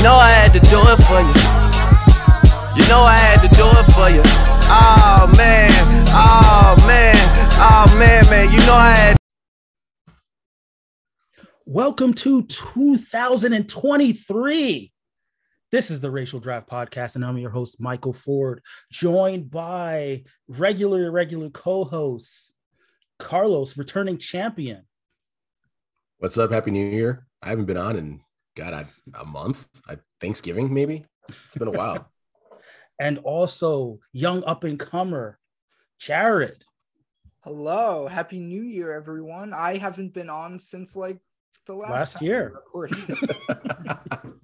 You know I had to do it for you. You know I had to do it for you. Oh man, oh man, oh man, man. You know I had. Welcome to 2023. This is the Racial Draft Podcast, and I'm your host, Michael Ford, joined by regular, irregular co hosts, Carlos, returning champion. What's up? Happy New Year. I haven't been on in, God, a, a month. I, Thanksgiving, maybe. It's been a while. and also young up and comer, Jared. Hello, happy new year, everyone. I haven't been on since like the last, last year.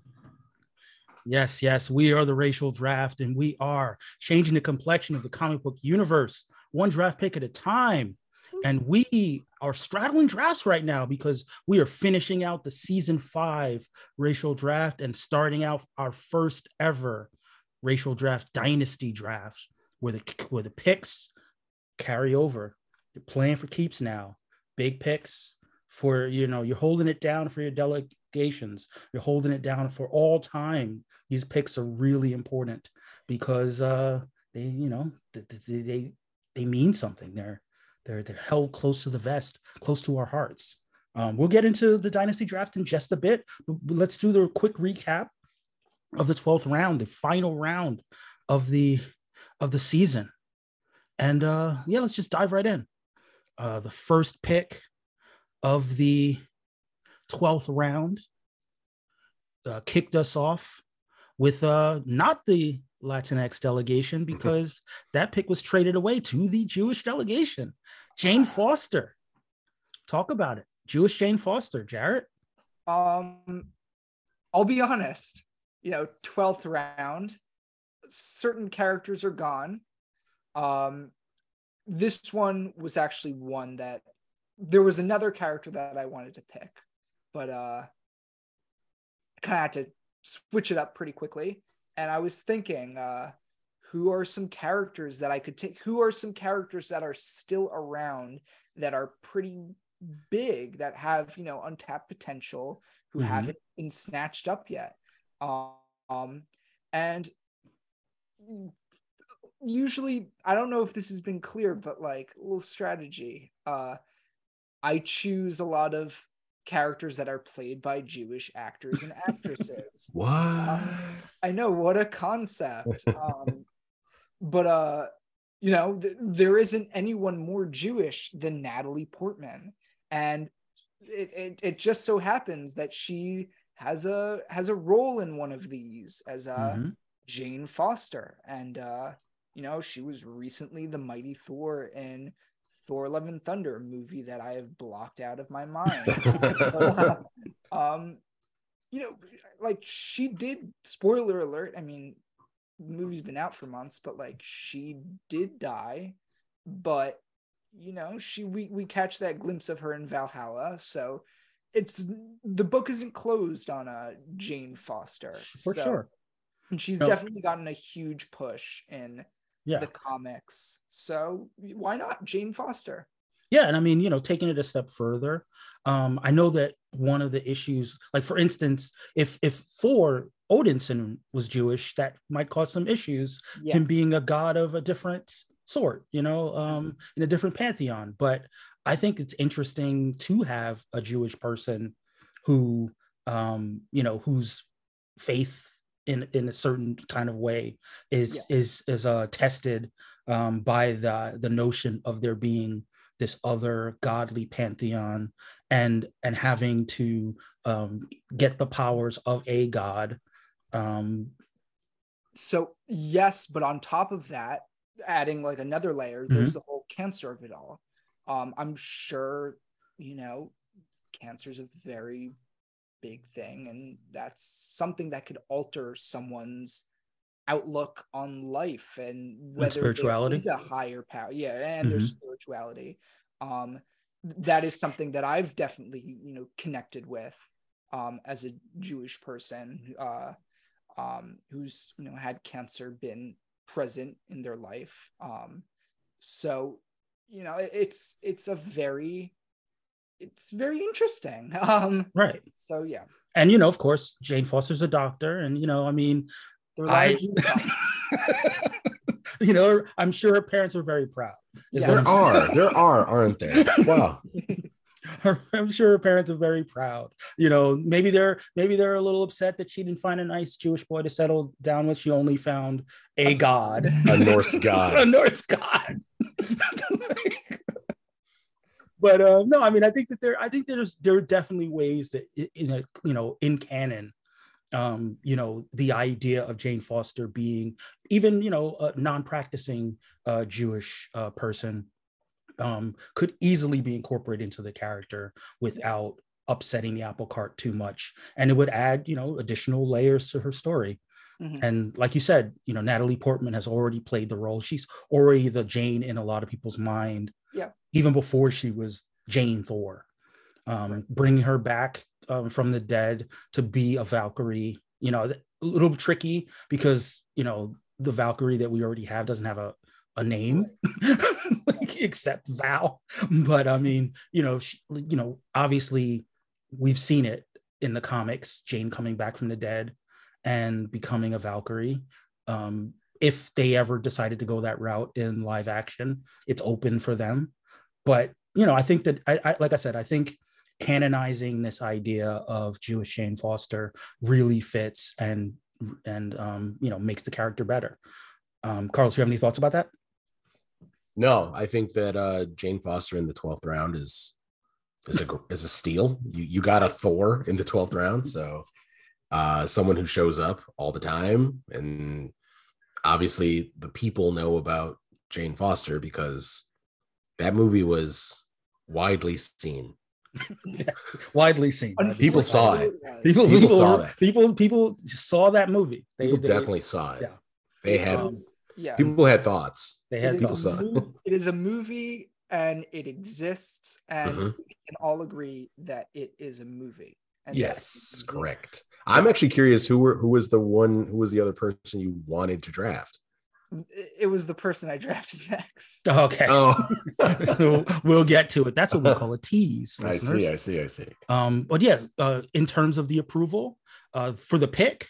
yes, yes, we are the racial draft, and we are changing the complexion of the comic book universe, one draft pick at a time. And we are straddling drafts right now because we are finishing out the season five racial draft and starting out our first ever racial draft dynasty drafts where the where the picks carry over. You're playing for keeps now. Big picks for you know you're holding it down for your delegations. You're holding it down for all time. These picks are really important because uh, they you know they, they they mean something. They're they're they're held close to the vest, close to our hearts. Um, we'll get into the dynasty draft in just a bit. But let's do the quick recap of the 12th round, the final round of the of the season. And uh yeah, let's just dive right in. Uh the first pick of the 12th round uh, kicked us off with uh not the Latinx delegation because mm-hmm. that pick was traded away to the Jewish delegation. Jane Foster. Talk about it. Jewish Jane Foster, Jared. Um I'll be honest you know 12th round certain characters are gone um this one was actually one that there was another character that i wanted to pick but uh kind of had to switch it up pretty quickly and i was thinking uh who are some characters that i could take who are some characters that are still around that are pretty big that have you know untapped potential who mm-hmm. haven't been snatched up yet um, and usually, I don't know if this has been clear, but like a little strategy. Uh, I choose a lot of characters that are played by Jewish actors and actresses. what? Um, I know what a concept. Um, but uh, you know, th- there isn't anyone more Jewish than Natalie Portman, and it, it it just so happens that she has a has a role in one of these as a uh, mm-hmm. Jane Foster, and uh, you know she was recently the mighty Thor in Thor: Love and Thunder, movie that I have blocked out of my mind. um, you know, like she did. Spoiler alert! I mean, movie's been out for months, but like she did die, but you know she we we catch that glimpse of her in Valhalla, so it's the book isn't closed on a uh, Jane Foster for so, sure, and she's no. definitely gotten a huge push in yeah. the comics. So why not Jane Foster? Yeah, and I mean, you know, taking it a step further, um, I know that one of the issues, like for instance, if if Thor Odinson was Jewish, that might cause some issues. Yes. Him being a god of a different sort, you know, um, in a different pantheon. But I think it's interesting to have a Jewish person who, um, you know, whose faith in in a certain kind of way is yeah. is is uh, tested um, by the the notion of there being this other godly pantheon and and having to um, get the powers of a god. Um, so yes, but on top of that, adding like another layer, there's mm-hmm. the whole cancer of it all. Um, I'm sure, you know, cancer is a very big thing and that's something that could alter someone's outlook on life and whether spirituality. is a higher power yeah and their Mhm. spirituality um that is something that i've definitely you know connected with um as a jewish person uh um who's you know had cancer been present in their life um so you know it- it's it's a very it's very interesting um Right. so yeah And you know, of course, Jane Foster's a doctor, and you know, I mean, there are I, of Jews out you know, I'm sure her parents were very proud. is Yeah. what There are, there are, aren't there? Wow. I'm sure her parents are very proud. You know, maybe they're maybe they're a little upset that she didn't find a nice Jewish boy to settle down with. She only found a god, A Norse god, a. Norse god. but uh, no, I mean, I think that there, I think there's there are definitely ways that in a you know in canon, um, you know, the idea of Jane Foster being even you know a non-practicing uh, Jewish uh, person um, could easily be incorporated into the character without upsetting the apple cart too much, and it would add you know additional layers to her story. Mhm. And like you said, you know, Natalie Portman has already played the role. She's already the Jane in a lot of people's mind. Yeah. Even before she was Jane Thor. Um, bringing her back um, from the dead to be a Valkyrie, you know, a little tricky because, you know, the Valkyrie that we already have doesn't have a, a name except Val. But I mean, you know, she, you know, obviously we've seen it in the comics, Jane coming back from the dead and becoming a Valkyrie. Um, if they ever decided to go that route in live action, it's open for them. But you know, I think that I, I like I said, I think canonizing this idea of Jewish Jane Foster really fits and and um, you know makes the character better. Um, Carlos, do you have any thoughts about that? No, I think that uh Jane Foster in the 12th round is is a is a steal. You you got a Thor in the 12th round, so uh someone who shows up all the time and obviously the people know about Jane Foster because that movie was widely seen. Widely seen. People saw it. People, People people, saw that. people, people saw that movie. They, People they- definitely saw it. yeah. They had Um, yeah people had thoughts. They had is, people a saw it is a movie and it exists and Mhm. we can all agree that it is a movie and Yes, correct. I'm actually curious who were who was the one who was the other person you wanted to draft. it it was the person i drafted next Okay. Oh, So we'll get to it. That's what we call a tease. I listeners. see, I see, I see. Um, but yeah, uh, in terms of the approval, uh, for the pick,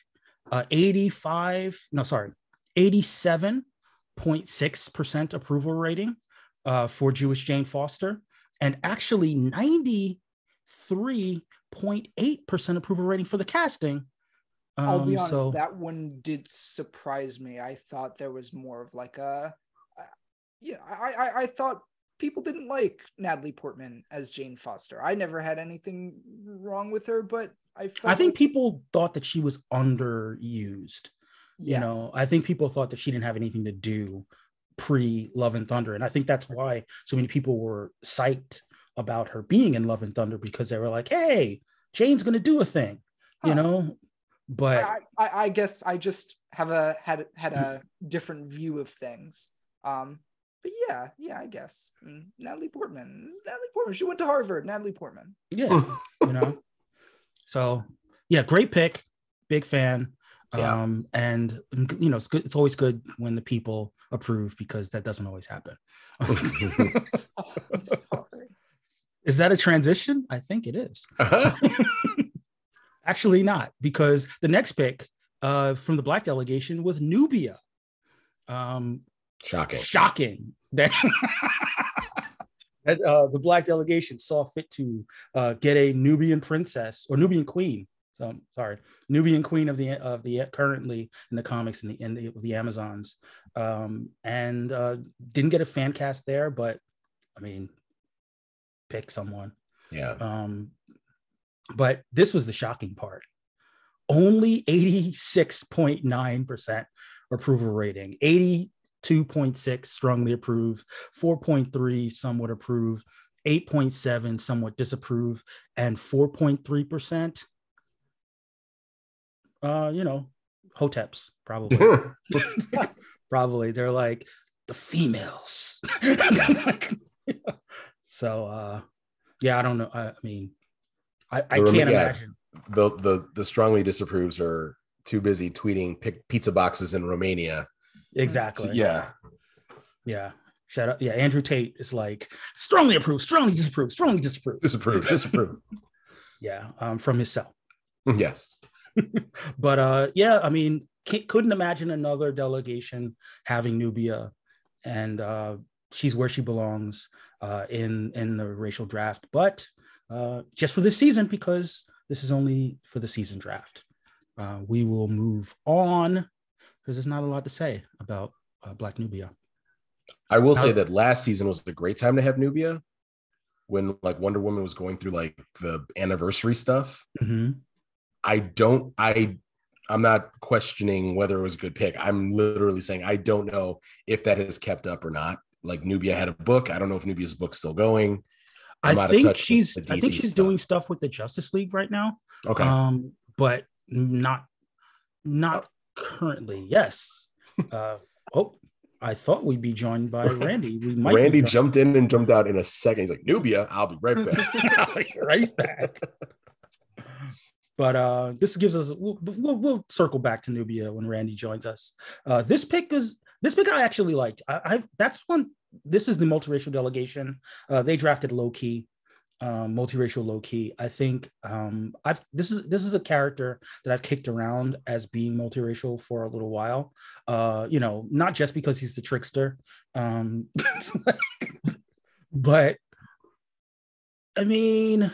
uh, 85, no, sorry, 87.6% approval rating uh, for Jewish Jane Foster, and actually 93.8% approval rating for the casting. i'll be Um, honest so- that one did surprise me i thought there was more of like a uh, yeah I, I i thought people didn't like natalie portman as jane foster i never had anything wrong with her but i I think like- people thought that she was underused. Yeah you know i think people thought that she didn't have anything to do pre love and thunder and i think that's why so many people were psyched about her being in love and thunder because they were like hey jane's gonna do a thing you know but I, I, I guess I just have a had had a different view of things. Um, but yeah, yeah, I guess Natalie Portman, Natalie Portman. She went to Harvard. Natalie Portman. yeah you know so yeah great pick big fan Yeah. um and you know it's good it's always good when the people approve because that doesn't always happen sorry. is that a transition i think it is Actually, not because the next pick uh, from the black delegation was Nubia. Um, Shocking. shocking that, that uh, the black delegation saw fit to uh, get a Nubian princess or Nubian queen. So sorry, Nubian queen of the of the currently in the comics in the in the, the Amazons, um, and uh, didn't get a fan cast there, but I mean, pick someone. Yeah. Um, but this was the shocking part. Only 86.9% approval rating, 82.6 strongly approved, 4.3 somewhat approved, 8.7 somewhat disapprove, and 4.3% uh, you know, hoteps probably. probably they're like the females. so uh yeah, I don't know. I, I mean, I, I can't yeah. imagine. the the the strongly disapproves are too busy tweeting pizza boxes in Romania. Exactly. Yeah, Yeah. Shout out. Yeah. Andrew Tate is like strongly approve, strongly disapprove, strongly disapprove. disapprove, disapprove. Yeah. Um, from his cell. yes, But uh, yeah, I mean, couldn't imagine another delegation having Nubia, and uh, she's where she belongs uh, in in the racial draft. But uh, just for this season, because this is only for the season draft, uh, we will move on because there's not a lot to say about uh, Black Nubia. I will say that last season was a great time to have Nubia, when like Wonder Woman was going through like the anniversary stuff. Mhm. I don't I I'm not questioning whether it was a good pick. I'm literally saying I don't know if that has kept up or not. Like Nubia had a book. I don't know if Nubia's book's still going. I'm I out of think she's I think she's stuff. doing stuff with the Justice League right now. Okay. Um, but not not currently. Yes. Uh oh, I thought we'd be joined by Randy. We might Randy jumped in and jumped out in a second. He's like, Nubia, I'll be right back. right back. But uh, this gives us we'll, we'll, we'll circle back to Nubia when Randy joins us. Uh, this pick is this pick I actually liked. I, I've that's one. This is the multiracial delegation. Uh, they drafted Loki, um, multiracial Loki. I think um, I've this is this is a character that I've kicked around as being multiracial for a little while. Uh, you know, not just because he's the trickster, um, but I mean,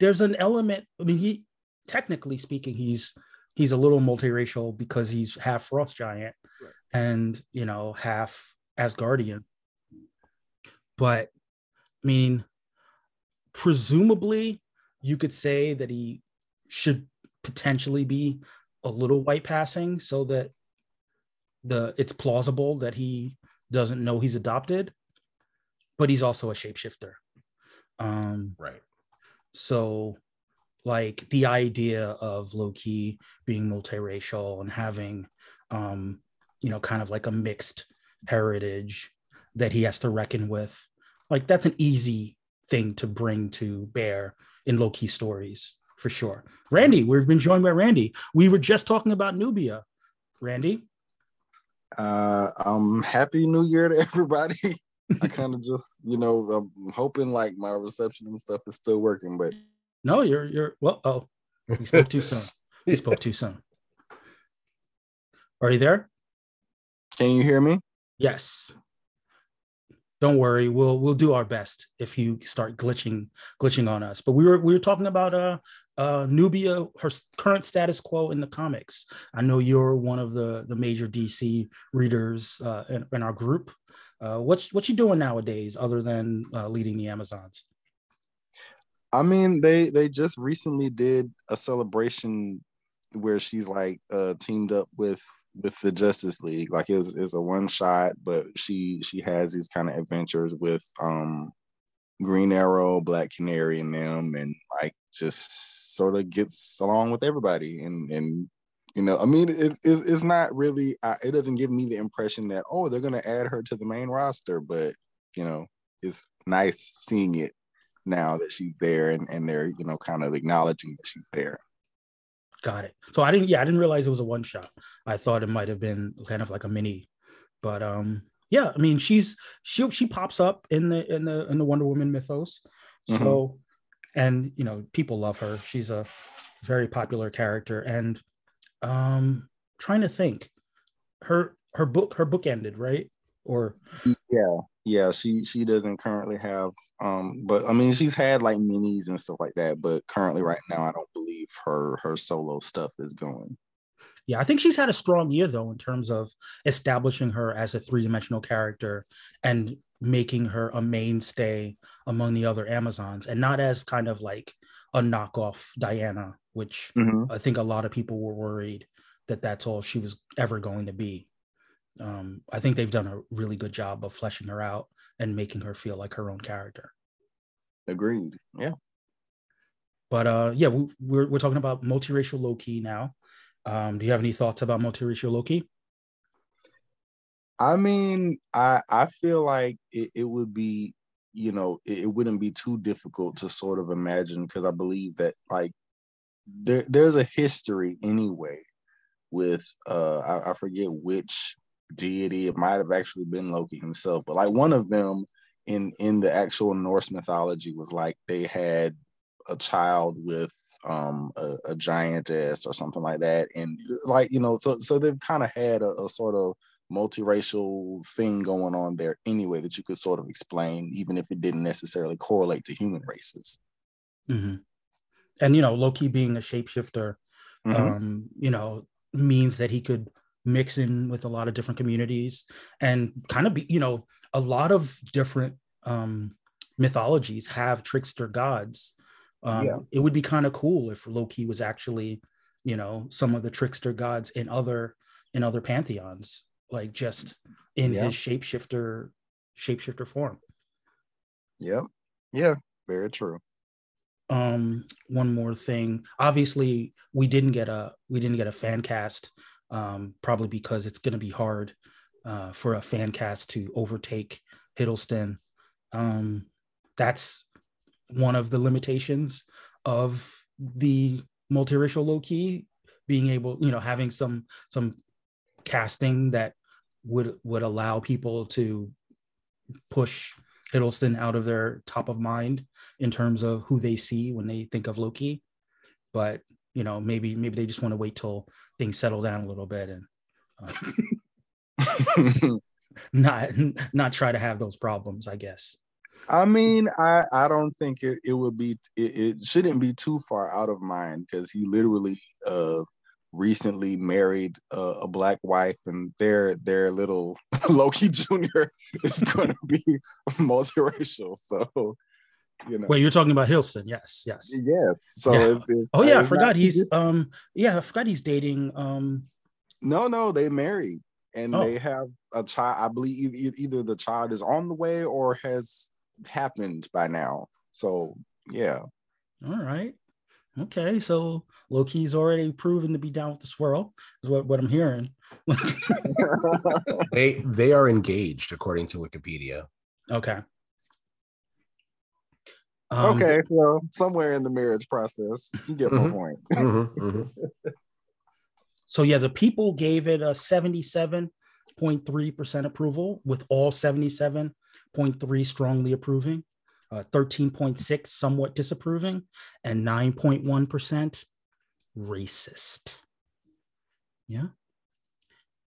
there's an element. I mean, he technically speaking, he's he's a little multiracial because he's half frost giant Right. and you know half Asgardian. But I mean, presumably, you could say that he should potentially be a little white passing, so that the it's plausible that he doesn't know he's adopted, but he's also a shapeshifter. Um, right. so, like the idea of Loki being multiracial and having, um, you know, kind of like a mixed heritage that he has to reckon with, like that's an easy thing to bring to bear in Loki stories for sure. Randy, we've been joined by Randy. We were just talking about Nubia. Randy, Uh, um, happy New Year to everybody. I kind of just, you know, I'm hoping like my reception and stuff is still working, but no, you're you're well. Oh, we spoke too soon. We spoke too soon. Are you there? can you hear me? Yes. Don't worry, we'll we'll do our best if you start glitching glitching on us. But we were we were talking about uh uh Nubia, her current status quo in the comics. I know you're one of the the major DC readers uh, in, in our group. Uh, what's what you doing nowadays other than uh, leading the Amazons? I mean, they they just recently did a celebration where she's like uh teamed up with with the Justice League. Like it was, it was a one shot, but she she has these kind of adventures with um Green Arrow, Black Canary, and them, and like just sort of gets along with everybody. And and you know, I mean, it's it's, it's not really. It doesn't give me the impression that oh, they're gonna add her to the main roster, but you know, it's nice seeing it now that she's there, and and they're you know kind of acknowledging that she's there. Got it. So I didn't yeah, I didn't realize it was a one shot. I thought it might have been kind of like a mini. But um yeah, I mean she's she she pops up in the in the in the Wonder Woman mythos. So and you know, people love her. She's a very popular character and um trying to think. Her her book her book ended, right? Or Yeah, yeah. She she doesn't currently have, um, but I mean, she's had like minis and stuff like that. But currently, right now, I don't believe her her solo stuff is going. Yeah, I think she's had a strong year though in terms of establishing her as a three-dimensional character and making her a mainstay among the other Amazons and not as kind of like a knockoff Diana, which I think a lot of people were worried that that's all she was ever going to be. Um, I think they've done a really good job of fleshing her out and making her feel like her own character. Agreed. Yeah. But uh, yeah, we, we're we're talking about multiracial Loki now, Um, do you have any thoughts about multiracial Loki? I mean, I I feel like it, it would be, you know, it, it wouldn't be too difficult to sort of imagine because I believe that like there there's a history anyway with uh I, I forget which deity it might have actually been Loki himself, but like one of them in in the actual Norse mythology was like they had a child with um a, a giantess or something like that and like you know so so they've kind of had a, a sort of multiracial thing going on there anyway that you could sort of explain, even if it didn't necessarily correlate to human races. Mm-hmm. And you know, Loki being a shapeshifter, mm-hmm. um, you know, means that he could mix in with a lot of different communities and kind of be, you know, a lot of different um, mythologies have trickster gods. Um, yeah. It would be kind of cool if Loki was actually, you know, some of the trickster gods in other in other pantheons like just in yeah. his shapeshifter shapeshifter form. Yep. Yeah, very true. Um, one more thing. Obviously, we didn't get a we didn't get a fan cast, um, probably because it's gonna be hard uh, for a fan cast to overtake Hiddleston. Um, that's one of the limitations of the multiracial Loki being able, you know, having some some casting that would would allow people to push Hiddleston out of their top of mind in terms of who they see when they think of Loki. But you know, maybe maybe they just want to wait till things settle down a little bit and uh, not not try to have those problems. I guess. I mean, I I don't think it, it would be it, it shouldn't be too far out of mind because he literally uh recently married uh, a black wife, and their their little Loki Junior is going to be multiracial. So, you know. Wait, you're talking about Hilson? Yes, yes, yes. So, yeah. it's, it's, oh yeah, I forgot he's um yeah, I forgot he's dating um. No, no, they married and oh. they have a child. I believe either the child is on the way or has happened by now. So yeah. All right. Okay, so Loki's already proven to be down with the swirl, is what, what I'm hearing. they they are engaged according to Wikipedia. Okay. Um, okay, well, somewhere in the marriage process, you get mm-hmm, my point. mm-hmm, mm-hmm. So yeah, the people gave it a 77.3% approval, with all 77.3 strongly approving uh, 13.6 somewhat disapproving, and 9.1% racist. Yeah.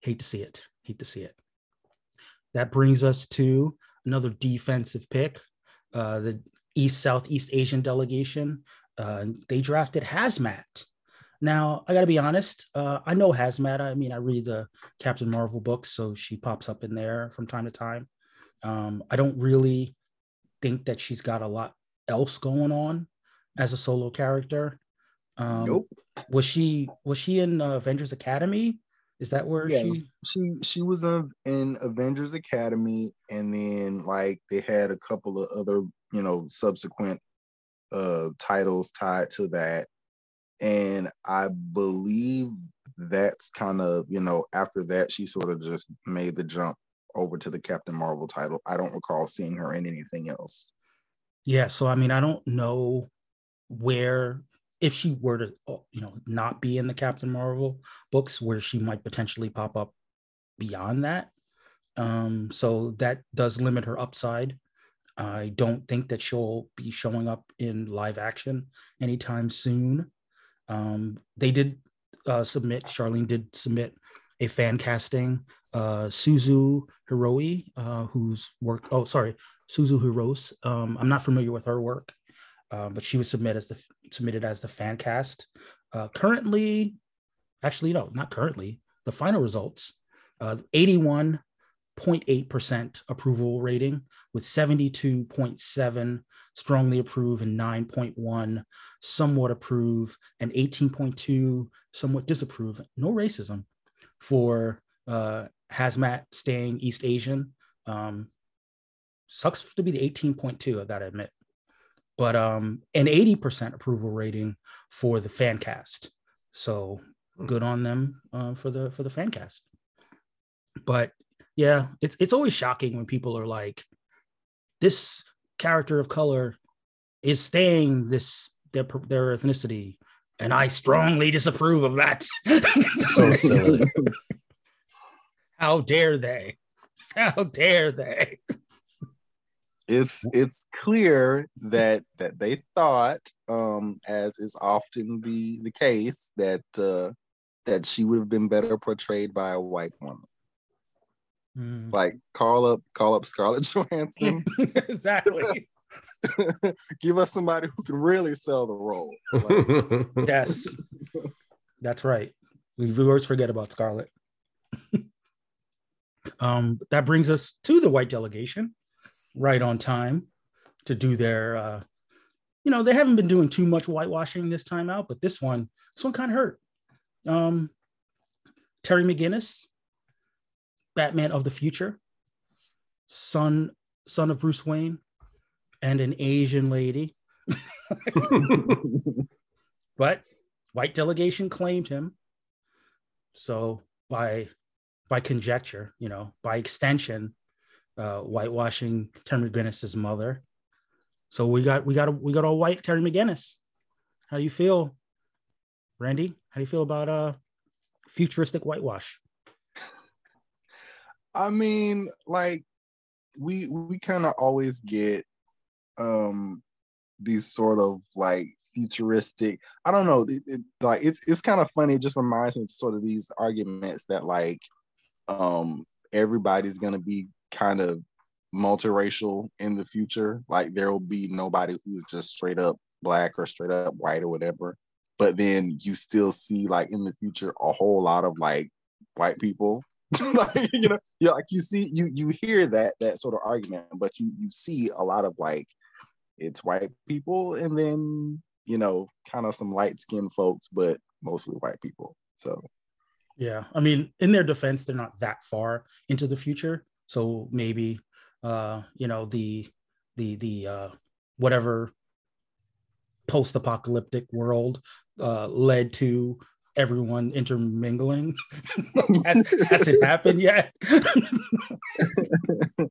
Hate to see it. Hate to see it. That brings us to another defensive pick. Uh, the East Southeast Asian delegation. Uh, they drafted Hazmat. Now, I got to be honest. Uh, I know Hazmat. I mean, I read the Captain Marvel books, so she pops up in there from time to time. Um, I don't really think that she's got a lot else going on as a solo character. Um, nope. Was she was she in uh, Avengers Academy? Is that where yeah, she she she was in Avengers Academy, and then like they had a couple of other you know subsequent uh titles tied to that, and I believe that's kind of you know after that she sort of just made the jump over to the Captain Marvel title. I don't recall seeing her in anything else. Yeah, so I mean, I don't know where if she were to uh, you know not be in the Captain Marvel books where she might potentially pop up beyond that. Um so that does limit her upside. I don't think that she'll be showing up in live action anytime soon. Um, they did uh, submit, Charlene did submit a fan casting. Uh, Suzu Hiroi, uh, who's work, oh, sorry, Suzu Hirose. Um, I'm not familiar with her work, um, but she was submit as the, submitted as the fan cast. Uh, currently, actually, no, not currently, the final results uh, 81 0.8% approval rating, with 72.7 strongly approve and 9.1 somewhat approve and 18.2 somewhat disapprove. No racism for uh, hazmat staying East Asian. Um, sucks to be the 18.2, I gotta admit. But um, an 80% approval rating for the fan cast. So hmm. good on them uh, for the for the fan cast. But yeah, it's it's always shocking when people are like, this character of color is staying this their their ethnicity, and I strongly disapprove of that. So silly. How dare they? How dare they? it's it's clear that that they thought um as is often the the case that uh that she would have been better portrayed by a white woman Mm, like call up call up scarlett johansson exactly. give us somebody who can really sell the role Like, Yes, that's right. We always forget about Scarlet. um, that brings us to the white delegation, right on time to do their. Uh, you know, they haven't been doing too much whitewashing this time out, but this one, this one kind of hurt. Um, Terry McGinnis, Batman of the future, son son of Bruce Wayne, and an Asian lady. but white delegation claimed him. So by by conjecture you know by extension uh whitewashing terry mcginnis's mother. So we got we got a we got all white terry mcginnis. How do you feel randy? How do you feel about uh futuristic whitewash I mean, like we we kind of always get um these sort of like futuristic. I don't know. It, it, like it's it's kind of funny. It just reminds me of sort of these arguments that like um everybody's gonna be kind of multiracial in the future. Like there will be nobody who's just straight up black or straight up white or whatever. But then you still see like in the future a whole lot of like white people like you know yeah like you see you you hear that that sort of argument but you you see a lot of like it's white people and then you know kind of some light skinned folks but mostly white people so. Yeah i mean in their defense they're not that far into the future so maybe uh you know the the the uh whatever post-apocalyptic world uh led to everyone intermingling has, has it happened yet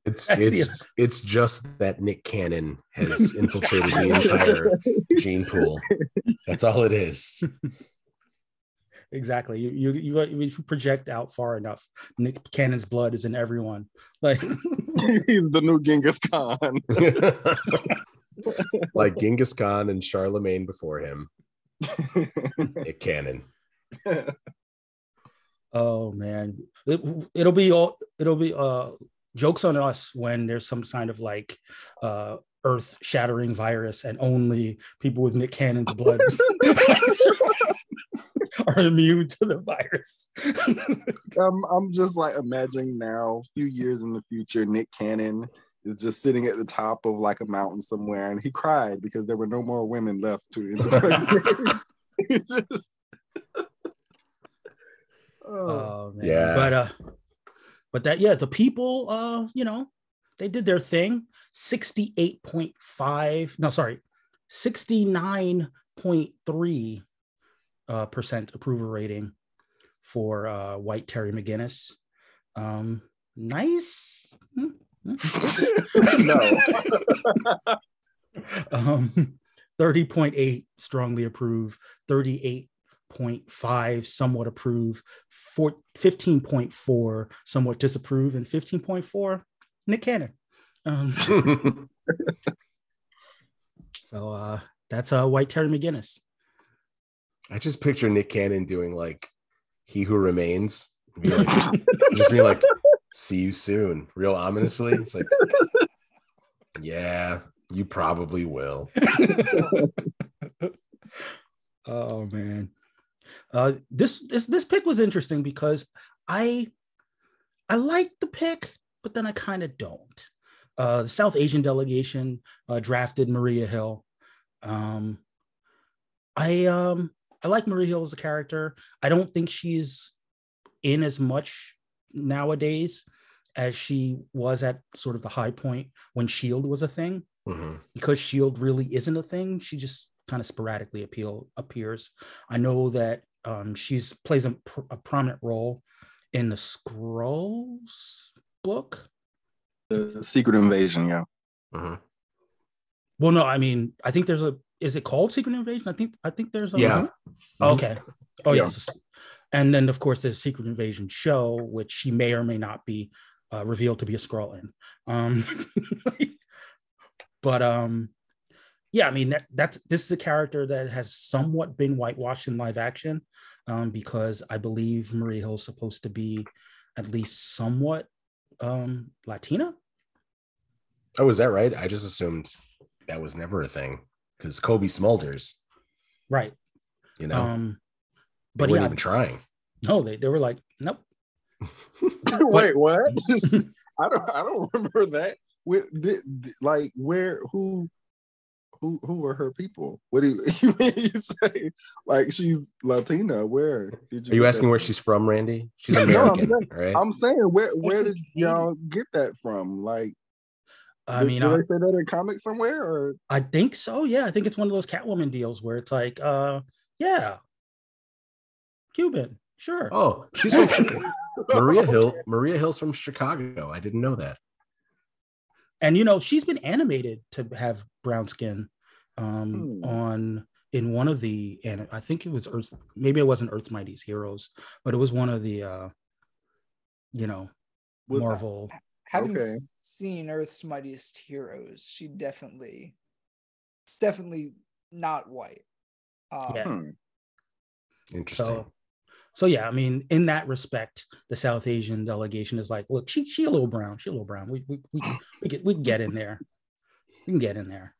It's That's it's the- it's just that Nick Cannon has infiltrated the entire gene pool. That's all it is. exactly you, you you if you project out far enough nick cannon's blood is in everyone like he's the new genghis khan like Genghis Khan and Charlemagne before him. Nick Cannon. Oh man, it, it'll be all it'll be uh jokes on us when there's some kind of like uh earth shattering virus and only people with Nick Cannon's blood are immune to the virus. I'm, I'm just like imagining now a few years in the future nick cannon is just sitting at the top of like a mountain somewhere and he cried because there were no more women left to just- oh. Oh man. Yeah. But uh but that yeah, the people uh, you know, they did their thing. 68.5, no, sorry, 69.3 uh percent approval rating for uh white Terry McGinnis. Um nice. Hmm, hmm. no um 30.8 strongly approve 38.5 somewhat approve four, 15.4 somewhat disapprove and 15.4 nick cannon um, so uh that's uh white terry mcginnis I just picture Nick Cannon doing like He Who Remains. Be like, just be like, see you soon. Real ominously. It's like, yeah, you probably will. oh man uh this this this pick was interesting because i i like the pick but then i kind of don't. Uh the south asian delegation uh drafted maria hill. Um i um i like maria hill as a character. I don't think she's in as much nowadays as she was at sort of the high point when shield was a thing. Mhm. because shield really isn't a thing she just kind of sporadically appeal appears. I know that um, she's plays a, pr- a prominent role in the Skrulls book. The Secret Invasion, yeah. Mhm. Well, no, I mean, I think there's a. Is it called Secret Invasion? I think I think there's a. Yeah. Oh, okay. Oh Yeah. yes. And then of course there's Secret Invasion show, which she may or may not be uh, revealed to be a Skrull in. Um, but um, yeah, I mean that, that's this is a character that has somewhat been whitewashed in live action, um, because I believe Marie Hill's supposed to be at least somewhat um Latina. Oh, is that right? I just assumed that was never a thing because Cobie Smulders, Right. you know, Um, they but weren't yeah, even trying. no, they, they were like, nope. Wait, what? I don't. I don't remember that. Where, did, did- like where? Who? Who? Who are her people? What do you, you say like she's Latina? Where did you? Are you asking that where she's from, Randy? She's No, I'm American, saying- right? I'm saying where? Where did y'all get that from? Like, I mean, did I, they say that in comics somewhere? Or I think so. Yeah, I think it's one of those Catwoman deals where it's like, uh, yeah, Cuban, sure. oh, she's from Maria Hill. Maria Hill's from Chicago. I didn't know that. And you know she's been animated to have brown skin um Hmm. on in one of the and i think it was earth maybe it wasn't earth's mightiest heroes but it was one of the uh you know Was- marvel Having Okay. seen Earth's Mightiest Heroes, she definitely, definitely not white. Um, Yeah. Hmm. Interesting. so so yeah i mean in that respect the south asian delegation is like look she she a little brown she a little brown. We we we, can- we, can, we can get in there. We can get in there.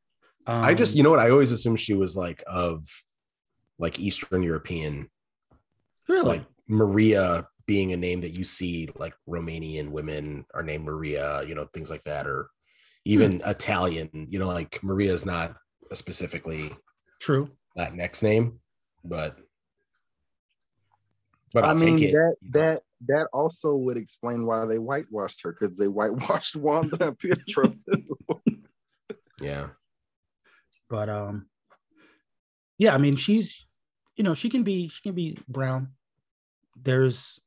Um, I just, you know what? I always assumed she was like of like Eastern European, really? like Maria being a name that you see like Romanian women are named Maria, you know, things like that, or even Italian, you know, like Maria is not a specifically true. Latinx name, but but I I'll mean take it. that you know. that that also would explain why they whitewashed her because they whitewashed Wanda Pietro too. yeah. but um yeah i mean she's you know she can be she can be brown there's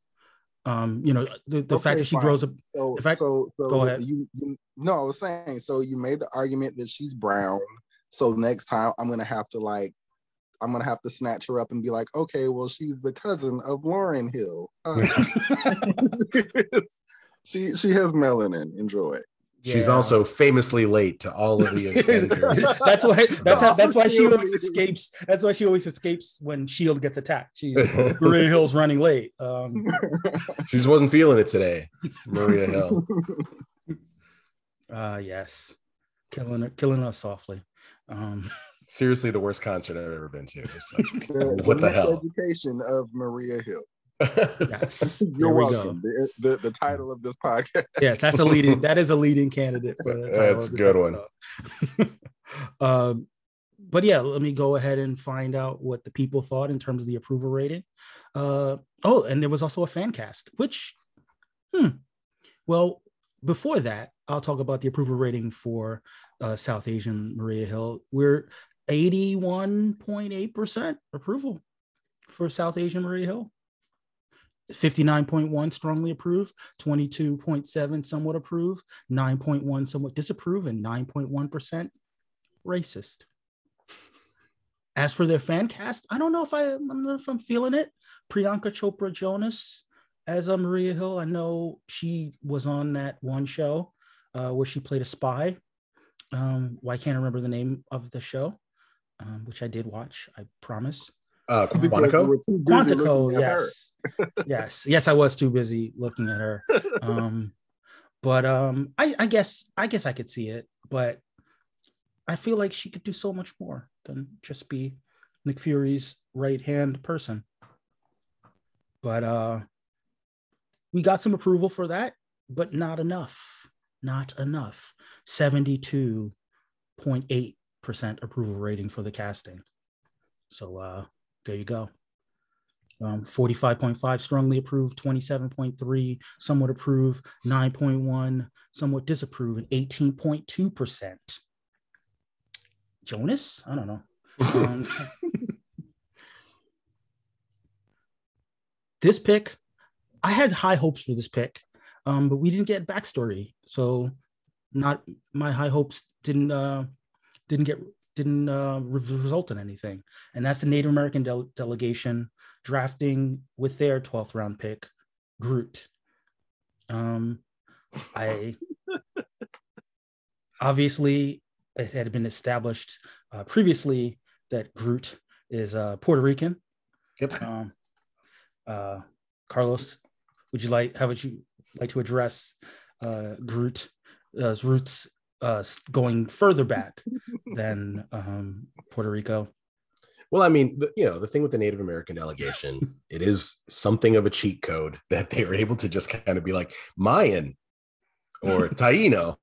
um you know the, the fact that she fine. grows up So In fact- so so go ahead. You, you no, I was saying so you made the argument that she's brown. So next time I'm gonna have to like I'm gonna have to snatch her up and be like, okay, well she's the cousin of Lauryn Hill. Uh, she she has melanin. Enjoy. She's Yeah. also famously late to all of the Avengers. that's why that's how, that's why she always escapes that's why she always escapes when shield gets attacked she maria hill's running late um she just wasn't feeling it today. Maria Hill. uh yes killing her killing us softly um Seriously, the worst concert I've ever been to. It's like, The- what the next hell? Education of Maria Hill. yes You're we welcome. The, the, the title of this podcast. yes, that's a leading. That is a leading candidate for the title That's of a this good one. um, but yeah, let me go ahead and find out what the people thought in terms of the approval rating. Uh, oh, and there was also a fan cast, which, hmm, well, before that, I'll talk about the approval rating for uh, South Asian Maria Hill. We're 81.8% approval for South Asian Maria Hill. 59.1 strongly approved, 22.7 somewhat approved, 9.1 somewhat disapprove, and 9.1% racist. As for their fan cast, I don't know if I, I don't know if I'm feeling it. Priyanka Chopra Jonas as a Maria Hill. I know she was on that one show uh, where she played a spy. Um, I can't remember the name of the show, um, which I did watch. I promise. Uh, Because you Quantico? were Quantico, looking at her. yes, yes, yes. I was too busy looking at her. Um, but um, I, I guess I guess I could see it, but I feel like she could do so much more than just be Nick Fury's right hand person. But uh, we got some approval for that, but not enough. Not enough. Seventy-two point eight percent approval rating for the casting. So uh, there you go. Um, 45.5 strongly approved, 27.3 somewhat approved, 9.1 somewhat disapprove, and 18.2%. Jonas? I don't know. Um, this pick, I had high hopes for this pick, um, but we didn't get backstory, so not my high hopes didn't uh, didn't get didn't uh, result in anything, and that's the Native American de- delegation drafting with their 12th round pick, Groot. Um, I obviously it had been established uh, previously that Groot is uh, Puerto Rican. Yep. Um, uh, Carlos, would you like? How would you like to address uh, Groot's roots uh, going further back than um, Puerto Rico? Well, I mean, the, you know, the thing with the Native American delegation, it is something of a cheat code that they were able to just kind of be like Mayan or Taino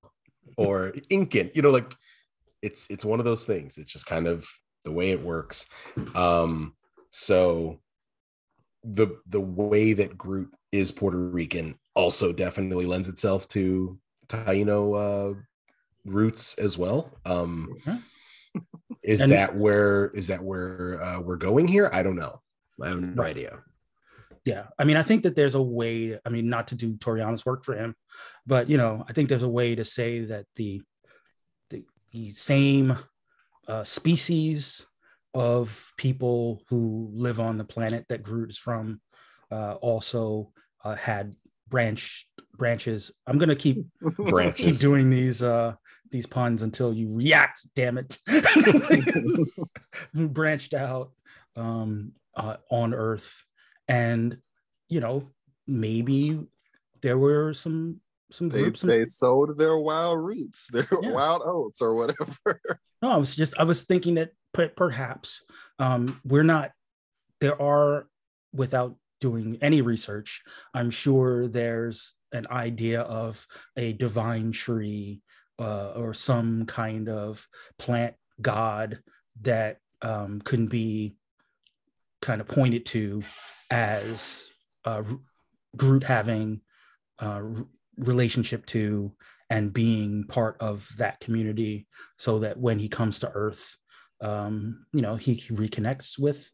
or Incan, you know, like it's it's one of those things. It's just kind of the way it works. Um, so the the way that Groot is Puerto Rican also definitely lends itself to Taino uh, roots as well. Um, is And- that where is that where uh, we're going here? I don't know. I have no idea. Yeah, I mean, I think that there's a way. I mean, not to do Toriano's work for him, but you know, I think there's a way to say that the the, the same uh, species of people who live on the planet that Groot is from uh, also uh, had branch branches. I'm gonna keep keep doing these uh these puns until you react damn it branched out um uh, on earth and you know maybe there were some some They groups some, they sowed their wild roots, their Yeah. wild oats or whatever. no i was just i was thinking that perhaps um we're not there are without doing any research i'm sure there's an idea of a divine tree uh, or some kind of plant god that um, can be kind of pointed to as uh, Groot having uh, relationship to and being part of that community, so that when he comes to Earth, um, you know, he reconnects with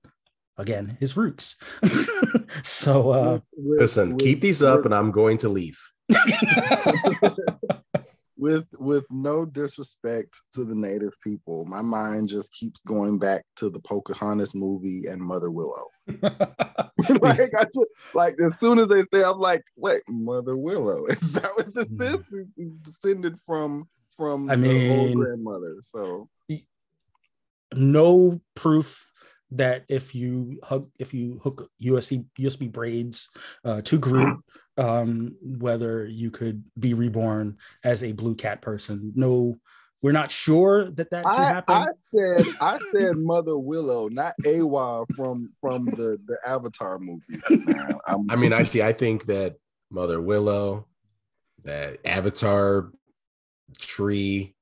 again his roots. so uh, With- Listen, with- keep these up, with- and I'm going to leave. with with no disrespect to the native people, my mind just keeps going back to the Pocahontas movie and Mother Willow. like I just, like as soon as they say, I'm like, wait, Mother Willow is that what this is? Descended from from I the old mean- grandmother. So no proof that if you hug if you hook USB USB braids uh, to Groot, um, whether you could be reborn as a blue cat person. No, we're not sure that that can I, happen. I said I said Mother Willow, not Eywa from from the the Avatar movie. Man, I'm, I mean, I see. I think that Mother Willow, that Avatar tree,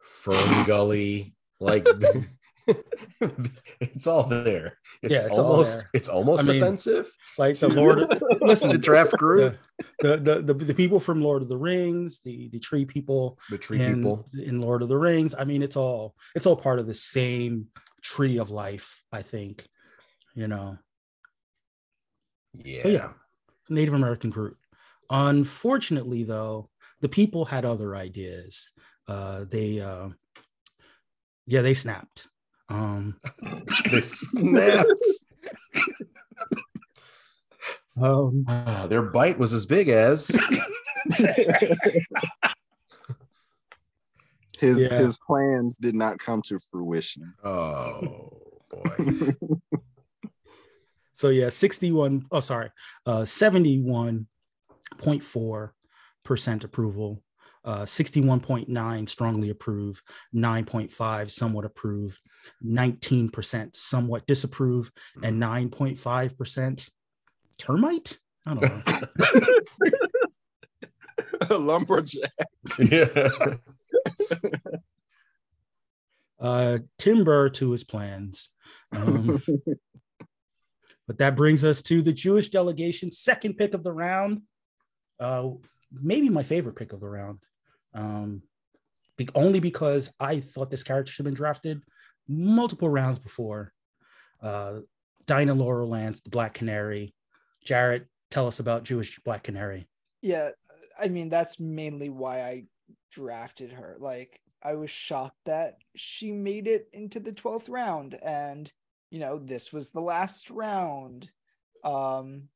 Fern Gully, like it's all there. It's, Yeah, it's almost it's almost I mean, offensive. like the Lord, listen, the draft group, the, the, the the people from Lord of the Rings, the the tree people the tree in, people. in Lord of the Rings. I mean, it's all it's all part of the same tree of life. I think, you know. Yeah. So yeah, Native American group. Unfortunately, though, the people had other ideas. Uh, they, uh, yeah, they snapped. Um, They snapped. um, Ah, their bite was as big as his Yeah. his plans did not come to fruition. oh boy. so yeah, sixty-one. Oh, sorry, uh, seventy-one point four percent approval. Uh, 61.9 strongly approve, 9.5 somewhat approve, 19% somewhat disapprove, and 9.5% termite. I don't know. Lumberjack. yeah. uh, timber to his plans. Um, but that brings us to the Jewish delegation, second pick of the round. Uh, maybe my favorite pick of the round. Um, be- only because I thought this character should have been drafted multiple rounds before. Uh, Dinah Laurel Lance, the Black Canary, Jared, tell us about Jewish Black Canary. Yeah, I mean that's mainly why I drafted her. Like I was shocked that she made it into the 12th round and you know, this was the last round. Um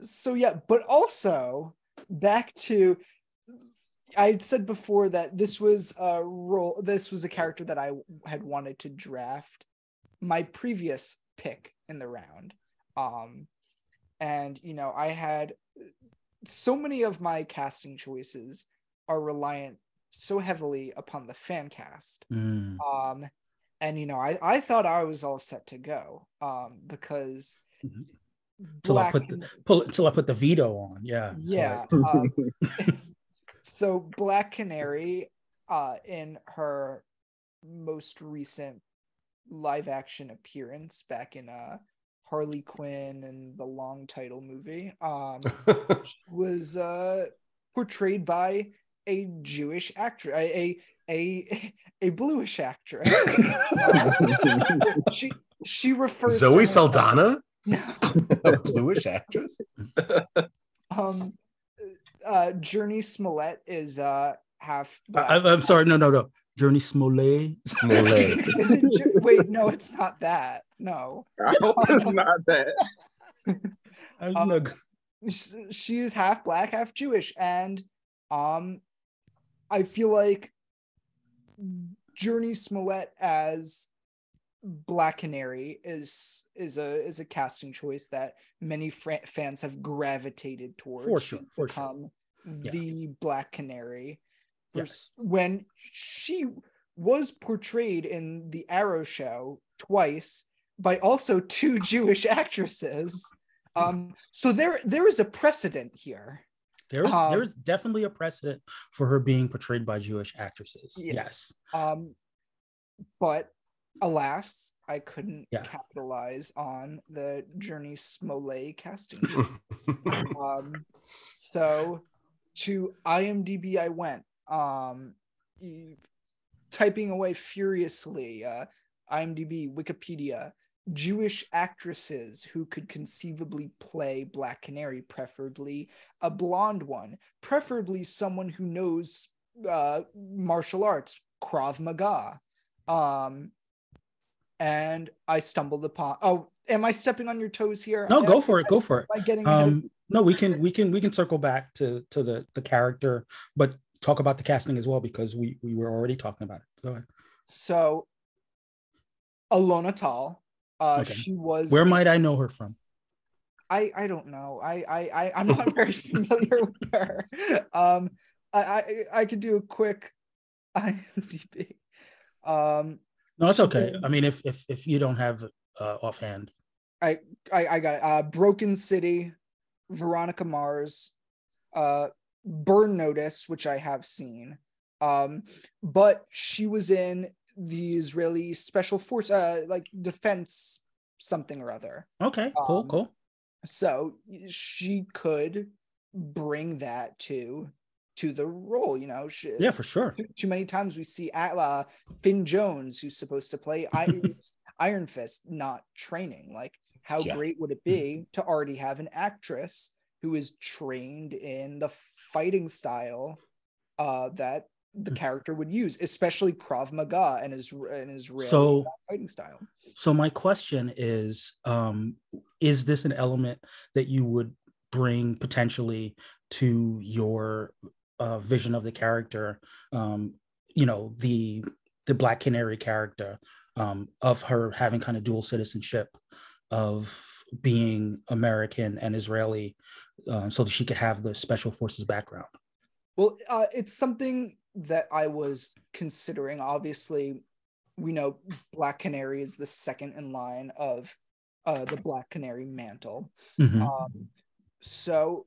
so yeah, but also back to I said before that this was a role this was a character that I had wanted to draft my previous pick in the round. Um and you know, I had so many of my casting choices are reliant so heavily upon the fan cast. Mm. Um, and you know, I I thought I was all set to go. Um, because Mhm. Till I put the pull until I put the veto on. Yeah. yeah. um, so Black Canary, uh, in her most recent live action appearance back in uh Harley Quinn and the long title movie, um, was uh portrayed by a Jewish actress, a a a, a bluish actress. she she refers to Zoe herself- Saldana, a bluish actress. um uh Jurnee Smollett is uh half black. I, I'm sorry. No, no, no. Jurnee Smollett. Smollett. It wait no it's not that no it's not that. I was Um, gonna- Sh- she is half black half jewish and um i feel like jurnee smollett as black canary is is a is a casting choice that many fra- fans have gravitated towards For sure, for sure. become Yeah. the black canary Yes. when she was portrayed in the arrow show twice by also two jewish actresses um so there there is a precedent here There's Um, there's definitely a precedent for her being portrayed by Jewish actresses. Yes. Yes. um but alas i couldn't Yeah. capitalize on the jurnee smollett casting um so to imdb i went um typing away furiously uh imdb wikipedia jewish actresses who could conceivably play black canary preferably a blonde one preferably someone who knows uh martial arts krav maga um and i stumbled upon oh am i stepping on your toes here No, go for it. Go for it. am i getting Um, no, we can we can we can circle back to to the the character, but talk about the casting as well because we we were already talking about it. Go ahead. So, Alona Tal, uh, Okay. she was. Where might I know her from? I I don't know. I I, I I'm not very familiar with her. Um, I I I could do a quick IMDb. Um, No, it's okay. I mean, if if if you don't have uh, offhand, I I got it. Uh, Broken City, Veronica Mars, uh, Burn Notice, which I have seen. Um, but she was in the Israeli Special Force, uh, like defense something or other. okay, cool, Um, cool. so she could bring that to to the role you know she, Yeah, for sure. too, too many times we see Atla Finn Jones who's supposed to play Iron, Iron Fist not training like how Yeah. great would it be to already have an actress who is trained in the fighting style uh that the Mm. character would use especially Krav Maga and his and his real So fighting style so my question is, um, is this an element that you would bring potentially to your uh, vision of the character? Um, you know, the the Black Canary character um, of her having kind of dual citizenship, of being American and Israeli, uh, so that she could have the special forces background. Well, uh, it's something that I was considering. Obviously, we know Black Canary is the second in line of uh, the Black Canary mantle. Mhm. Um, so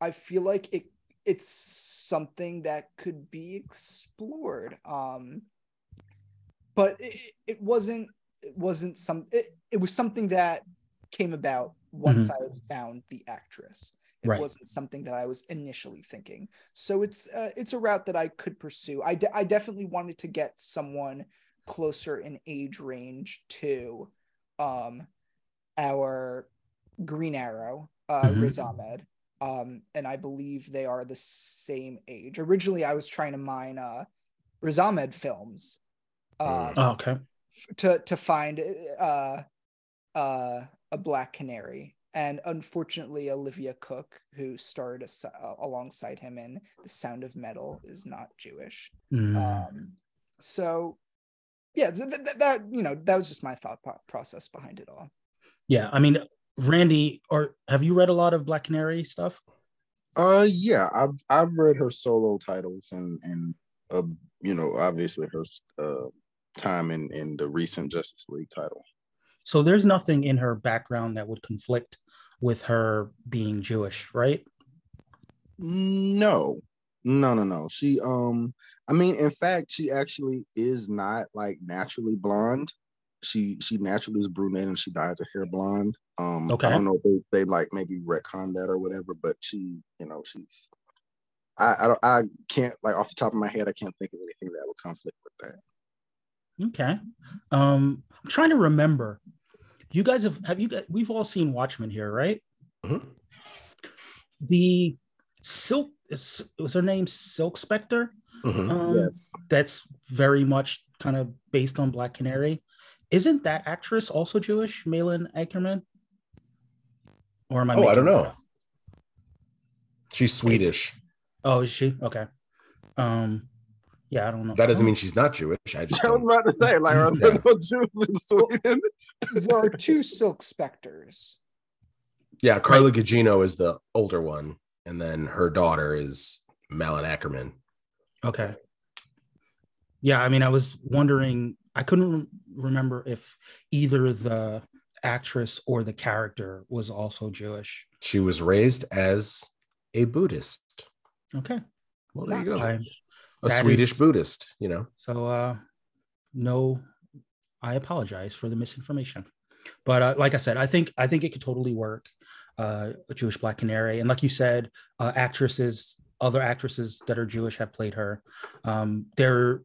I feel like it it's something that could be explored. Um, but it, it wasn't it wasn't some it, it was something that came about once I found the actress. It Right. wasn't something that I was initially thinking. So it's uh, it's a route that I could pursue. I, de- I definitely wanted to get someone closer in age range to um our Green Arrow, uh, Mhm. Riz Ahmed. Um, and I believe they are the same age. Originally, I was trying to mine uh, Riz Ahmed films um, Oh, okay. to to find uh, uh, a Black Canary, and unfortunately, Olivia Cooke, who starred uh, alongside him in The Sound of Metal, is not Jewish. Mm. Um, so yeah, so that, that, you know that was just my thought pro- process behind it all. yeah, I mean, Randy, or have you read a lot of Black Canary stuff? Uh, yeah, I've I've read her solo titles and and uh, you know, obviously her uh time in in the recent Justice League title. So there's nothing in her background that would conflict with her being Jewish, right? No, no, no, no. She um, I mean, in fact, she actually is not like naturally blonde. She she naturally is brunette and she dyes her hair blonde. Um, Okay. I don't know if they, they like maybe retcon that or whatever, but she, you know, she's. I I don't I can't like off the top of my head I can't think of anything that would conflict with that. Okay. Um, I'm trying to remember. You guys have have you got we've all seen Watchmen here, right? Mhm. The Silk is was her name Silk Spectre? Mhm. Um, yes. that's very much kind of based on Black Canary. Isn't that actress also Jewish, Malin Akerman? Or am I? Oh, I don't know. up? She's Swedish. Oh, is she? Okay. Um, yeah, I don't know. That doesn't mean she's not Jewish. I just I was about to say, like, are there Yeah. no Jews in Sweden? There are two Silk Specters. Yeah, Carla Gugino is the older one, and then her daughter is Malin Akerman. Okay. Yeah, I mean, I was wondering. I couldn't rem- remember if either the actress or the character was also Jewish. She was raised as a Buddhist. Okay. Well, there you go. I, A Swedish is- Buddhist, you know. So uh no I apologize for the misinformation. But uh, like I said, I think I think it could totally work. Uh a Jewish Black Canary and like you said, uh actresses other actresses that are Jewish have played her. Um there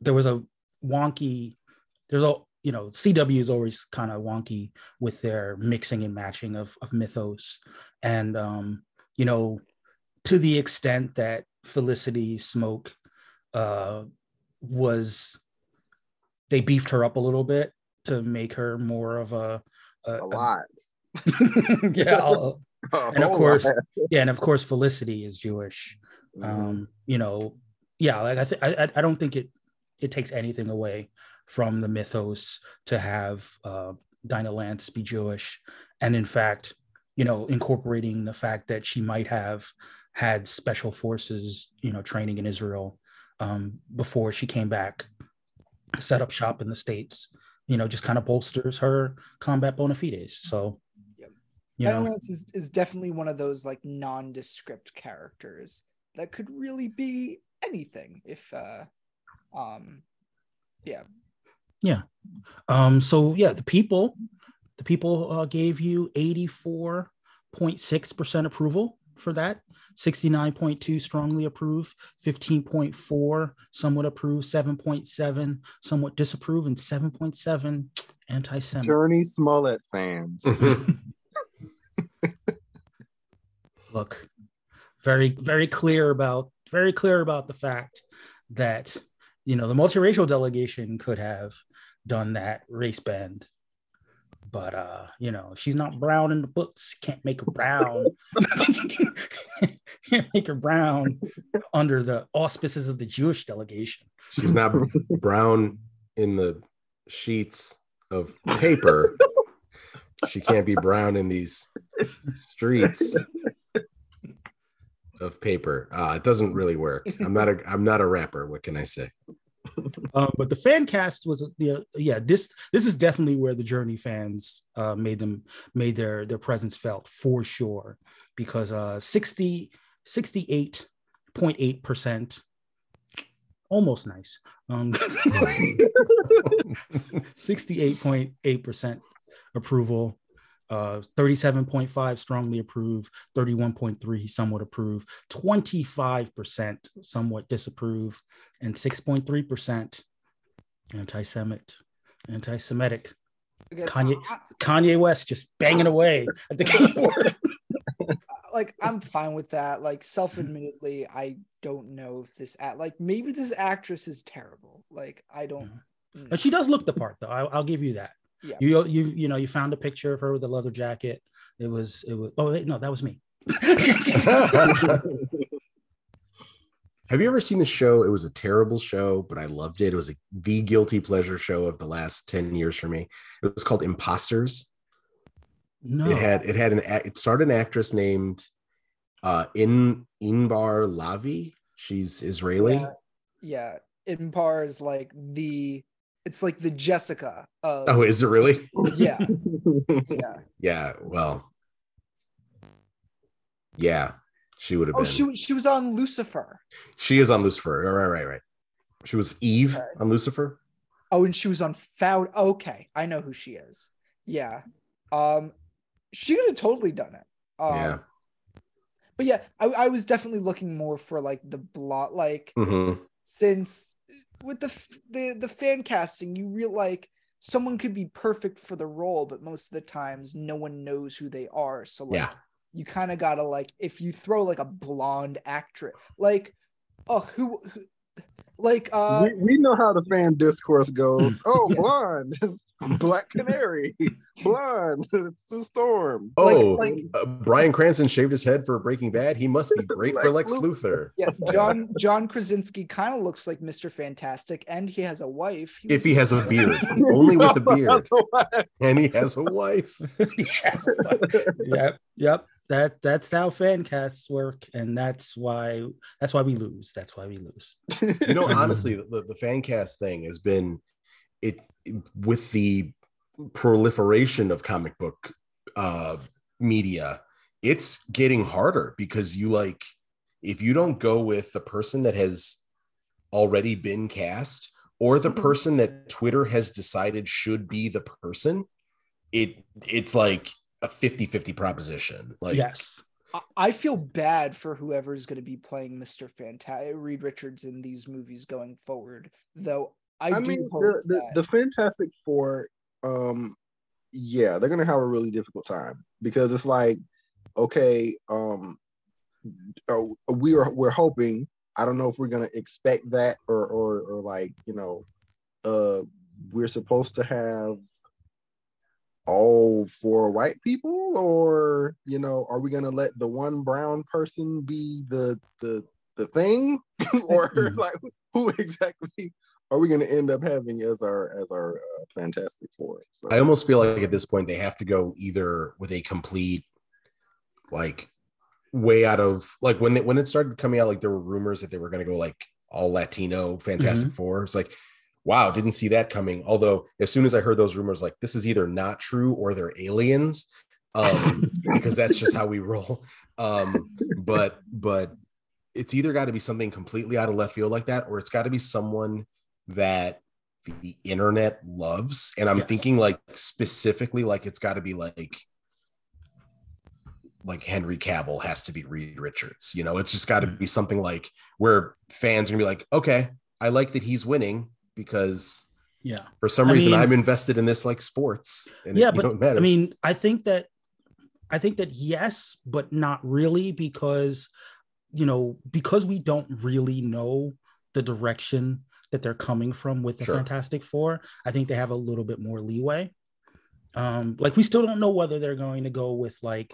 there was a wonky there's a you know CW is always kind of wonky with their mixing and matching of of mythos and um you know to the extent that Felicity Smoak uh, was they beefed her up a little bit to make her more of a, a, A lot. yeah, I'll- A and of course, lot. yeah, and of course, Felicity is Jewish. Mhm. Um, you know, yeah, like I, th- I, I- I don't think it it takes anything away from the mythos to have uh, Dinah Lance be Jewish, and in fact, you know, incorporating the fact that she might have had special forces, you know, training in Israel um, before she came back, set up shop in the states. You know, just kind of bolsters her combat bona fides. So, Yep. you Dinah know, Lance is, is definitely one of those like nondescript characters that could really be anything if uh um yeah Yeah. Um, so yeah, the people, the people uh, gave you 84.6% approval for that, 69.2 strongly approve, 15.4 somewhat approve, 7.7 somewhat disapprove, and 7.7 anti-Semitic. Jurnee Smollett fans. Look, very, very clear about very clear about the fact that you know the multiracial delegation could have done that race bend but uh you know she's not brown in the books. Can't make her brown. Can't make her brown under the auspices of the jewish delegation. She's not brown in the sheets of paper. she can't be brown in these streets of paper. Uh, it doesn't really work. I'm not a I'm not a rapper. What can I say? um, but the fan cast was yeah, yeah this this is definitely where the jurnee fans uh, made them made their their presence felt for sure because uh 60 68.8 percent almost nice um 68.8 percent approval uh 37.5 strongly approve 31.3 somewhat approve 25% somewhat disapprove and 6.3% anti-semitic anti-semitic Kanye- Kanye West just banging away at the keyboard. Like I'm fine with that. Like self-admittedly, I don't know if this act like maybe this actress is terrible. Like I don't. mm, But she does look the part, though. I, I'll give you that. Yeah. You you you know you found a picture of her with a leather jacket. It was it was. Oh wait, no, that was me. Have you ever seen the show? It was a terrible show, but I loved it. It was a, the guilty pleasure show of the last 10 years for me. It was called Imposters. No. It had it had an it starred an actress named uh In Inbar Lavi. She's Israeli. Yeah, yeah. Inbar is like the. It's like the Jessica of. Oh, is it really? yeah, yeah. Yeah, well. Yeah, she would have Oh, been. she was- she was on Lucifer. She is on Lucifer. Right, right, right. She was Eve Okay. on Lucifer. Oh, and she was on Found. Okay, I know who she is. Yeah. Um, she could have totally done it. Um, yeah. But yeah, I, I was definitely looking more for like the blot, like hmm since with the the the fan casting, you real like someone could be perfect for the role, but most of the times no one knows who they are. So like Yeah. you kind of gotta like if you throw like a blonde actress, like oh who, who like uh we, we know how the fan discourse goes. Oh, blonde, Black Canary, blonde, it's the storm. Oh, like- uh, Bryan Cranston shaved his head for Breaking Bad. He must be great for Lex Lex Luthor. yeah John John Krasinski kind of looks like Mr. Fantastic, and he has a wife. If he has a beard, only with a beard, and he has a wife. yes. yep. Yep. That that's how fan casts work, and that's why that's why we lose. That's why we lose. You know, honestly, the, the fan cast thing has been it with the proliferation of comic book uh media. It's getting harder because you like if you don't go with the person that has already been cast or the Mhm. person that Twitter has decided should be the person, it it's like a 50-50 proposition. Like yes. I- I feel bad for whoever's going to be playing Mr. Fantastic, Reed Richards in these movies going forward. Though I, I do mean, hope the, the, that- the Fantastic Four, um, yeah, they're gonna have a really difficult time because it's like, okay, um, oh, we are we're hoping. I don't know if we're gonna expect that or or or like you know, uh, we're supposed to have all four white people or you know are we going to let the one brown person be the the the thing or Mhm. like who exactly are we going to end up having as our as our uh, fantastic four so I almost feel like at this point they have to go either with a complete like way out of like when they, when it started coming out like there were rumors that they were going to go like all Latino Fantastic Four. It's like wow, didn't see that coming. Although as soon as I heard those rumors like this is either not true or they're aliens um because that's just how we roll. Um but but it's either got to be something completely out of left field like that or it's got to be someone that the internet loves and i'm Yes. thinking like specifically like it's got to be like like henry cavill has to be reed richards you know it's just got to Mhm. be something like where fans are gonna be like okay i like that he's winning because Yeah. for some I reason mean- i'm invested in this like sports and yeah, it, but it matters. I mean, I think that I think that yes, but not really because you know because we don't really know the direction that they're coming from with the Sure. Fantastic Four. I think they have a little bit more leeway. Um, like we still don't know whether they're going to go with like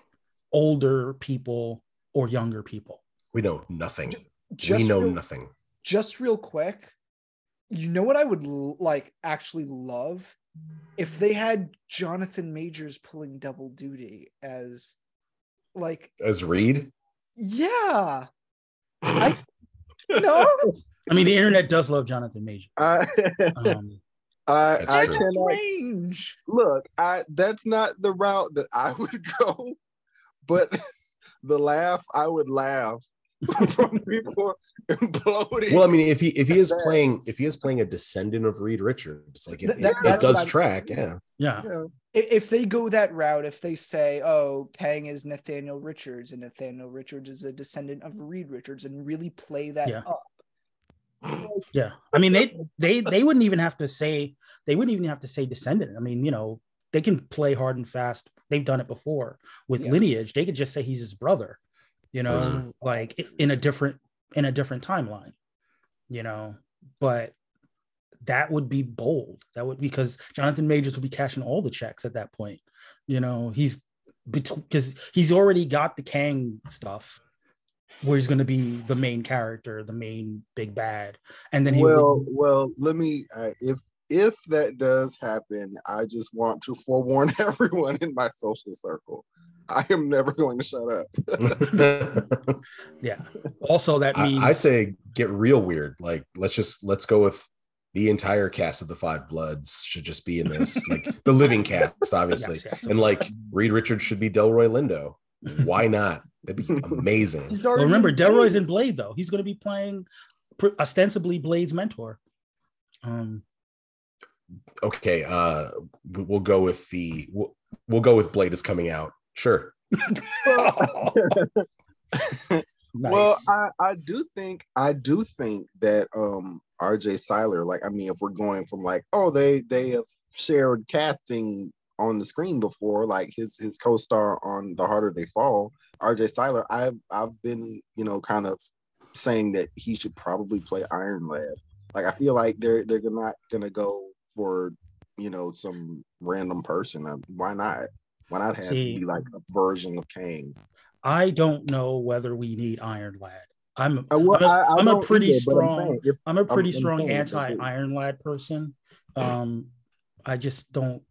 older people or younger people. we know nothing just we know real, nothing just real quick, you know what I would like actually love if they had Jonathan Majors pulling double duty as like as reed yeah. I no I mean, the internet does love Jonathan Major. I, Um, I, That's I cannot range. look i that's not the route that i would go but the laugh i would laugh from people imploding well i mean if he if he is playing if he is playing a descendant of reed richards like it, Th- it- it does what I'm- track yeah yeah. you know, If they go that route, if they say, "Oh, Kang is Nathaniel Richards, and Nathaniel Richards is a descendant of Reed Richards," and really play that Yeah. up, Yeah, I mean they they they wouldn't even have to say they wouldn't even have to say descendant. I mean, you know, they can play hard and fast. They've done it before with Yeah. lineage. They could just say he's his brother, you know, Mhm. like in a different in a different timeline, you know. But that would be bold. That would because Jonathan Majors would be cashing all the checks at that point. You know, he's because he's already got the Kang stuff where he's going to be the main character, the main big bad, and then he well, would, well, let me. Uh, if if that does happen, I just want to forewarn everyone in my social circle. I am never going to shut up. yeah. Also, that means I, I say get real weird. Like let's just let's go with the entire cast of the Five Bloods should just be in this, like the living cast, obviously, Yes, yes. and like Reed Richards should be Delroy Lindo. Why not? That'd be amazing. He's Well, remember, Delroy's in Blade though. He's going to be playing ostensibly Blade's mentor. Um, Okay, uh, we- we'll go with the we'll, we'll go with Blade is coming out. Sure. nice. Well, I, I do think I do think that um RJ Cyler, like I mean, if we're going from like, oh, they they have shared casting on the screen before, like his his co-star on The Harder They Fall, RJ Cyler, I've I've been, you know, kind of saying that he should probably play Iron Lad. Like I feel like they're they're not gonna go for, you know, some random person. Uh, Why not? Why not have See- it be like a version of Kang? I don't know whether we need Iron Lad. I'm Uh, well, I'm a- I- I I'm a don't pretty either, but I'm strong- I'm a pretty I'm strong anti Iron Lad person. Um, I just don't.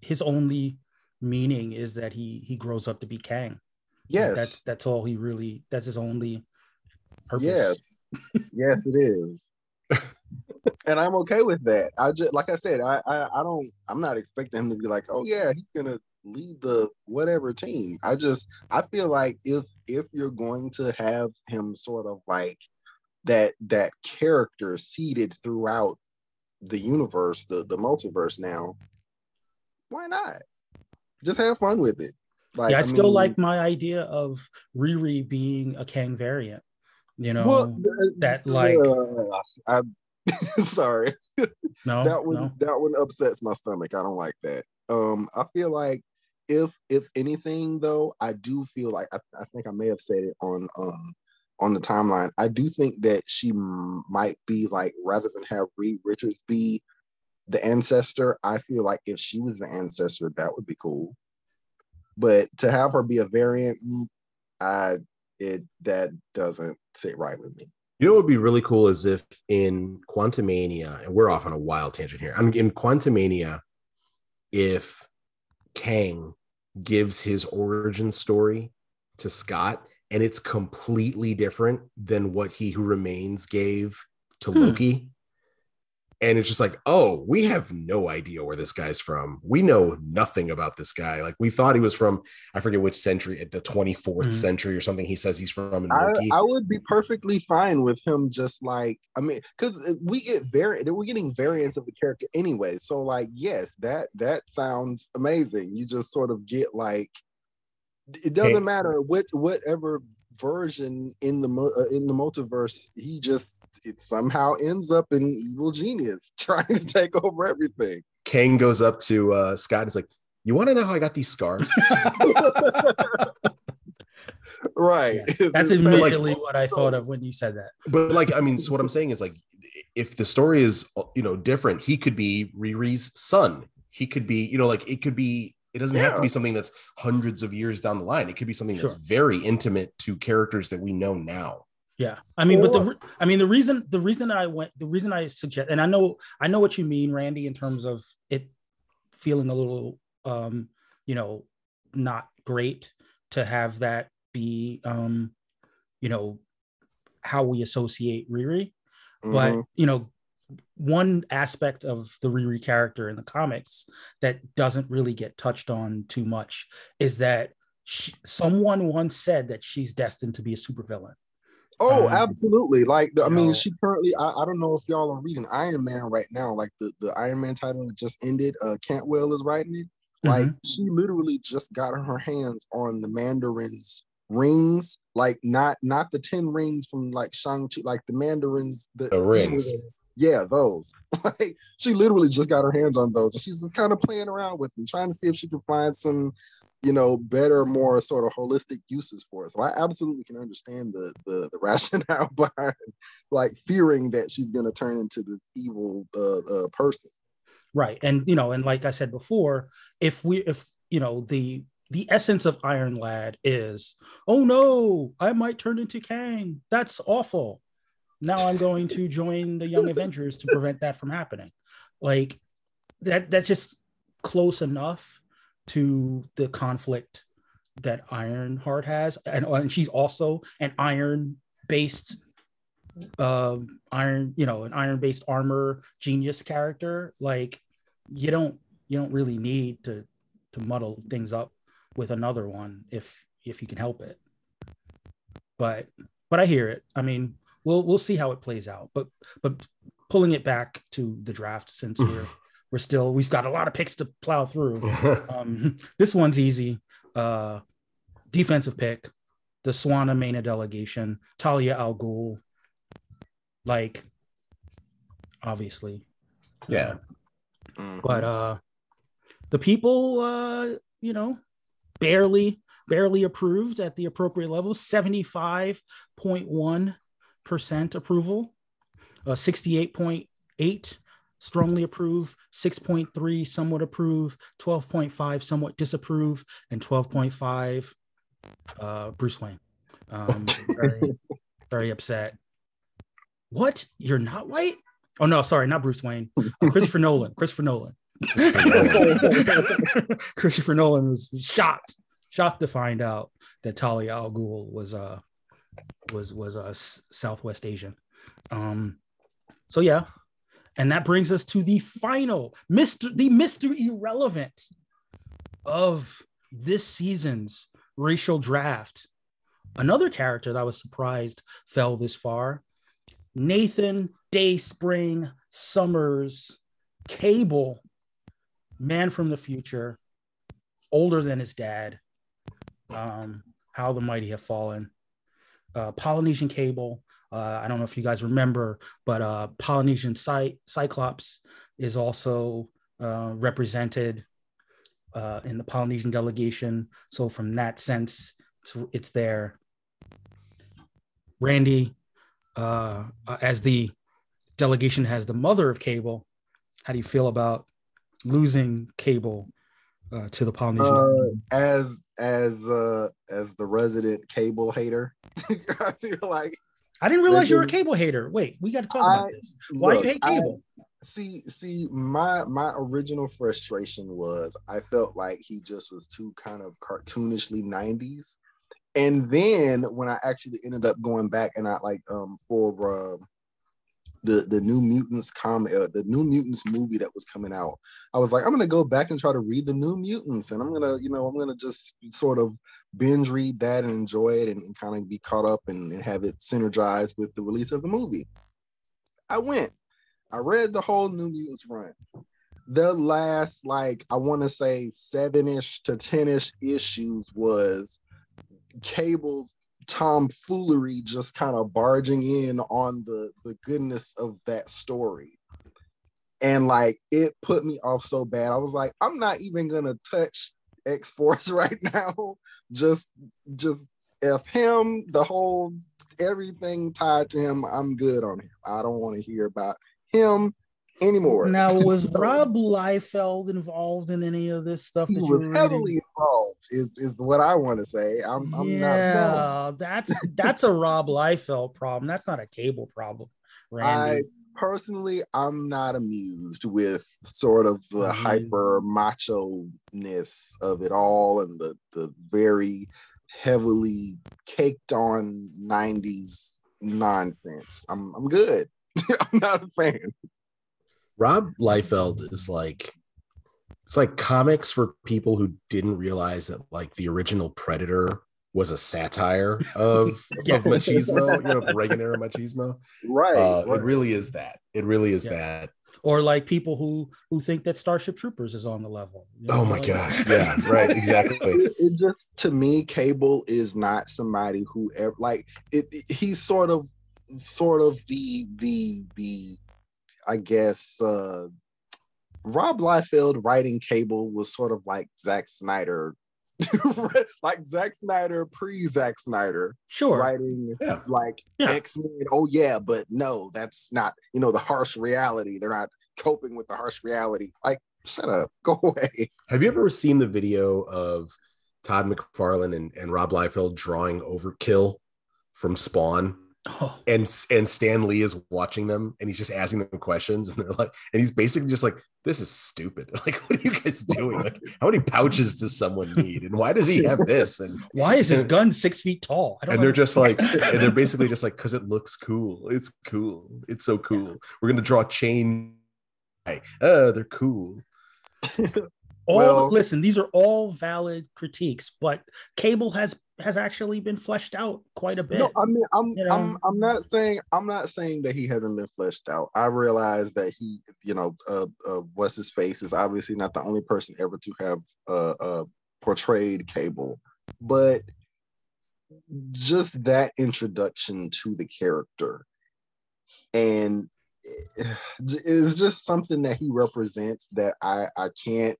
His only meaning is that he he grows up to be Kang. Yes. that's that's all he really. That's his only purpose. Yes. yes, it is. and I'm okay with that. I just like I said, I, I I don't I'm not expecting him to be like, oh yeah, he's gonna lead the whatever team. I just I feel like if if you're going to have him sort of like that that character seated throughout the universe, the the multiverse now, why not? Just have fun with it. Like yeah, I, still mean, like my idea of Riri being a Kang variant. You know, well, that, like- uh, I'm sorry. no, that one no. that one upsets my stomach. I don't like that. Um, I feel like if if anything though, I do feel like I, I think I may have said it on um on the timeline. I do think that she m- might be like rather than have Reed Richards be the ancestor, I feel like if she was the ancestor, that would be cool. But to have her be a variant, mm, I it that doesn't sit right with me. You know what would be really cool is if in Quantumania, and we're off on a wild tangent here. I'm in Quantumania, if Kang gives his origin story to Scott, and it's completely different than what He Who Remains gave to Hmm. Loki. And it's just like, oh, we have no idea where this guy's from. We know nothing about this guy. Like we thought he was from, I forget which century, at the 24th Mhm. century or something. He says he's from in I, I would be perfectly fine with him just like I mean, because we get vari we're getting variants of the character anyway. So like, yes, that that sounds amazing. You just sort of get like, it doesn't Hey. matter what whatever version in the uh, in the multiverse he just it somehow ends up an evil genius trying to take over everything. Kang goes up to uh, Scott and is like, "You want to know how I got these scars?" Right. That's It's like- immediately what I thought of when you said that. but like, I mean, so what I'm saying is like, if the story is you know different, he could be Riri's son. He could be, you know, like it could be. It doesn't have to be something that's hundreds of years down the line. It could be something that's very intimate to characters that we know now. Yeah, I mean, but the re- I mean the reason the reason I went the reason I suggest and I know I know what you mean, Randy, in terms of it feeling a little um you know not great to have that be um you know how we associate Riri, but Mhm. you know one aspect of the Riri character in the comics that doesn't really get touched on too much is that she, someone once said that she's destined to be a supervillain. Oh, Um, absolutely. Like, I mean, know- she currently, I, I don't know if y'all are reading Iron Man right now. Like, the, the Iron Man title that just ended, uh, Cantwell is writing it. Like, Mm-hmm. she literally just got her hands on the Mandarin's rings, like not not the ten rings from like Shang Chi, like the Mandarins, the, The rings. Yeah, those. like she literally just got her hands on those, and she's just kind of playing around with them, trying to see if she can find some, you know, better, more sort of holistic uses for it. So I absolutely can understand the the, the rationale behind like fearing that she's gonna turn into this evil uh, uh, person. right and you know and like i said before if we if you know the the essence of iron lad is oh no i might turn into kang. That's awful. Now i'm going to join the young avengers to prevent that from happening. Like that that's just close enough to the conflict that ironheart has. And, and she's also an iron based uh, iron, you know, an iron based armor genius character, like you don't you don't really need to to muddle things up with another one if if you can help it. But but I hear it. I mean, we'll we'll see how it plays out. But but pulling it back to the draft since we're we're still we've got a lot of picks to plow through. Um, this one's easy. Uh, defensive pick, the Swana Mena delegation, Talia Al Ghul. Like, obviously, yeah. Mhm. but uh, the people, uh, you know, barely barely approved at the appropriate level, seventy five point one percent approval, uh, sixty eight point eight strongly approve, 6.3 somewhat approve, 12.5 somewhat disapprove, and 12.5 uh, Bruce Wayne. Um, very, very upset. What? You're not white? Oh no, sorry, not Bruce Wayne. Uh, Christopher Nolan. Christopher Nolan. Christopher Nolan was shocked, shocked to find out that Talia Al Ghul was uh was was a uh, Southwest Asian. Um, so yeah, and that brings us to the final Mr. the Mr. Irrelevant of this season's racial draft. Another character that I was surprised fell this far. Nathan Dayspring Summers Cable, man from the future, older than his dad. Um, how the mighty have fallen. Uh, Polynesian Cable, uh, I don't know if you guys remember, but uh, Polynesian Cy- Cyclops is also uh, represented uh, in the Polynesian delegation. So from that sense, it's, it's there. Randy, uh, as the delegation has the mother of Cable, how do you feel about losing Cable uh, to the Polynesian? Uh, as as uh as the resident cable hater, I feel like I didn't realize you were a cable hater. Wait, we got to talk about this. Why look, you hate I- Cable? see see my my original frustration was I felt like he just was too kind of cartoonishly 90s. And then when I actually ended up going back and I like um for uh, the the New Mutants comic, uh, the New Mutants movie that was coming out, I was like, I'm gonna go back and try to read the New Mutants, and I'm gonna, you know, I'm gonna just sort of binge read that and enjoy it, and, and kind of be caught up and, and have it synergized with the release of the movie. I went, I read the whole New Mutants run. The last, like, I want to say seven-ish to ten-ish issues was Cable's tomfoolery just kind of barging in on the the goodness of that story. And like it put me off so bad. I was like i'm not even gonna touch x-force right now. Just just if him the whole everything tied to him. I'm good on him. I don't want to hear about him anymore Now, was Rob Liefeld involved in any of this stuff he that was heavily involved is is what i want to say i'm, I'm not yeah, that's that's a Rob Liefeld problem. That's not a Cable problem, I personally, I'm not amused with sort of the Mhm. hyper macho ness of it all and the the very heavily caked on 90s nonsense. I'm I'm good. I'm not a fan. Rob Liefeld is like it's like comics for people who didn't realize that like the original Predator was a satire of, Yes. of machismo, you know, of Reagan era machismo. Right. Uh, right. It really is that. It really is Yeah. that. or like people who who think that Starship Troopers is on the level. you Oh my like- gosh. Yeah, right. Exactly. it, it just to me cable is not somebody who ever like it, it- he's sort of sort of the the the i guess uh rob liefeld writing cable was sort of like Zack snyder like Zack snyder pre Zack snyder Sure. writing Yeah. like Yeah. x-men oh yeah but no that's not you know the harsh reality they're not coping with the harsh reality like shut up go away Have you ever seen the video of Todd McFarlane and, and Rob Liefeld drawing overkill from Spawn? Oh, And and Stan Lee is watching them and he's just asking them questions, and they're like, and he's basically just like, This is stupid. Like, what are you guys doing? Like, how many pouches does someone need? And why does he have this? And why is his gun six feet tall? I don't and they're just like, and they're basically just like, because it looks cool. It's cool. It's so cool. We're gonna draw a chain. Oh, they're cool. all well- listen. These are all valid critiques, but Cable has has actually been fleshed out quite a bit. No, I mean, I'm, you know? I'm, I'm not saying, I'm not saying that he hasn't been fleshed out. I realize that he, you know, uh, uh what's his face is obviously not the only person ever to have uh, uh portrayed Cable, but just that introduction to the character, and it's just something that he represents that I, I can't,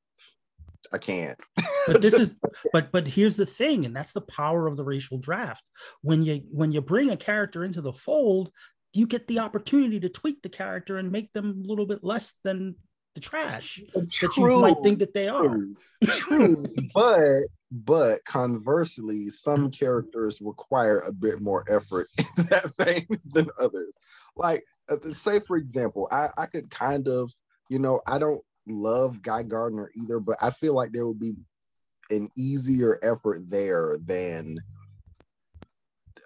I can't. but this is but but here's the thing and that's the power of the racial draft when you when you bring a character into the fold you get the opportunity to tweak the character and make them a little bit less than the trash that you might think that they are True, true. but but conversely, some characters require a bit more effort in that vein than others. Like, uh, say for example, I I could kind of, you know, I don't love Guy Gardner either, but I feel like there would be an easier effort there than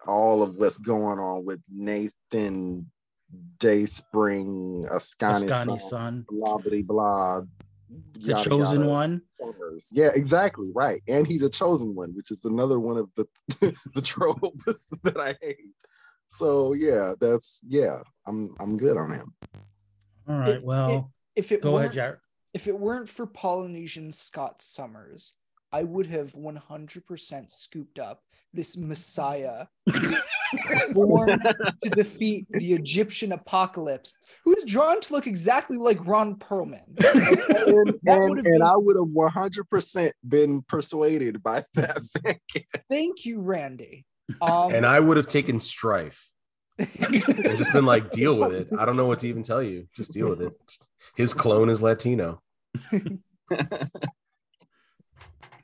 all of what's going on with Nathan Dayspring, Askani, Askani son, son blah blah blah. the yada, chosen yada. one Yeah, exactly. Right. And he's a chosen one, which is another one of the the tropes that I hate. So yeah, that's yeah, I'm I'm good on him. all right It- well If it go ahead weren't, jared if it weren't for Polynesian Scott Summers, I would have 100% scooped up this Messiah born to defeat the Egyptian apocalypse, who is drawn to look exactly like Ron Perlman. And, and, and been- I would have 100% been persuaded by that fan Thank you, Randy. Um, And I would have taken Stryfe and just been like, deal with it. I don't know what to even tell you. Just deal with it. His clone is Latino.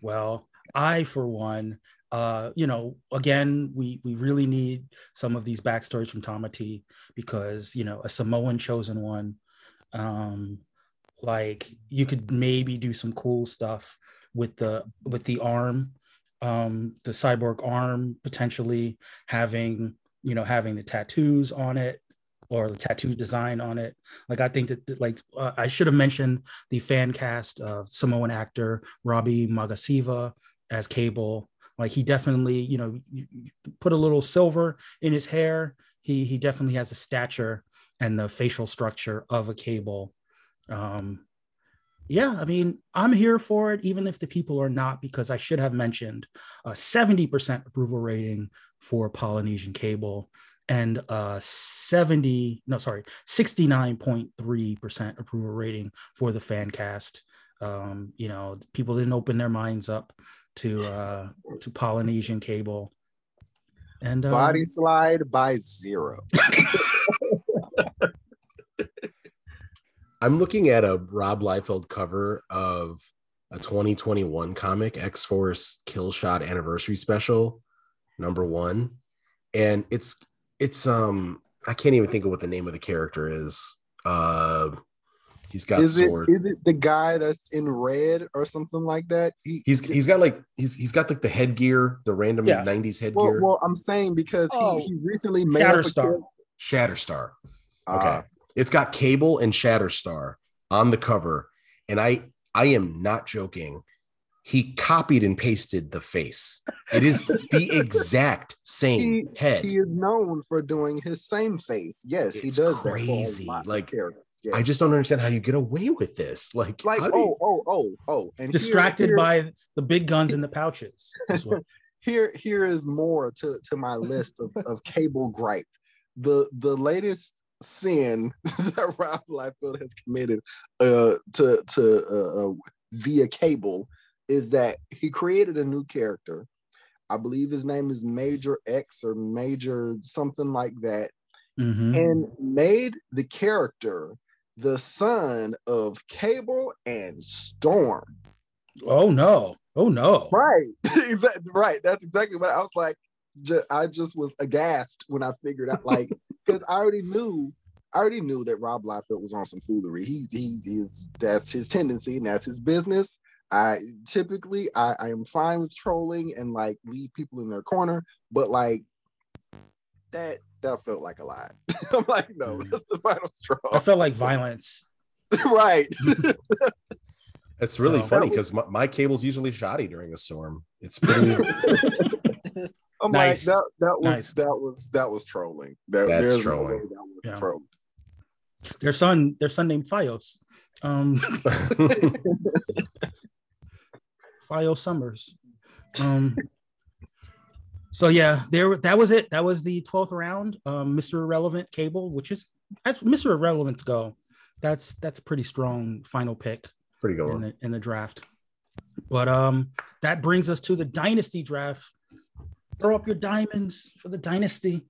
Well, I, for one, uh, you know, again, we we really need some of these backstories from Tamati because you know a Samoan chosen one, um, like you could maybe do some cool stuff with the with the arm, um, the cyborg arm potentially having you know having the tattoos on it or the tattoo design on it. Like I think that like uh, I should have mentioned the fan cast of Samoan actor Robbie Magasiva as Cable. Like he definitely, you know, put a little silver in his hair. He he definitely has the stature and the facial structure of a Cable. Um, yeah, I mean, I'm here for it, even if the people are not, because I should have mentioned a 70% approval rating for Polynesian Cable and uh 70 no sorry 69.3% approval rating for the fan cast. Um you know people didn't open their minds up to uh to polynesian cable. And uh, Body slide by zero. I'm looking at a Rob Liefeld cover of a 2021 comic, X Force Kill Shot Anniversary Special, number one, and it's it's um I can't even think of what the name of the character is. Uh, he's got Is it sword. is it the guy that's in red or something like that? He, He's he's got like he's he's got like the headgear, the random Yeah. 90s headgear. well, I'm saying because Oh. he, he recently made up a Shatterstar. Shatterstar. Okay. Ah, it's got Cable and Shatterstar on the cover, and I I am not joking. He copied and pasted the face. It is the exact same head. He is known for doing his same face. Yes, he does. that for a crazy. lot Like, characters. Yes. I just don't understand how you get away with this. Like, like how do you- oh oh oh oh and Distracted here, by the big guns in the pouches. That's what- here here is more to to my list of, of cable gripe. The the latest sin that Rob Liefeld has committed uh to to uh, uh, via cable is that he created a new character. I believe his name is Major X or Major something like that, Mhm. and made the character the son of Cable and Storm. Oh no! Oh no! Right. exactly. Right. That's exactly what I was like. Ju- I just was aghast when I figured out, like, because I already knew, I already knew that Rob Liefeld was on some foolery. He's he's he's that's his tendency and that's his business. I typically I, I am fine with trolling and like leave people in their corner, but like that that felt like a lot. I'm like, no, that's the final straw. I felt like violence. right. It's really So- funny because my, my cable's usually shoddy during a storm. It's pretty. I'm Nice. like that that was Nice. that was that was trolling. That, That's there's no trolling. that was Yeah. trolling. Their son, their son named Fios. Um, Fios Summers. Um, so yeah, there that was it. That was the twelfth round. Um, Mr. Irrelevant Cable, which is as Mr. Irrelevant go, that's that's a pretty strong final pick pretty good in the in the draft. But um, that brings us to the dynasty draft. Throw up your diamonds for the dynasty.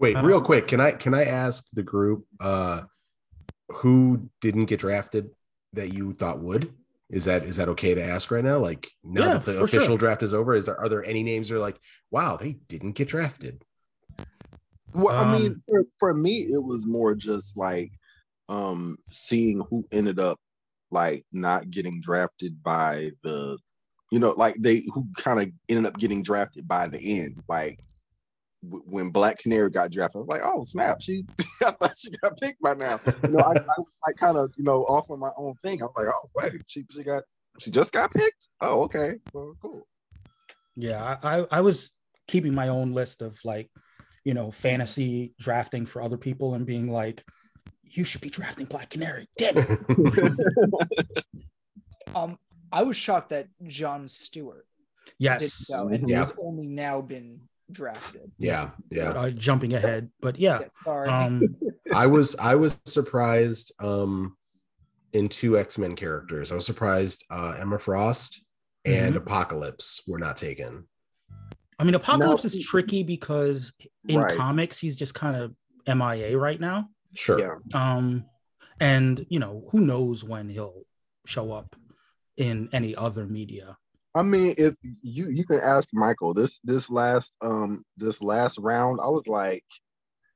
Wait, Uh, real quick, can I can I ask the group uh who didn't get drafted that you thought would? Is that is that okay to ask right now? Like now Yeah, that the official sure. draft is over, is there are there any names that are like, wow, they didn't get drafted? Well, I mean, Um, for, for me, it was more just like um seeing who ended up like not getting drafted by the, you know, like they who kind of ended up getting drafted by the end. Like w- when Black Canary got drafted, I was like, oh snap, she, I thought she got picked by now. You know, I, I, I kind of, you know, off on my own thing. I was like, oh wait, she she got, she just got picked. Oh okay, well cool. Yeah, I, I I was keeping my own list of like, you know, fantasy drafting for other people and being like, you should be drafting Black Canary. Damn it. Um, I was shocked that John Stewart Yes. Did so, and Yeah. he's only now been drafted. yeah, yeah. Uh, jumping ahead, but yeah. Yeah, sorry. Um, I was I was surprised um in two X-Men characters. I was surprised uh Emma Frost and Mm-hmm. Apocalypse were not taken. I mean, Apocalypse No. is tricky because in Right. comics he's just kind of MIA right now. Sure. Yeah. Um, and you know, who knows when he'll show up in any other media. I mean, if you you can ask Michael this this last um this last round, I was like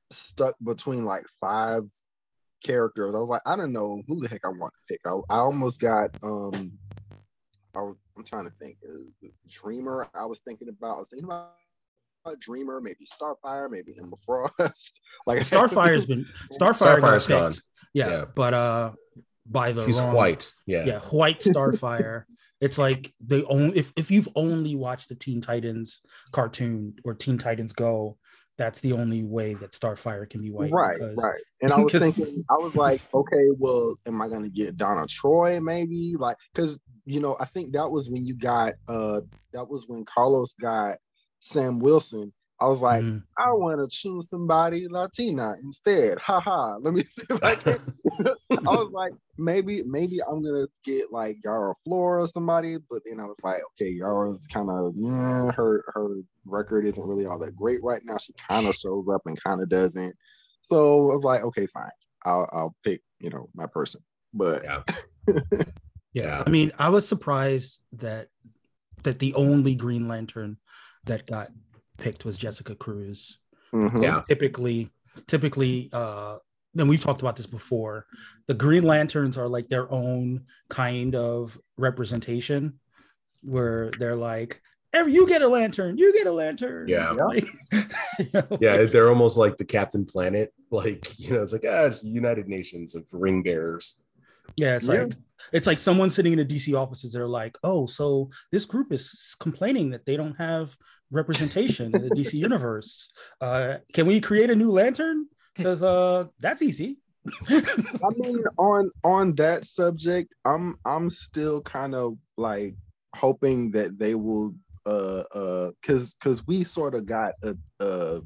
stuck between like five characters. I was like, I don't know who the heck I want to pick. I, I almost got um I was, I'm trying to think. Uh, Dreamer, I was thinking about. I was thinking about Dreamer, maybe Starfire, maybe Emma Frost. like Starfire's been Starfire Starfire's gone. Yeah, Yeah. but uh by the He's wrong, white. Yeah. yeah, white Starfire. It's like the only if, if you've only watched the Teen Titans cartoon or Teen Titans Go, that's the only way that Starfire can be white. right, because- right. And I was thinking, I was like, okay, well, am I gonna get Donna Troy maybe? Like, because you know, I think that was when you got uh that was when Carlos got Sam Wilson. I was like, Mhm. I want to choose somebody Latina instead. Ha ha. Let me see if I can. I was like, maybe, maybe I'm gonna get like Yara Flor or somebody, but then I was like, okay, Yara's kind of yeah, her her record isn't really all that great right now. She kind of shows up and kind of doesn't. So I was like, okay, fine. I'll I'll pick, you know, my person. But Yeah. yeah. Yeah. I mean, I was surprised that that the only Green Lantern that got picked was Jessica Cruz. mhm. Yeah. Typically, typically, uh, and we've talked about this before. The Green Lanterns are like their own kind of representation, where they're like, "Every you get a lantern, you get a lantern." Yeah. Like, you know, Yeah, they're almost like the Captain Planet. Like, you know, it's like, ah, it's United Nations of ring bearers. yeah. It's Yeah. like It's like someone sitting in the DC offices. They're like, "Oh, so this group is complaining that they don't have representation in the DC universe. Uh, can we create a new Lantern? Because uh, that's easy." I mean, on on that subject, I'm I'm still kind of like hoping that they will uh uh because because we sort of got a uh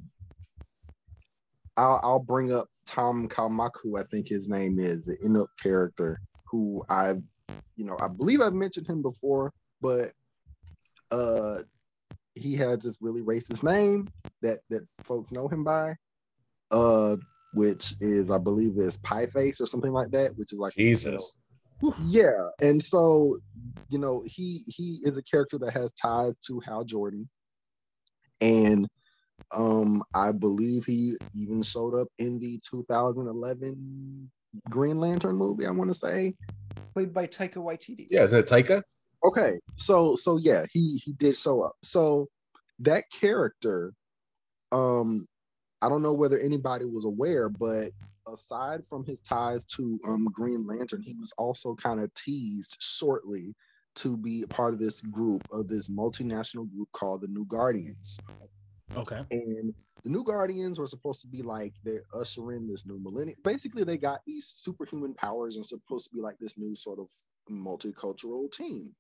I'll I'll bring up Tom Kalmaku, I think his name is the Inuk character, who I you know I believe I've mentioned him before, but uh he has this really racist name that that folks know him by. Uh which is I believe is Pie Face or something like that, which is like Jesus. You know, yeah, and so you know he he is a character that has ties to Hal Jordan, and um I believe he even showed up in the 2011 Green Lantern movie. I want to say played by Taika Waititi. Yeah, isn't it Taika? Okay, so so yeah, he he did show up. So that character, um, I don't know whether anybody was aware, but aside from his ties to um, Green Lantern, he was also kind of teased shortly to be a part of this group of this multinational group called the New Guardians. Okay. And the New Guardians were supposed to be like they're ushering this new millennium. Basically, they got these superhuman powers and supposed to be like this new sort of multicultural team.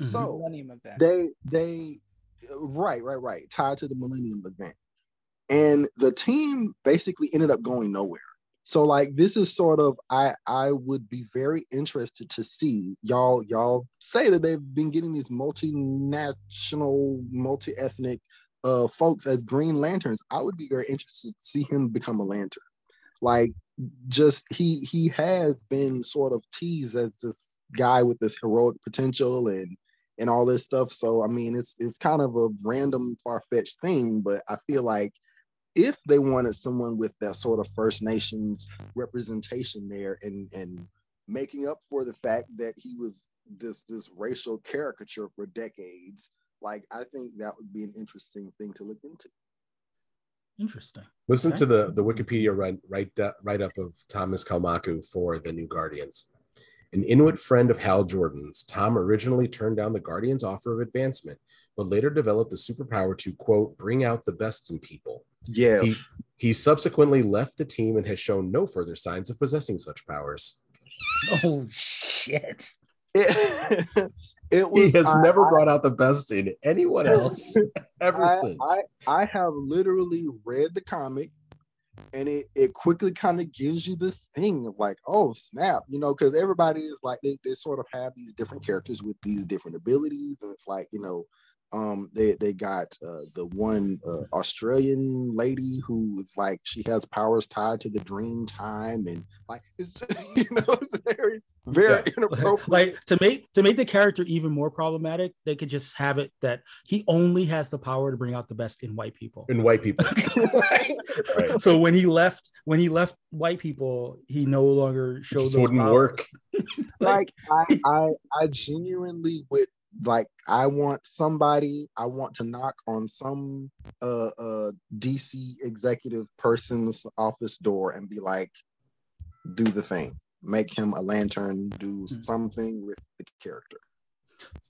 Mhm. So Millennium event. they they right right right. Tied to the millennium event. And the team basically ended up going nowhere. So like this is sort of i i would be very interested to see y'all y'all say that they've been getting these multinational multi-ethnic uh folks as green lanterns. I would be very interested to see him become a lantern. Like just he he has been sort of teased as this guy with this heroic potential and and all this stuff. So I mean, it's it's kind of a random, far fetched thing, but I feel like if they wanted someone with that sort of First Nations representation there, and and making up for the fact that he was this this racial caricature for decades, like I think that would be an interesting thing to look into. Interesting. Listen Okay. to the the Wikipedia write write uh, write up of Thomas Kalmaku for the New Guardians. An Inuit friend of Hal Jordan's, Tom originally turned down the Guardians' offer of advancement, but later developed the superpower to quote bring out the best in people. Yeah, He he subsequently left the team and has shown no further signs of possessing such powers. Oh shit. it, it He has I- never I- brought out the best in anyone else ever I, since. I, I have literally read the comic and it, it quickly kind of gives you this thing of like, oh snap, you know, because everybody is like they, they sort of have these different characters with these different abilities, and it's like, you know, um they they got uh, the one uh, Australian lady who is like she has powers tied to the dream time and like it's you know it's very very Yeah. inappropriate. like to make to make the character even more problematic, they could just have it that he only has the power to bring out the best in white people. in white people. right. So when he left, when he left white people, he no longer showed just wouldn't powers. work. like I, I I genuinely would like I want somebody I want to knock on some uh uh DC executive person's office door and be like do the thing make him a lantern do Mhm. something with the character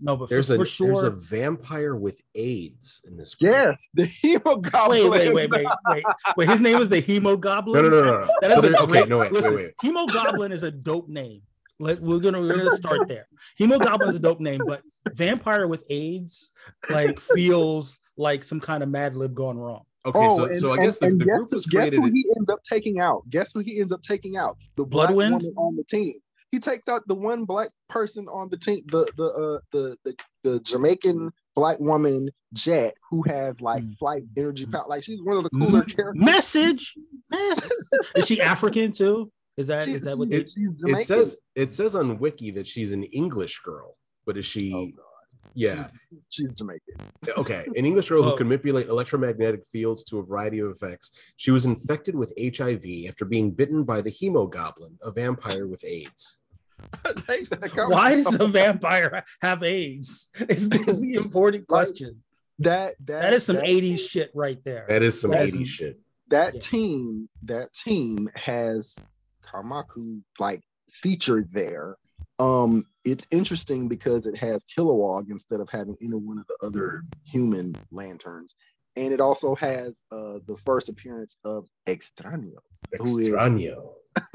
No, but for, There's a for sure. there's a vampire with AIDS in this. group. yes the hemo wait, goblin wait, wait, wait, wait, wait. His name is the Hemo Goblin. No, no, no, no. no. That So is a there- okay, no, wait, listen, wait, wait. Hemo Goblin is a dope name. Like we're gonna we're gonna start there. Hemo Goblin a dope name, but vampire with AIDS like feels like some kind of Mad Lib gone wrong. Okay, so, and- so I and- guess the, and the guess, group was guess who he ends up taking out guess who he ends up taking out the black Bloodwind? woman on the team he takes out the one black person on the team the the uh the the, the jamaican black woman jet who has like Mm. flight energy Mm. power like she's one of the cooler Mm. characters Message. Mess- is she African too? Is that is that what she's they, Jamaican. it says it says on Wiki that she's an English girl, but is she? Oh, God. yeah, she's, she's jamaican okay, an English girl Oh. who can manipulate electromagnetic fields to a variety of effects. She was infected with HIV after being bitten by the Hemo Goblin, a vampire with AIDS. Take that comment. why does a vampire have AIDS? Is, is the important question. that that That is some that- 80s shit right there. That is some That is- 80s shit. that Yeah. team that team has Kamaku like featured there Um, it's interesting because it has Kilowog instead of having any one of the other human lanterns, and it also has uh the first appearance of Extraño. Who is- Extraño.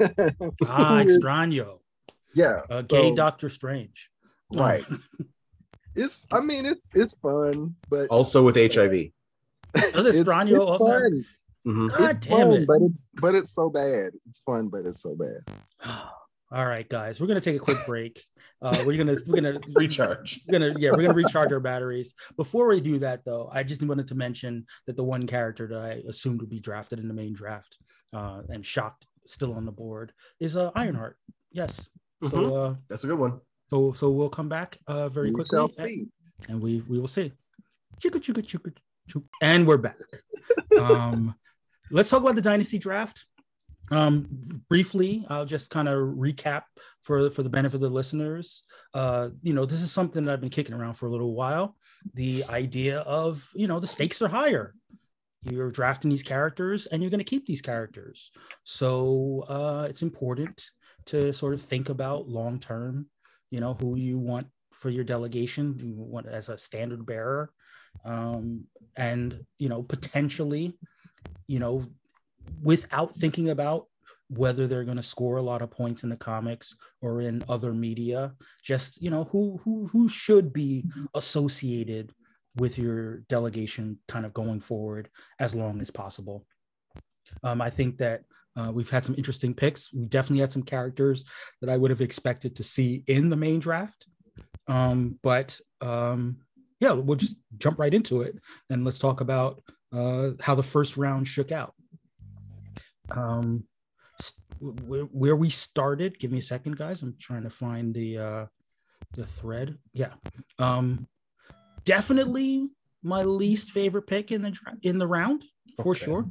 Ah, Who is- extraño. yeah, Uh, gay Doctor Strange. right. It's, I mean, it's it's fun, but Also with HIV. Does Extraño also fun. Mhm. God it's damn fun, it. but it's but it's so bad. It's fun, but it's so bad. All right, guys, we're gonna take a quick break. Uh, we're gonna we're gonna Recharge. we're gonna yeah we're gonna recharge our batteries. Before we do that, though, I just wanted to mention that the one character that I assumed would be drafted in the main draft uh, and shocked still on the board is uh, Ironheart. Yes. So uh, That's a good one. so so we'll come back uh, very We quickly shall and- and we we will see. And we're back. Um, let's talk about the dynasty draft. Um, briefly, I'll just kind of recap for for the benefit of the listeners. Uh, you know, this is something that I've been kicking around for a little while. The idea of you know the stakes are higher. You're drafting these characters, and you're going to keep these characters. So uh, it's important to sort of think about long term. You know who you want for your delegation you want as a standard bearer um, and you know potentially you know without thinking about whether they're going to score a lot of points in the comics or in other media just you know who who who should be associated with your delegation kind of going forward as long as possible. Um, i think that uh, we've had some interesting picks. We definitely had some characters that i would have expected to see in the main draft. Um, but um, yeah, we'll just jump right into it and let's talk about uh, how the first round shook out. Um, s- where, where we started, give me a second, guys. I'm trying to find the uh, the thread. Yeah, um, definitely my least favorite pick in the in the round for Okay. sure.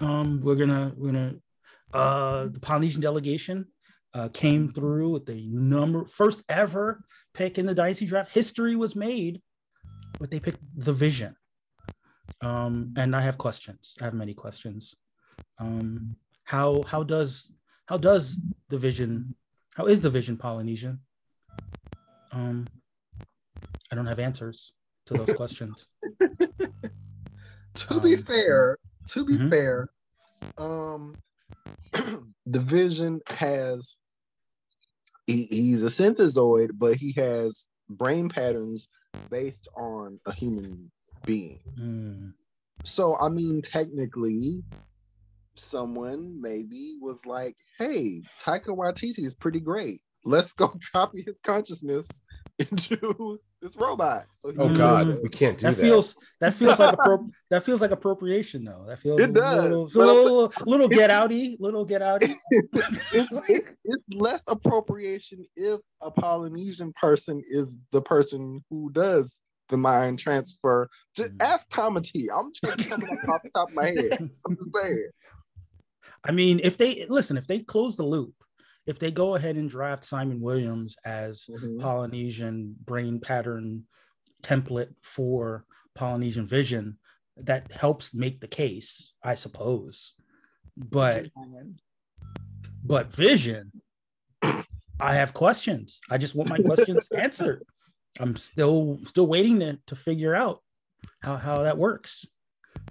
Um, we're gonna we're gonna uh, the Polynesian delegation uh, came through with the number first ever pick in the dynasty draft. History was made, but they picked the Vision. Um, and I have questions. I have many questions. Um, how how does how does the Vision? How is the Vision Polynesian? Um, I don't have answers to those questions. To be Um, fair, to be Mhm. fair, um, the Vision has he, he's a synthezoid, but he has brain patterns based on a human being. Hmm. So I mean, technically, someone maybe was like, "Hey, Taika Waititi is pretty great. Let's go copy his consciousness into this robot." So Oh God, it. we can't do that that. feels that feels like appro- that feels like appropriation though. That feels It does, little, but I'm little, little get outy, little get outy. it's, it- it's less appropriation if a Polynesian person is the person who does the mind transfer. Just Mm. ask Tom T. I'm just coming off the top of my head. I'm just saying. I mean, if they listen, if they close the loop, if they go ahead and draft Simon Williams as Polynesian brain pattern template for Polynesian vision, that helps make the case, I suppose. But but vision, I have questions. I just want my questions answered. I'm still still waiting to, to figure out how how that works.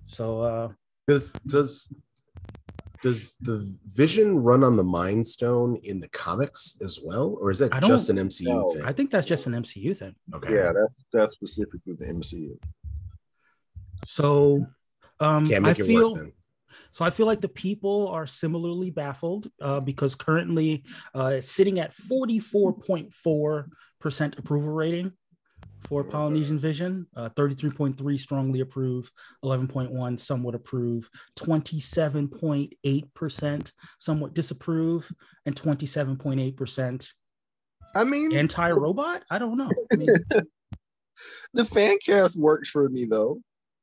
So uh Does does does the Vision run on the Mind Stone in the comics as well, or is that just an MCU know. thing? I think that's just an MCU thing. okay, Yeah, that's that's specific specifically the MCU. So um can't I it feel work then. so I feel like the people are similarly baffled uh, because currently uh, it's sitting at 44.4% approval rating for Polynesian Vision, uh, 33.3 strongly approve, 11.1 somewhat approve, 27.8% somewhat disapprove, and 27.8% I mean, anti-robot. I don't know. I mean, the fan cast works for me though.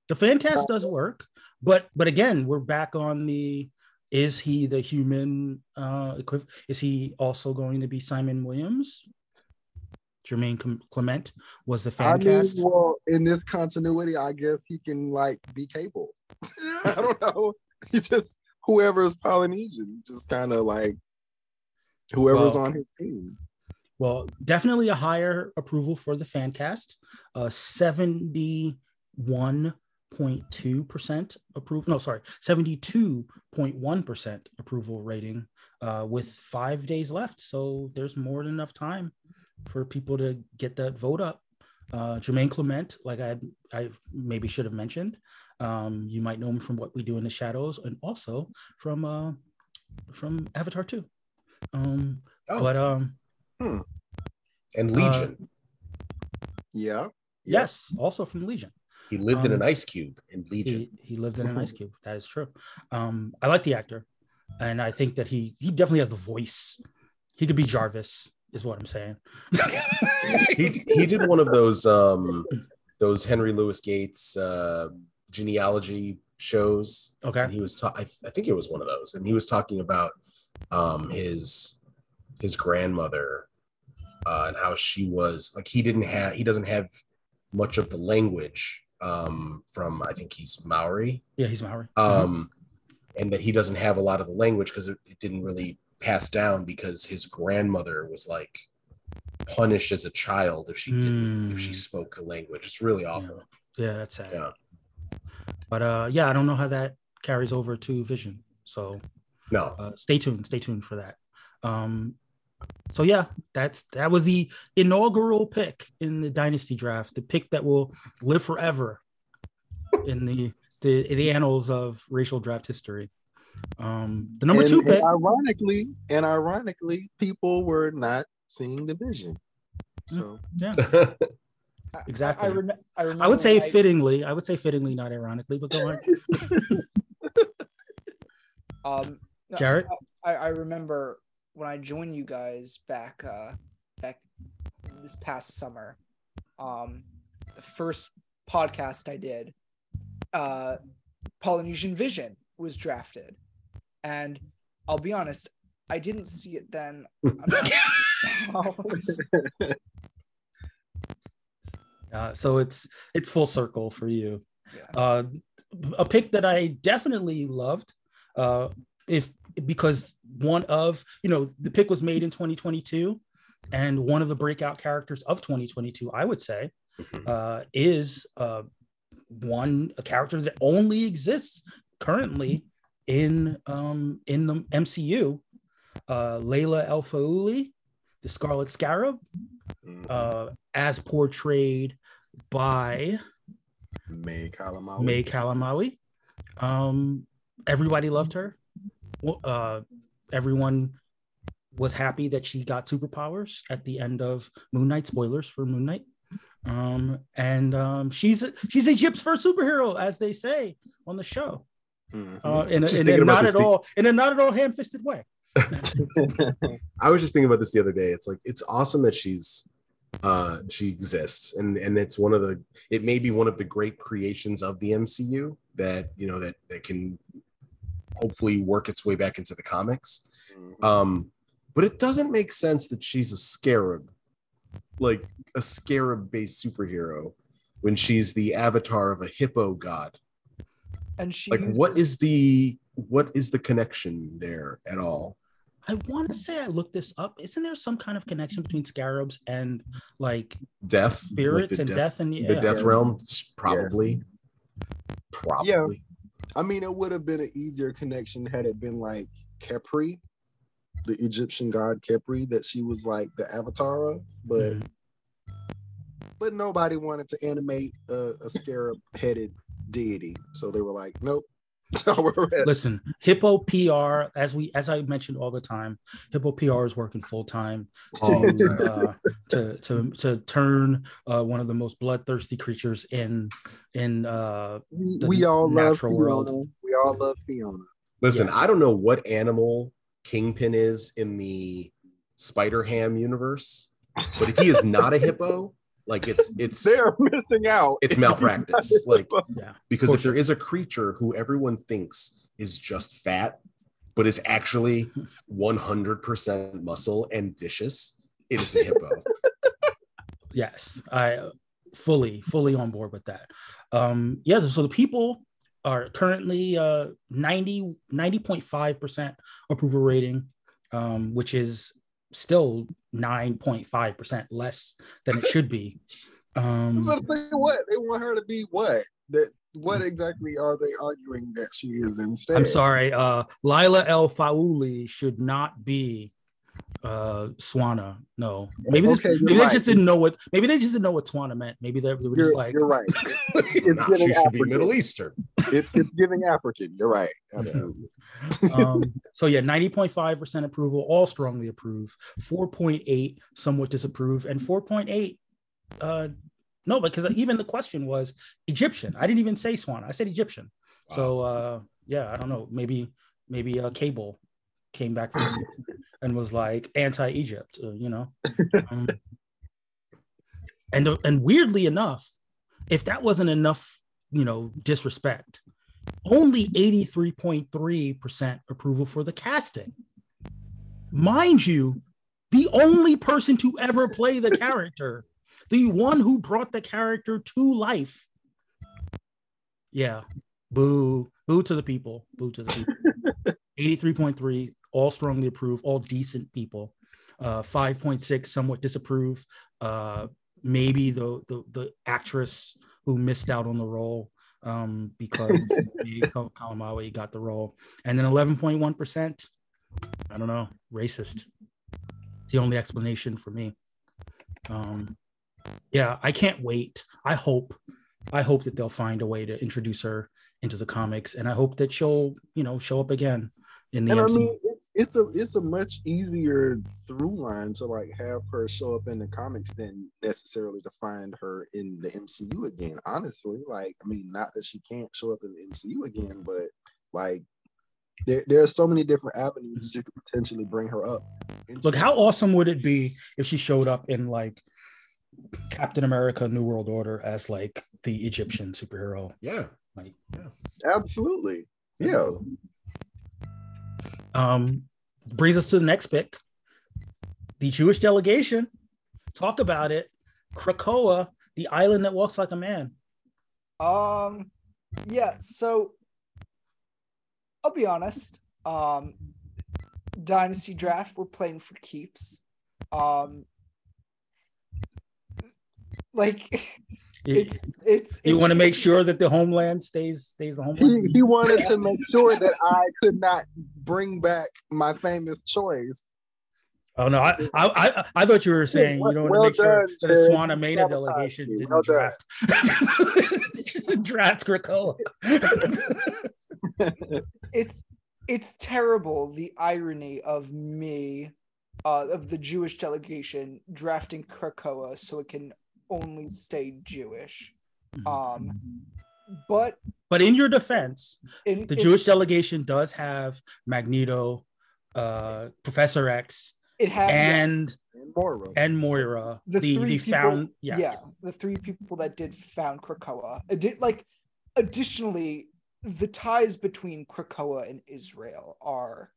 the fan cast does work, but but again, we're back on the is he the human uh equiv- is he also going to be Simon Williams? Jermaine Clement was the fan I mean, cast. well, in this continuity, I guess he can like be capable. I don't know. He just whoever is Polynesian, just kind of like whoever's Well, on his team. Well, definitely a higher approval for the fan cast. Uh, 71.2% approval. No, sorry, 72.1% approval rating uh, with five days left. So there's more than enough time for people to get that vote up. Uh, Jermaine Clement, like I, I maybe should have mentioned, um, you might know him from what we do in the shadows, and also from uh, from Avatar Two. Um, Oh. But um, And Legion. Yeah. yes, also from Legion. he lived in um, an ice cube in Legion. He, he lived in an ice cube. That is true. Um, I like the actor, and I think that he he definitely has the voice. He could be Jarvis, is what I'm saying. he he did one of those um those Henry Louis Gates uh genealogy shows. okay. And he was ta- I, I think it was one of those, and he was talking about um his his grandmother uh, and how she was like he didn't have he doesn't have much of the language um from I think he's Maori Yeah, he's Maori. um and that he doesn't have a lot of the language because it, it didn't really pass down because his grandmother was like punished as a child if she didn't if she Mm. spoke the language it's really awful yeah, that's sad. yeah But uh, yeah, I don't know how that carries over to Vision. So no uh, stay tuned. Stay tuned for that. Um, so yeah, that's that was the inaugural pick in the dynasty draft, the pick that will live forever in the the, the annals of racial draft history. Um, the number and, two and ironically, and ironically, people were not seeing the vision. So Yeah, Exactly. I, I, rem- I remember I would say when fittingly. I would say fittingly, not ironically, but go on. Um, no, Jared? I, I remember when I joined you guys back uh back this past summer. Um, the first podcast I did, uh, Polynesian Vision was drafted, and I'll be honest, I didn't see it then. I'm Uh, so it's it's full circle for you. Yeah. Uh, a pick that I definitely loved, uh, if because one of you know the pick was made in 2022, and one of the breakout characters of 2022, I would say, uh, is uh, one a character that only exists currently in um, in the MCU, uh, Layla El Faouly, the Scarlet Scarab, mm, uh, as portrayed by May Calamawy. May Calamawy. Um, everybody loved her. Uh, everyone was happy that she got superpowers at the end of Moon Knight. Spoilers for Moon Knight. Um, and um, she's a, she's Egypt's first superhero, as they say on the show. Mhm. Uh, in a, in a not at all in a not at all ham-fisted way. I was just thinking about this the other day. It's like it's awesome that she's uh she exists and and it's one of the it may be one of the great creations of the MCU that you know that that can hopefully work its way back into the comics. Mhm. Um but it doesn't make sense that she's a scarab like a scarab based superhero when she's the avatar of a hippo god. And she Like uses- what is the what is the connection there at all? I want to say I looked this up. Isn't there some kind of connection between scarabs and like Death, spirits the and death- death and the death realm probably probably Yeah. I mean, it would have been an easier connection had it been like Khepri, the Egyptian god Khepri, that she was like the avatar of, but Mhm. but nobody wanted to animate a, a scarab-headed deity, so they were like, nope. So we're Listen, Hippo PR, as we as I mentioned all the time, Hippo PR is working full time to, uh, to to to turn uh, one of the most bloodthirsty creatures in in uh, we, the we all love natural Fiona. world. We all love Fiona. listen Yes. i don't know what animal kingpin is in the spider ham universe but if he is not a hippo like it's it's They're missing out. it's malpractice like yeah. because For if there is a creature who everyone thinks is just fat but is actually 100% muscle and vicious it is a hippo Yes, I fully fully on board with that. Um, yeah, so the people are currently uh 90 90.5% approval rating, um, which is still 9.5% less than it should be. Um, Let's say what they want her to be. What that? What exactly are they arguing that she is instead? I'm sorry, uh, Lila El Faouly should not be uh Swana. No, maybe this, Okay, you're maybe they just didn't know what maybe they just didn't know what Swana meant. Maybe they, they were You're, just like, you're right. It's, Nah, giving she should be African. Middle Eastern. It's it's giving African. You're right. Absolutely. um, so yeah, 90.5% approval, all strongly approve, 4.8 somewhat disapprove, and 4.8 uh no, because even the question was Egyptian. I didn't even say Swan. I said Egyptian. So uh yeah, I don't know. Maybe maybe uh cable came back from and was like anti-Egypt, uh, you know. Um, and and weirdly enough, if that wasn't enough, you know, disrespect, only 83.3% approval for the casting. Mind you, the only person to ever play the character, the one who brought the character to life. Yeah, boo, boo to the people, boo to the people. 83.3, all strongly approve, all decent people. Uh, 5.6, somewhat disapprove. Uh, maybe the, the the actress who missed out on the role um, because Kal- Calamawy got the role, and then 11.1 I don't know, racist. It's the only explanation for me. Um, yeah, I can't wait. I hope, I hope that they'll find a way to introduce her into the comics, and I hope that she'll, you know, show up again in the And I MCU. mean, it's it's a it's a much easier through line to like have her show up in the comics than necessarily to find her in the MCU again. Honestly, like I mean, not that she can't show up in the MCU again, but like there there are so many different avenues you could potentially bring her up. Look, how awesome would it be if she showed up in like Captain America: New World Order as like the Egyptian superhero? Yeah. Like, yeah. absolutely, yeah. Um, brings us to the next pick, the Jewish delegation. Talk about it, Krakoa, the island that walks like a man. Um, yeah. So I'll be honest. Um, Dynasty draft, we're playing for keeps. Um, like it's it's. you want to make sure that the homeland stays stays the He, homeland. he wanted to make sure that I could not bring back my famous choice. Oh no, I I I, I thought you were saying you don't want to Well make sure that the Jed. Swana Mena delegation me. didn't Well done. draft draft Krakoa. it's it's terrible the irony of me uh of the Jewish delegation drafting Krakoa so it can only stay Jewish. Um but but in your defense, in the in- Jewish delegation does have Magneto, uh, Professor X, it has and And Moira. and Moira, the the, three people- found yes. yeah the three people that did found Krakoa it did like additionally the ties between Krakoa and Israel are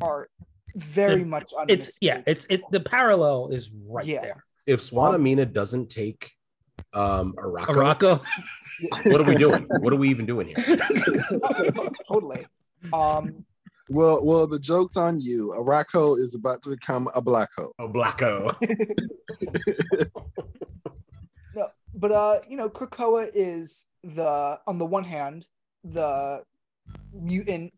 are very It- much it's yeah, unmistakable. it's it the parallel is right Yeah. there. If Swanamina doesn't take um Arako, Arako, what are we doing? What are we even doing here? totally um Well, well, the joke's on you. Araco is about to become a black hole. Oh, Blacko. no but uh you know krakoa is the on the one hand the mutant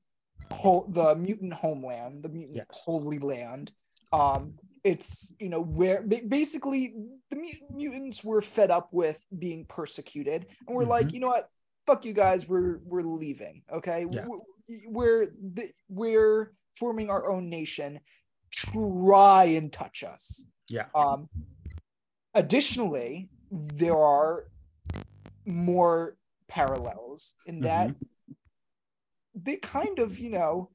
whole the mutant homeland the mutant Yes. holy land um it's you know where basically the mutants were fed up with being persecuted and we're like Mhm. you know what? Fuck you guys we're we're leaving okay? Yeah. we're we're, the, we're forming our own nation. Try and touch us. Yeah, um, additionally, there are more parallels in that they kind of, you know,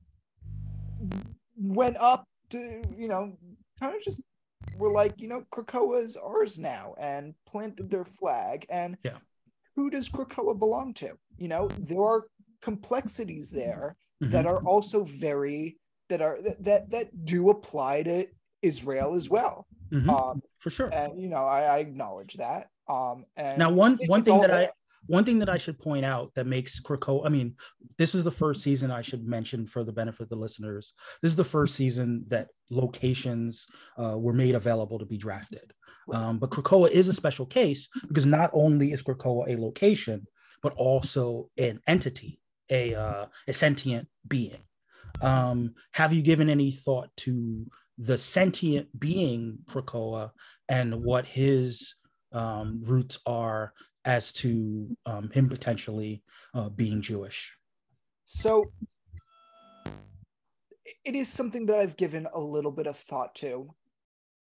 went up to, you know, kind of just were like, you know, Krakoa is ours now and planted their flag. And Yeah. who does Krakoa belong to? You know, there are complexities there Mhm. that are also very that are that that, that do apply to Israel as well. Mhm. Um, for sure. and you know I, I acknowledge that um and Now, one one thing that I there. One thing that I should point out that makes Krakoa, I mean, this is the first season I should mention for the benefit of the listeners. This is the first season that locations uh, were made available to be drafted. Um, but Krakoa is a special case because not only is Krakoa a location, but also an entity, a, uh, a sentient being. Um, have you given any thought to the sentient being Krakoa and what his um, roots are as to um, him potentially uh, being Jewish. So it is something that I've given a little bit of thought to.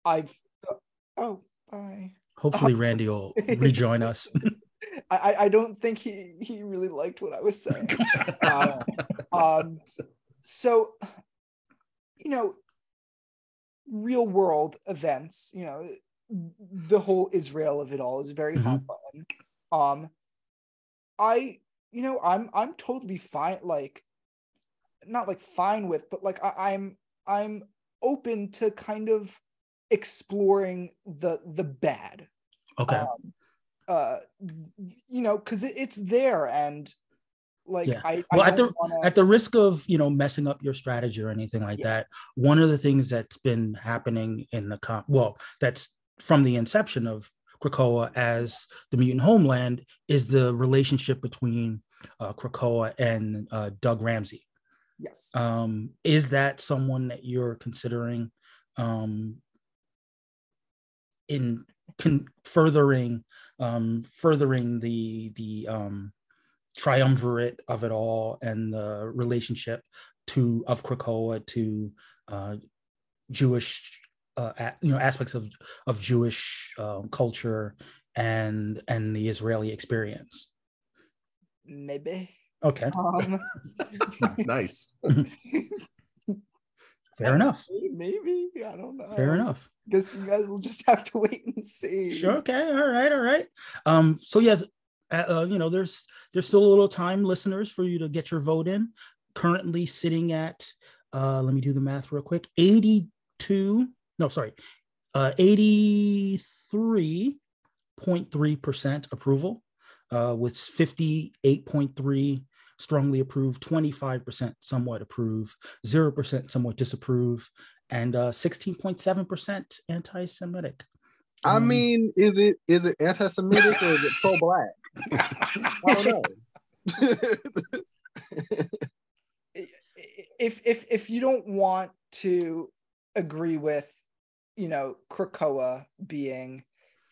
I've uh, oh bye. Hopefully, Randy will rejoin us. I, I don't think he he really liked what I was saying. uh, um, so you know, real world events. You know, the whole Israel of it all is very mm-hmm. hot button. Um, I, you know, I'm I'm totally fine. Like, not like fine with, but like I, I'm I'm open to kind of exploring the the bad. Okay. Um, uh, you know, because it, it's there and like yeah. I, well, at the wanna... at the risk of you know messing up your strategy or anything like yeah. that, one of the things that's been happening in the comp, well, that's from the inception of Krakoa as the mutant homeland is the relationship between uh, Krakoa and uh, Doug Ramsey. Yes. Um, is that someone that you're considering um, in con- furthering um, furthering the the um, triumvirate of it all and the relationship to of Krakoa to uh, Jewish uh, you know aspects of of Jewish um, culture and and the Israeli experience? Maybe. Okay. Um, nice. Fair enough. Maybe I don't know. Fair enough. Guess you guys will just have to wait and see. Sure. Okay. All right. All right. Um. So yes, uh, uh, you know, there's there's still a little time, listeners, for you to get your vote in. Currently sitting at, uh, let me do the math real quick. Eighty-two no, sorry, uh, 83.3% approval, uh, with 58.3 strongly approved, 25% somewhat approve, 0% somewhat disapprove, and uh, 16.7% anti-Semitic. I um, mean, is it is it anti-Semitic or is it pro-black? I don't know. if if if you don't want to agree with you know Krakoa being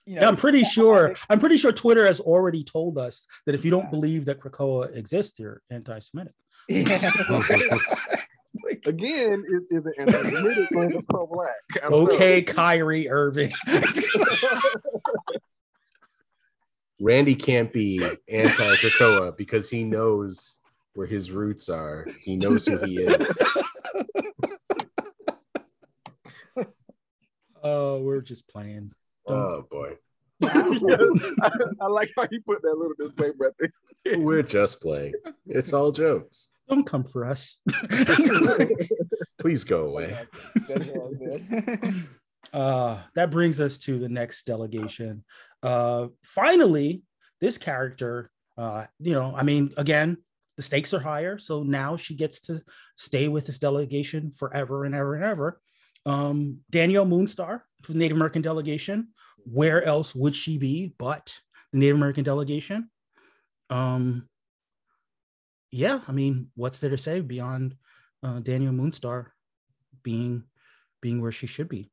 you know yeah, I'm pretty sure I'm pretty sure Twitter has already told us that if you don't yeah. believe that Krakoa exists, you're anti-Semitic. Yeah. Again, is, is it anti-Semitic or pro-black? Okay, Kyrie Irving. Randy can't be anti-Krakoa because he knows where his roots are. He knows who he is. Oh, we're just playing. Don't... Oh boy. I, I, like how you put that little disclaimer at there. We're just playing. It's all jokes. Don't come for us. Please go away. uh, that brings us to the next delegation. Uh, finally, this character, uh, you know, I mean, again, the stakes are higher. So now she gets to stay with this delegation forever and ever and ever um, Danielle Moonstar for the Native American delegation. Where else would she be but the Native American delegation? Um, yeah, I mean, what's there to say beyond uh, Danielle Moonstar being being where she should be?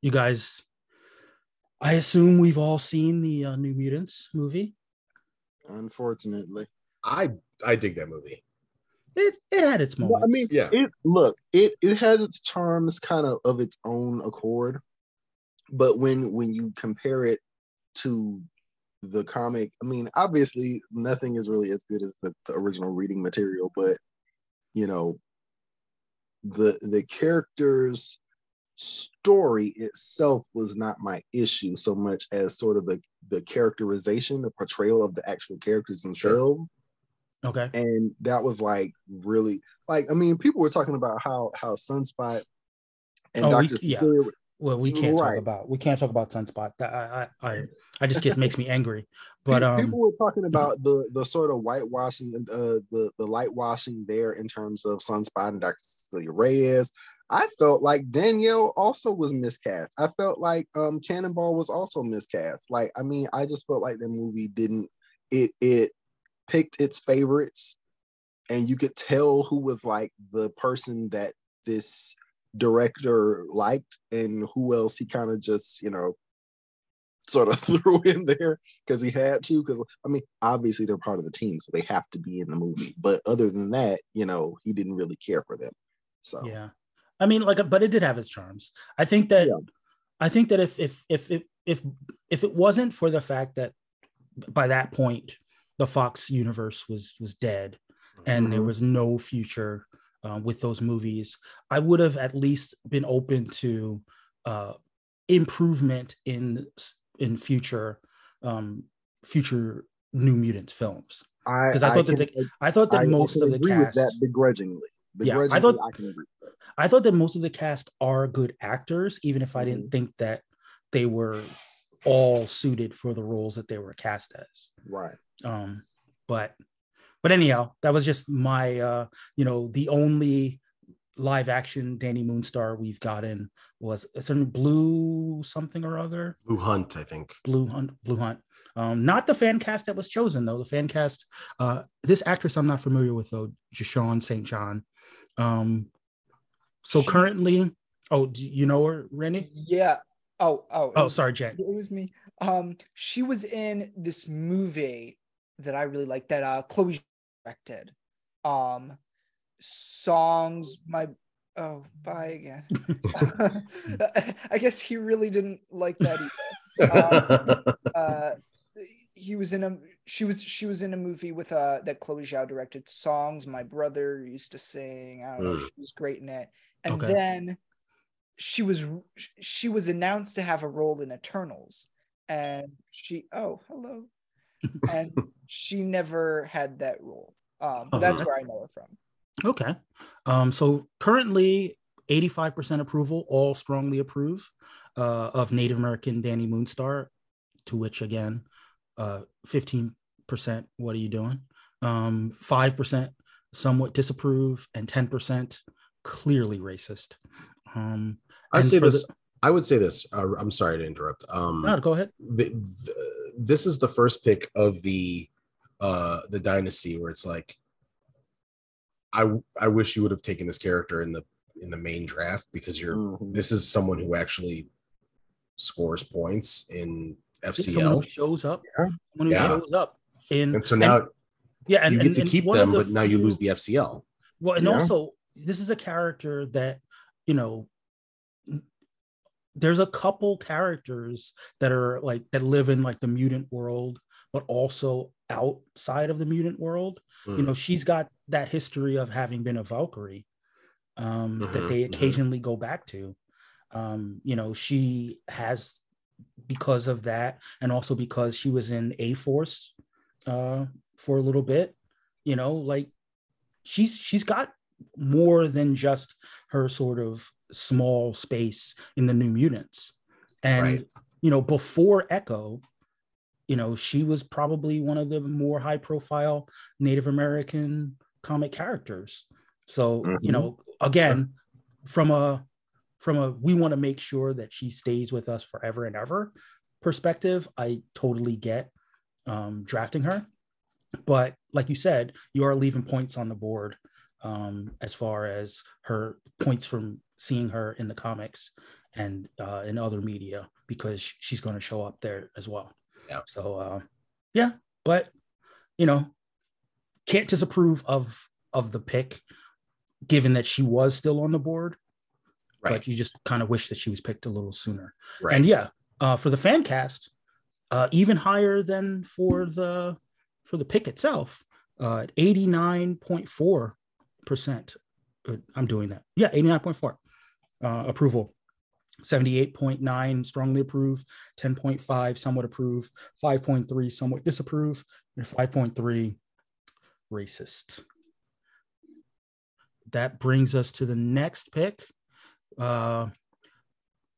You guys, I assume we've all seen the uh, New Mutants movie. Unfortunately, I I dig that movie it it had its moments. I mean, yeah. It look it it has its charms, kind of of its own accord. But when when you compare it to the comic, I mean, obviously nothing is really as good as the, the original reading material, but you know, the the characters story itself was not my issue so much as sort of the the characterization the portrayal of the actual characters themselves Okay. And that was like really like I mean people were talking about how how Sunspot and oh, Dr. yeah. well, we can't Right. talk about we can't talk about Sunspot. I I I, I just gets makes me angry. But Pe- um, people were talking about the the sort of whitewashing, uh, the the light washing there in terms of Sunspot and Dr. Cecilia Reyes. I felt like Danielle also was miscast. I felt like um Cannonball was also miscast. Like, I mean, I just felt like the movie didn't it it picked its favorites, and you could tell who was like the person that this director liked and who else he kind of just you know sort of threw in there because he had to. Because I mean, obviously they're part of the team, so they have to be in the movie. But other than that, you know, he didn't really care for them. So yeah, I mean, like, but it did have its charms. I think that Yeah. I think that if if if if if if it wasn't for the fact that by that point the Fox universe was was dead and there Mhm. was no future uh, with those movies, I would have at least been open to uh, improvement in in future um, future New Mutants films. I, 'Cause I thought that the- I thought that I- I most of the cast, that begrudgingly. Yeah, I thought- I. I thought that most of the cast are good actors, even if I Mm-hmm. didn't think that they were all suited for the roles that they were cast as. Right. Um, but but anyhow, that was just my uh, you know, the only live action Danny Moonstar we've gotten was a certain blue something or other. Blu Hunt, I think. Blu Hunt, Blu Hunt. Um, not the fan cast that was chosen though. The fan cast, uh, this actress I'm not familiar with though, Jashaun St. John. Um, so She- currently, oh, do you know her, Rennie? Yeah. Oh, oh. Oh, was- sorry, Jen. It was me. Um, she was in this movie that I really liked that uh Chloe directed. Um, songs. My oh, bye again. I guess he really didn't like that either. uh he was in a she was she was in a movie with uh that Chloe Zhao directed songs my brother used to sing I don't know Mm. she was great in it and Okay. then she was she was announced to have a role in Eternals and she oh hello and she never had that role um that's Uh-huh. where I know her from Okay. Um, so currently 85% approval, all strongly approve uh, of Native American Danny Moonstar, to which again, uh, 15%, what are you doing? Um, 5% somewhat disapprove, and 10% clearly racist. Um, I say this. the- I would say this. Uh, I'm sorry to interrupt. Um, no, go ahead. the, the- this is the first pick of the uh the dynasty where it's like I I wish you would have taken this character in the in the main draft because you're Mhm. this is someone who actually scores points in Someone who FCL shows up, Yeah. someone who Yeah. shows up in, and so now yeah, and you get and- to keep one them the but now you lose the FCL Well, and Yeah. also this is a character that you know. There's a couple characters that are like that live in like the mutant world, but also outside of the mutant world. You Mm. know, she's got that history of having been a Valkyrie um, that Mhm, they mhm. occasionally go back to. Um, you know, she has because of that, and also because she was in A Force uh, for a little bit. You know, like she's she's got more than just her sort of small space in the New Mutants, and Right. you know, before Echo, you know, she was probably one of the more high profile Native American comic characters. So, you Mhm. know, again, from a from a we want to make sure that she stays with us forever and ever perspective, I totally get um, drafting her. But like you said, you are leaving points on the board um, as far as her points from seeing her in the comics and uh, in other media because she's going to show up there as well. Yeah. So uh, yeah, but you know, can't disapprove of of the pick, given that she was still on the board. right But you just kind of wish that she was picked a little sooner. right And yeah, uh, for the fan cast, uh, even higher than for the for the pick itself, uh, eighty nine point four percent. uh, I'm doing that. Yeah, eighty nine point four uh, approval. 78.9 strongly approve, 10.5 somewhat approve, 5.3 somewhat disapprove, and 5.3 racist. That brings us to the next pick. Uh,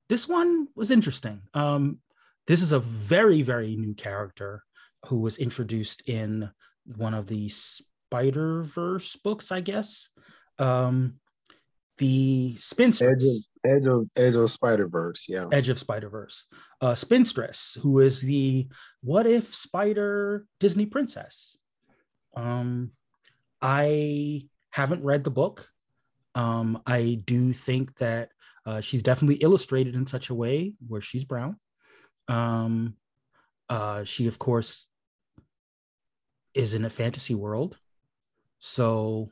this one was interesting. Um, this is a very very new character who was introduced in one of the Spider Verse books, I guess. Um, the spinstress, Edge of Edge of Edge of Spider Verse. Yeah. Edge of Spider Verse, uh, spinstress, who is the what if Spider Disney princess. Um, I haven't read the book. Um, I do think that uh, she's definitely illustrated in such a way where she's brown. Um, uh, she, of course, is in a fantasy world. So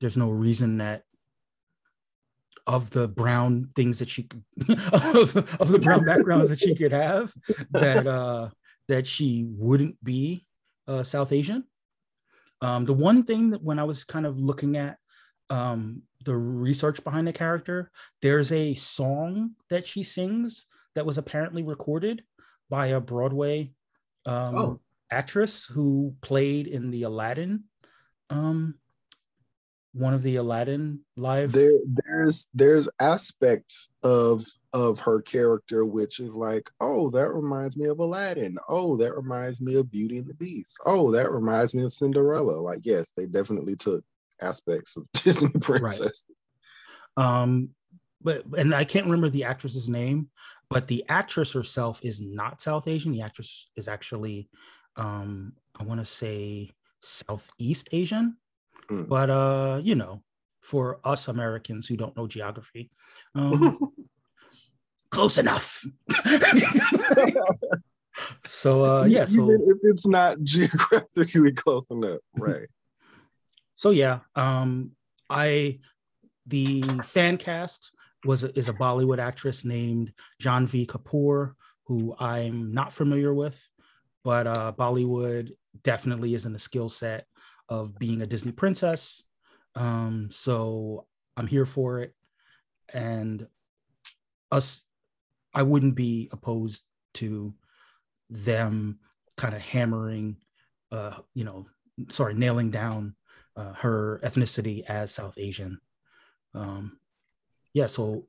there's no reason that of the brown things that she could, of, of the brown backgrounds that she could have that uh that she wouldn't be uh South Asian. Um the one thing that when I was kind of looking at um the research behind the character, there's a song that she sings that was apparently recorded by a Broadway um Oh. actress who played in the Aladdin um one of the Aladdin live there there's there's aspects of of her character which is like oh that reminds me of aladdin. Oh that reminds me of beauty and the beast. Oh that reminds me of cinderella. Like yes they definitely took aspects of disney princess. Um but and i can't remember the actress's name but the actress herself is not south asian. The actress is actually um i want to say southeast asian Mm. but uh you know for us americans who don't know geography um close enough. So uh yeah so even if it's not geographically close enough right. So yeah um i the fan cast was a, is a bollywood actress named janhvi kapoor who i'm not familiar with but uh bollywood definitely isn't a skill set of being a disney princess um so i'm here for it and us i wouldn't be opposed to them kind of hammering uh you know sorry nailing down uh, her ethnicity as South Asian. Um, yeah, so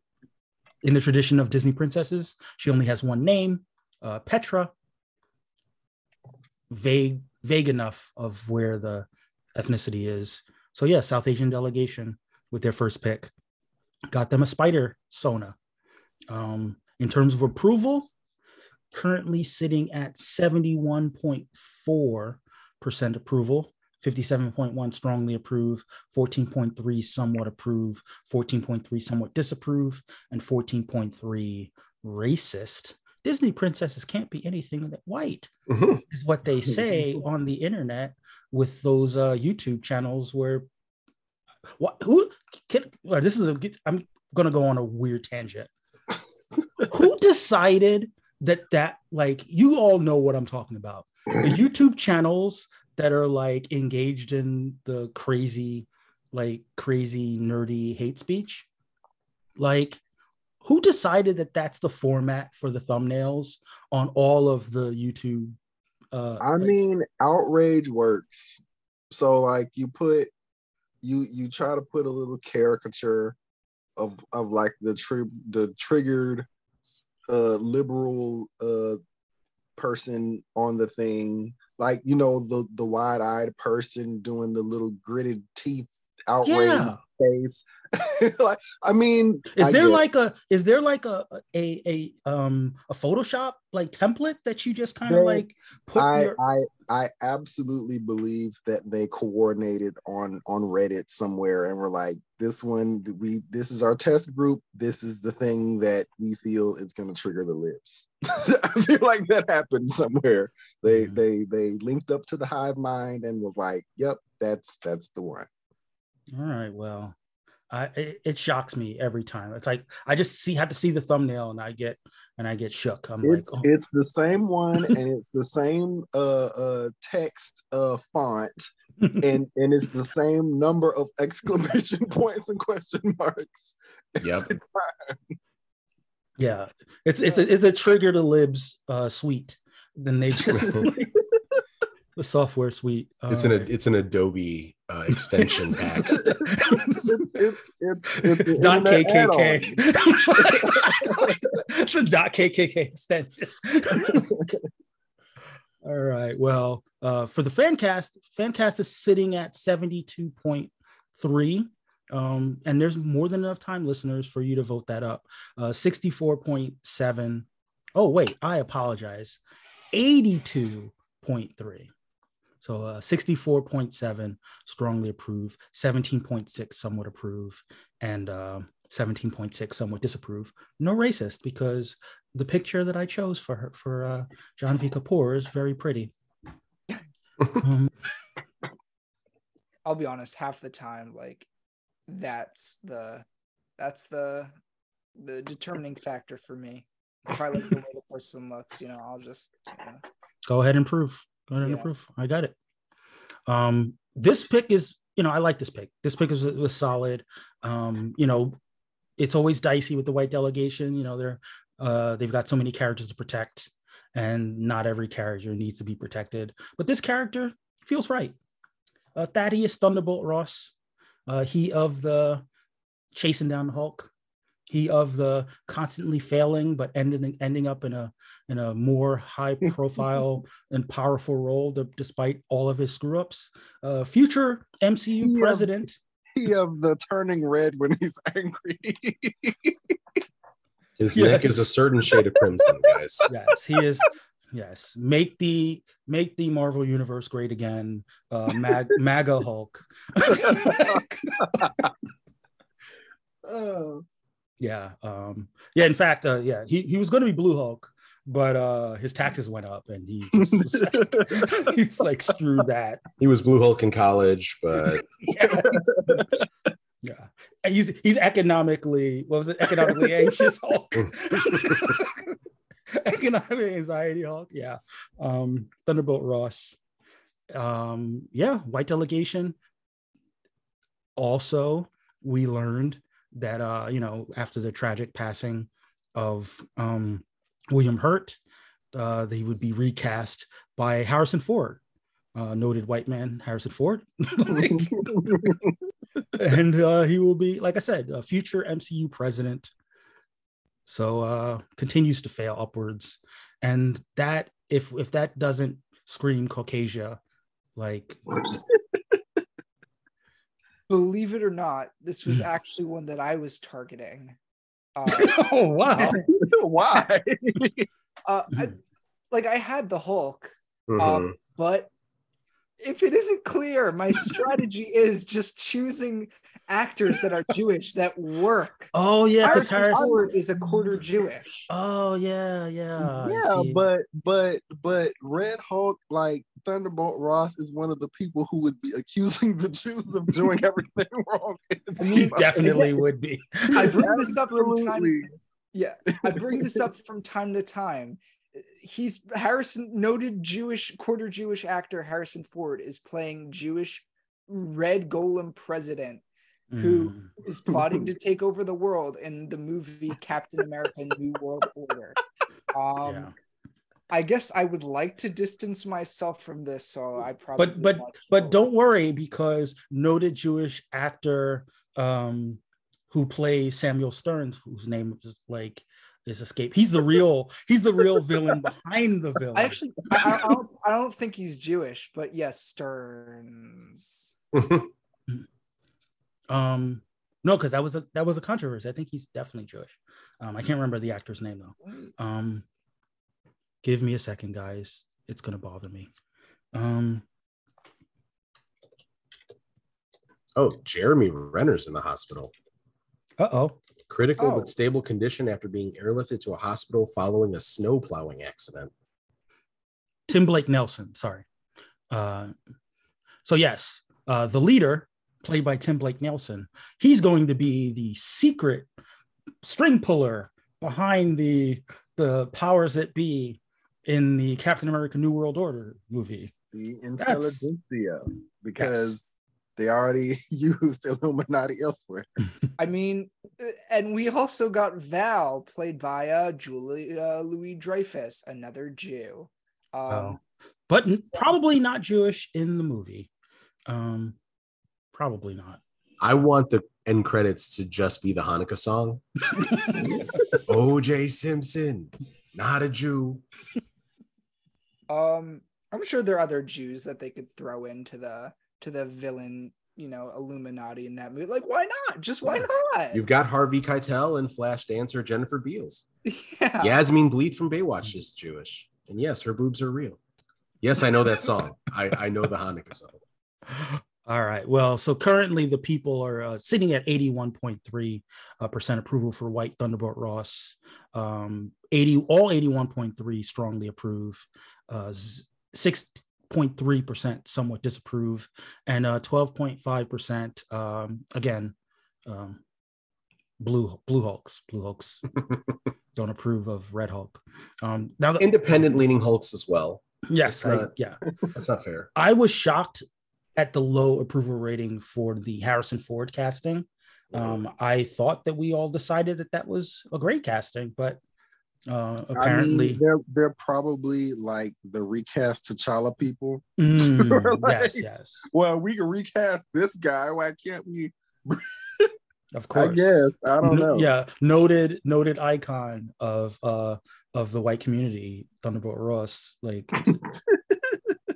in the tradition of Disney princesses, she only has one name, uh, Petra. Vague, vague enough of where the ethnicity is. So yeah, South Asian delegation with their first pick got them a spider Sona. Um, in terms of approval, currently sitting at 71.4% approval 57.1 strongly approve, 14.3 somewhat approve, 14.3 somewhat disapprove, and 14.3 racist. Disney princesses can't be anything that white, Mhm. is what they say on the internet with those uh, YouTube channels where what who can well, this is a I'm gonna go on a weird tangent. who decided that that like you all know what I'm talking about? The YouTube channels that are like engaged in the crazy, like crazy nerdy hate speech. Like, who decided that that's the format for the thumbnails on all of the YouTube? Uh, I like- mean, outrage works. So like you put you you try to put a little caricature of of like the tri- the triggered uh liberal uh person on the thing like you know the the wide-eyed person doing the little gritted teeth outrage yeah. face like i mean Is I there get- like a is there like a a a um a Photoshop like template that you just kind of like put I, your I I absolutely believe that they coordinated on on Reddit somewhere and were like, this one we this is our test group. This is the thing that we feel is going to trigger the lips. I feel like that happened somewhere. They Mhm. they they linked up to the hive mind and was like, yep, that's that's the one. All right. Well, I it, it shocks me every time. It's like I just see have to see the thumbnail and I get and I get shook. I'm It's like, oh, it's the same one and it's the same uh uh text uh font and and it's the same number of exclamation points and question marks. Yep. yeah, it's it's a, it's a trigger to libs uh, suite. Then they just the software suite. It's an it's an Adobe uh, extension pack. it's it's it's, it's dot KKK. add-on. the dot KKK extension. All right. Well, uh, for the fan cast, fan cast is sitting at 72.3. Um, and there's more than enough time, listeners, for you to vote that up. Uh, 64.7. Oh, wait, I apologize. 82.3. So uh, 64.7 strongly approve, 17.6 somewhat approve, and uh, 17.6 somewhat disapprove. No racist because the picture that I chose for her for uh, Janhvi Kapoor is very pretty. Um, I'll be honest, half the time, like that's the that's the the determining factor for me. If I like the way the person looks, you know, I'll just you know, go ahead and prove. Go ahead and Yeah. prove. I got it. Um, this pick is, you know, I like this pick. This pick is, was solid. Um, you know, it's always dicey with the white delegation. You know, they're uh, they've got so many characters to protect, and not every character needs to be protected. But this character feels right. Uh, Thaddeus Thunderbolt Ross, uh, he of the chasing down the Hulk, he of the constantly failing but ending ending up in a in a more high profile and powerful role d- despite all of his screw ups. Uh, future MCU Yeah. president. He of the turning red when he's angry. His Yeah. neck is a certain shade of crimson, guys. Yes, he is. Yes, make the make the Marvel universe great again. Uh, Mag, MAGA Hulk. oh. Yeah, um, yeah. In fact, uh, yeah, he, he was going to be Blue Hulk, but uh, his taxes went up, and he just was like, he was like, screw that. He was Blue Hulk in college, but Yeah, yeah. He's he's economically what was it? Economically anxious Hulk. Economic anxiety Hulk. Yeah. Um, Thunderbolt Ross. Um, yeah, white delegation. Also, we learned that uh, you know, after the tragic passing of um William Hurt, uh, they would be recast by Harrison Ford, uh, noted white man Harrison Ford. and uh, he will be, like I said, a future MCU president. So uh, continues to fail upwards, and that if if that doesn't scream Caucasia, like believe it or not, this was actually one that I was targeting. Uh, oh wow, Why? uh, I, like I had the Hulk, mhm. um, but if it isn't clear, my strategy is just choosing actors that are Jewish that work. oh yeah, because Harrison Harrison. Ford is a quarter Jewish. Oh yeah, yeah, yeah, but but but Red Hulk, like Thunderbolt Ross, is one of the people who would be accusing the Jews of doing everything wrong. I he mean, definitely would be. I bring this up from time. Yeah, I bring this up from time to time. He's Harrison, noted Jewish quarter Jewish actor Harrison Ford is playing Jewish Red Golem president who Mm. is plotting to take over the world in the movie Captain America: New World Order. Um, yeah. I guess I would like to distance myself from this, so I probably. but but but don't worry because noted Jewish actor um who plays Samuel Stearns, whose name is like is escape. He's the real he's the real villain behind the villain. I actually I, I, I don't, I don't think he's Jewish, but yes, Stearns. um no, because that was a that was a controversy. I think he's definitely Jewish. Um, I can't remember the actor's name though. Um, give me a second, guys. It's gonna bother me. Um, oh, Jeremy Renner's in the hospital. uh oh. Critical Oh. but stable condition after being airlifted to a hospital following a snow plowing accident. Tim Blake Nelson. Sorry. Uh, so yes, uh, the leader, played by Tim Blake Nelson, he's going to be the secret string puller behind the the powers that be in the Captain America: New World Order movie. The intelligentsia, because Yes. They already used Illuminati elsewhere. I mean, and we also got Val, played by uh, Julia Louis Dreyfus, another Jew. Um, Oh. but n- probably not Jewish in the movie. Um, probably not. I want the end credits to just be the Hanukkah song. OJ Simpson, not a Jew. Um, I'm sure there are other Jews that they could throw into the to the villain, you know, Illuminati in that movie. Like, why not? Just why not? You've got Harvey Keitel and Flash dancer Jennifer Beals. Yeah. Yasmine Bleeth from Baywatch is Jewish. And yes, her boobs are real. Yes, I know that song. I, I know the Hanukkah song. All right. Well, so currently the people are uh, sitting at 81.3% uh, approval for White Thunderbolt Ross. Um, 80, all 81.3 strongly approve. Uh, six, 0.3% somewhat disapprove, and uh, 12.5% um, again. Um, blue blue hulks blue hulks don't approve of red hulk. Um now the independent leaning hulks as well. Yes I, yeah. that's not fair. I was shocked at the low approval rating for the harrison ford casting. Mm-hmm. Um, I thought that we all decided that that was a great casting, but uh, I apparently, mean, they're they're probably like the recast T'Challa people. Mm, Like- yes, yes, Well, we can recast this guy. Why can't we? of course. I guess I don't N- know. Yeah, noted noted icon of uh of the white community, Thunderbolt Ross. Like,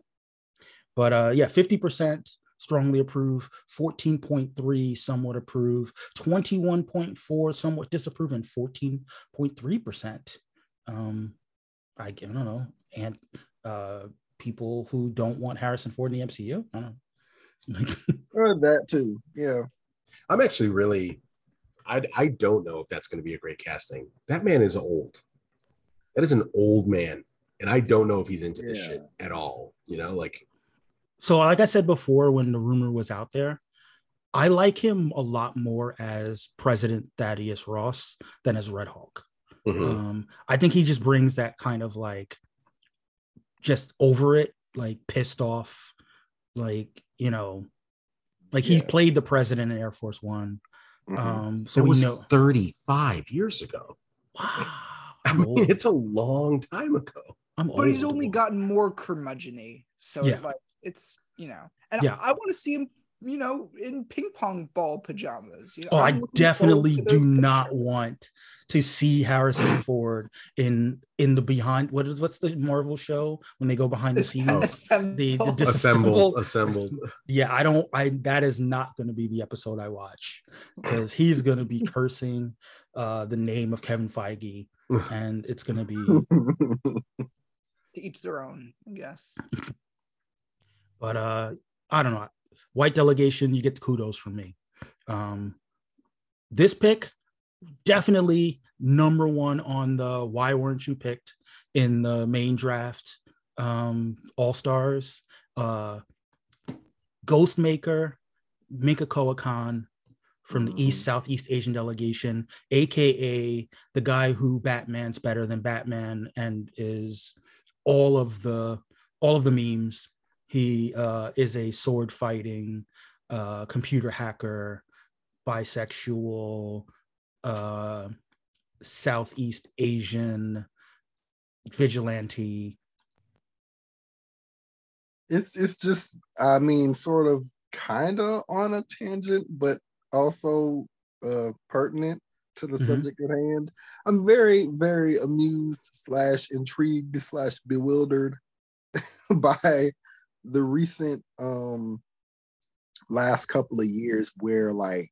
but uh, yeah, fifty percent strongly approve, fourteen point three somewhat approve, twenty one point four somewhat disapprove, and fourteen point three percent. Um, I, I don't know, and uh, people who don't want Harrison Ford in the MCU. I don't know. Or that too. Yeah. I'm actually really, I, I don't know if that's going to be a great casting. That man is old. That is an old man. And I don't know if he's into this shit at all. You know, like, So, like I said before, when the rumor was out there, I like him a lot more as President Thaddeus Ross than as Red Hulk. mhm. Um, I think he just brings that kind of like just over it, like pissed off, like you know, like he's Yeah. played the president in Air Force One. Mhm. Um, so it was know. 35 years ago. Wow, I mean, it's a long time ago. I'm but he's only gotten more curmudgeony. So Yeah. like it's you know, and Yeah. I, want to see him, you know, in ping pong ball pajamas. You know, Oh, I I'm looking definitely do those not pictures. want to see Harrison Ford in in the behind. What is what's the Marvel show when they go behind the scenes? Assemble. The- the dis- Assembled, Assembled. assembled. Yeah, I don't. I that is not going to be the episode I watch because he's going to be cursing uh, the name of Kevin Feige, and it's going to be. to each their own, I guess. But uh, I don't know. White delegation, you get the kudos from me. Um, this pick definitely number one on the why weren't you picked in the main draft um, all stars. Uh, Ghostmaker, Minhkhoa Khan from the East Southeast Asian delegation, aka the guy who Batman's better than Batman and is all of the all of the memes. He uh, is a sword fighting uh, computer hacker, bisexual, uh, Southeast Asian vigilante. it's it's just I mean, sort of kind of on a tangent, but also uh pertinent to the Mhm. subject at hand. I'm very, very amused slash intrigued slash bewildered by the recent um last couple of years where like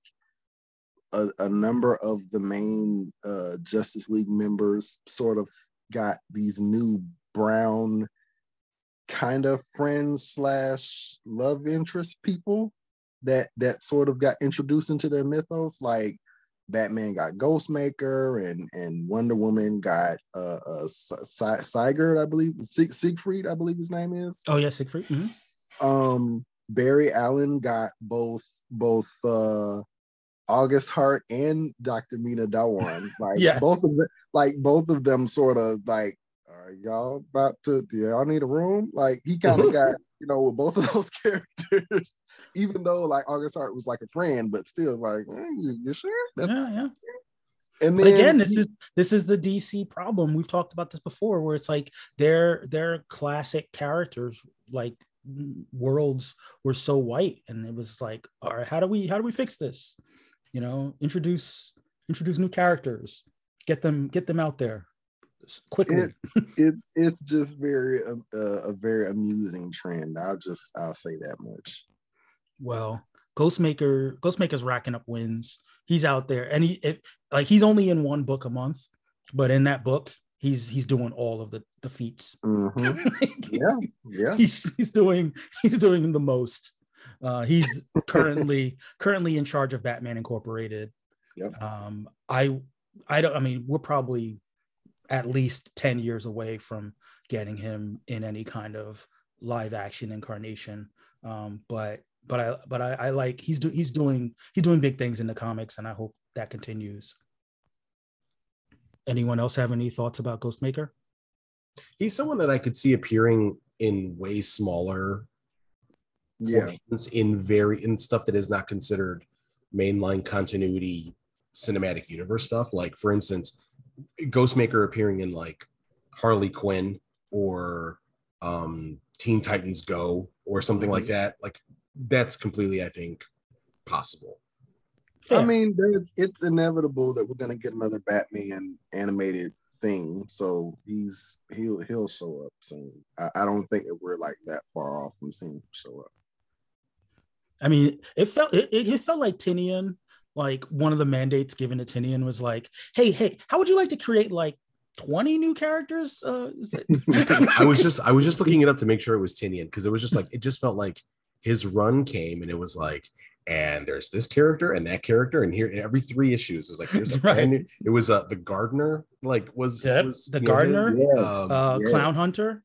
a, a number of the main uh Justice League members sort of got these new brown kind of friends slash love interest people that that sort of got introduced into their mythos like batman got ghostmaker and and wonder woman got uh, uh Si- sigurd i believe Sieg- siegfried i believe his name is Oh yeah, Siegfried. Mhm. um barry allen got both both uh august heart and dr meena dhawan like Yes. both of them like both of them sort of like are y'all about to do y'all need a room like he kind of got you know with both of those characters even though like august heart was like a friend but still like "Mm, you, you sure That's- Yeah, yeah. And But then again, this is this is the DC problem. We've talked about this before, where it's like their their classic characters, like worlds, were so white, and it was like, all right, how do we how do we fix this? You know, introduce introduce new characters, get them get them out there quickly. It- it's it's just very um, uh, a very amusing trend. I'll just I'll say that much. well, Ghostmaker Ghostmaker's racking up wins. He's out there, and he if, like he's only in one book a month, but in that book, he's he's doing all of the the feats. Mhm. Yeah, yeah. he's he's doing he's doing the most. Uh, he's currently currently in charge of Batman Incorporated. Yep. Um, I I don't. I mean, we're probably at least ten years away from getting him in any kind of live action incarnation. Um, but but I but I, I like he's do, he's doing he's doing big things in the comics, and I hope that continues. Anyone else have any thoughts about Ghostmaker? He's someone that I could see appearing in way smaller Yeah, in very in stuff that is not considered mainline continuity cinematic universe stuff. Like for instance, Ghostmaker appearing in like Harley Quinn or um Teen Titans Go or something like that. Like that's completely, I think, possible. I mean, there's, it's inevitable that we're gonna get another Batman animated thing. So he's he'll he'll show up soon. I, I don't think that we're like that far off from seeing him show up. I mean, it felt it, it it felt like Tynion, like one of the mandates given to Tynion was like, hey, hey, how would you like to create like 20 new characters? Uh, is it- I was just I was just looking it up to make sure it was Tynion because it was just like it just felt like his run came and it was like and there's this character and that character and here every three issues it was like here's a Right. brand new it was uh the gardener like was, Yep, was the you know, his, gardener. Um, uh, Yeah. Clown Hunter.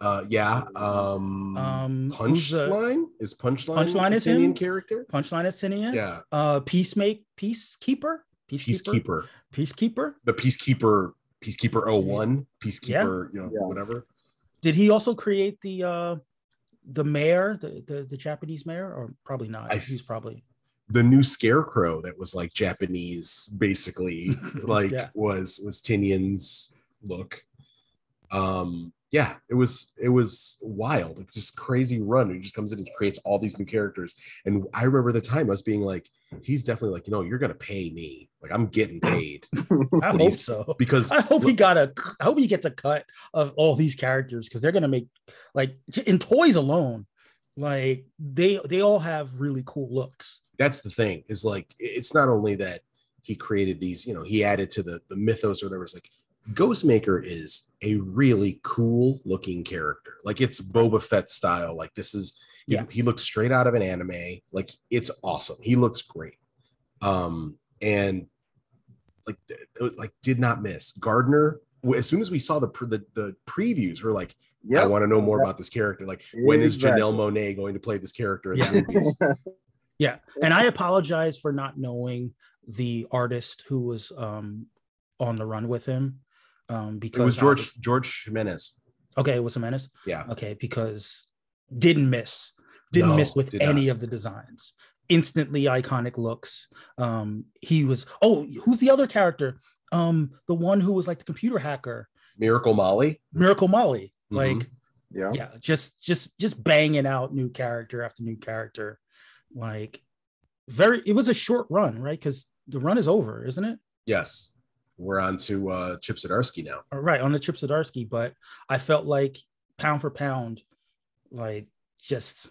Uh yeah um, Um, who's the- punchline is punchline Punchline is Tynion him? character Punchline is Tynion. yeah Uh, Peacemake, Peacekeeper, peacekeeper Peacekeeper. the peacekeeper peacekeeper 01 peacekeeper you know Yeah. whatever Did he also create the uh the mayor, the the, the Japanese mayor, or probably not? I He's probably the new scarecrow that was like Japanese, basically, like Yeah. was was Tynion's look. Um, yeah, it was it was wild. It's just crazy run. He just comes in and creates all these new characters. And I remember the time us being like, he's definitely like, you know, you're gonna pay me. Like I'm getting paid I hope so. because I hope he got a. I hope he gets a cut of all these characters because they're gonna make like in toys alone, like they they all have really cool looks. that's the thing is like it's not only that he created these you know he added to the the mythos or whatever it's like ghostmaker is a really cool looking character. Like it's boba fett style. Like this is Yeah. he, he looks straight out of an anime. Like it's awesome. He looks great. Um and like like did not miss. Gardener as soon as we saw the the, the previews we're like i want to know more about this character. Like when is Exactly. janelle monáe going to play this character in Yeah. the movies? Yeah, and I apologize for not knowing the artist who was um on the run with him. Um, because it was I george george jimenez okay, it was a menace. yeah Okay, because didn't miss, didn't No, miss with did any not. of the designs. Instantly iconic looks. Um, he was. Oh, who's the other character? Um, the one who was like the computer hacker, Miracle Molly. Miracle Molly. Mhm. Like, Yeah. yeah, just just just banging out new character after new character. Like, very. It was a short run, right? Because the run is over, isn't it? Yes. We're on to uh, Chip Zdarsky now. All right, on the Chip Zdarsky, but I felt like pound for pound, like just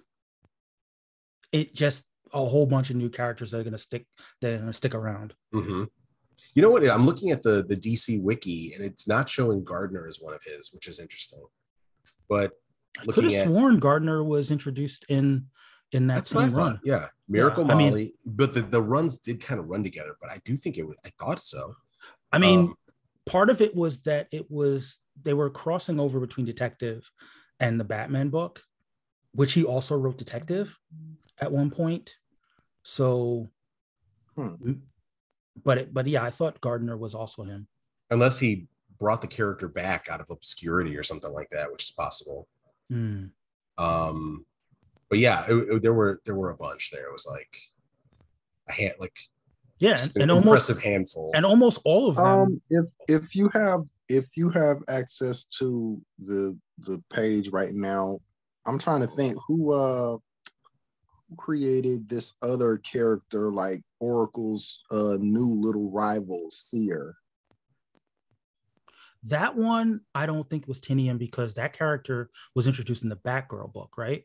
it just a whole bunch of new characters that are gonna stick that are gonna stick around. Mhm. You know what? I'm looking at the the DC wiki, and it's not showing Gardener as one of his, which is interesting. But I could have at sworn Gardener was introduced in in that same run. Yeah, Miracle Yeah, I mean- Molly. but the the runs did kind of run together. But I do think it was. I thought so. I mean, Um, part of it was that it was they were crossing over between Detective and the Batman book, which he also wrote Detective at one point. So, Hmm. but it, but yeah, I thought Gardener was also him. unless he brought the character back out of obscurity or something like that, which is possible. Hmm. Um, but yeah, it, it- there were there were a bunch there. It was like a hand like Yeah, Just and, an and almost impressive handful. and almost all of them. Um, if if you have if you have access to the the page right now, I'm trying to think who uh who created this other character like Oracle's uh new little rival Seer. that one, I don't think was Tinian because that character was introduced in the Batgirl book, right?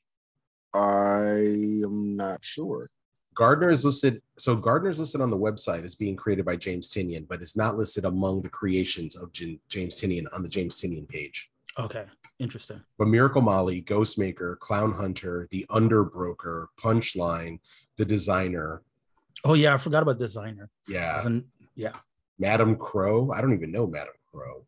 I am not sure. Gardener is listed. So Gardener is listed on the website as being created by James Tynion, but it's not listed among the creations of Jan- James Tynion on the James Tynion page. Okay, interesting. But Miracle Molly, Ghostmaker, Clown Hunter, the Underbroker, Punchline, the Designer, Oh yeah, I forgot about designer. yeah, Wasn't- yeah. Madam Crow. I don't even know Madam Crow.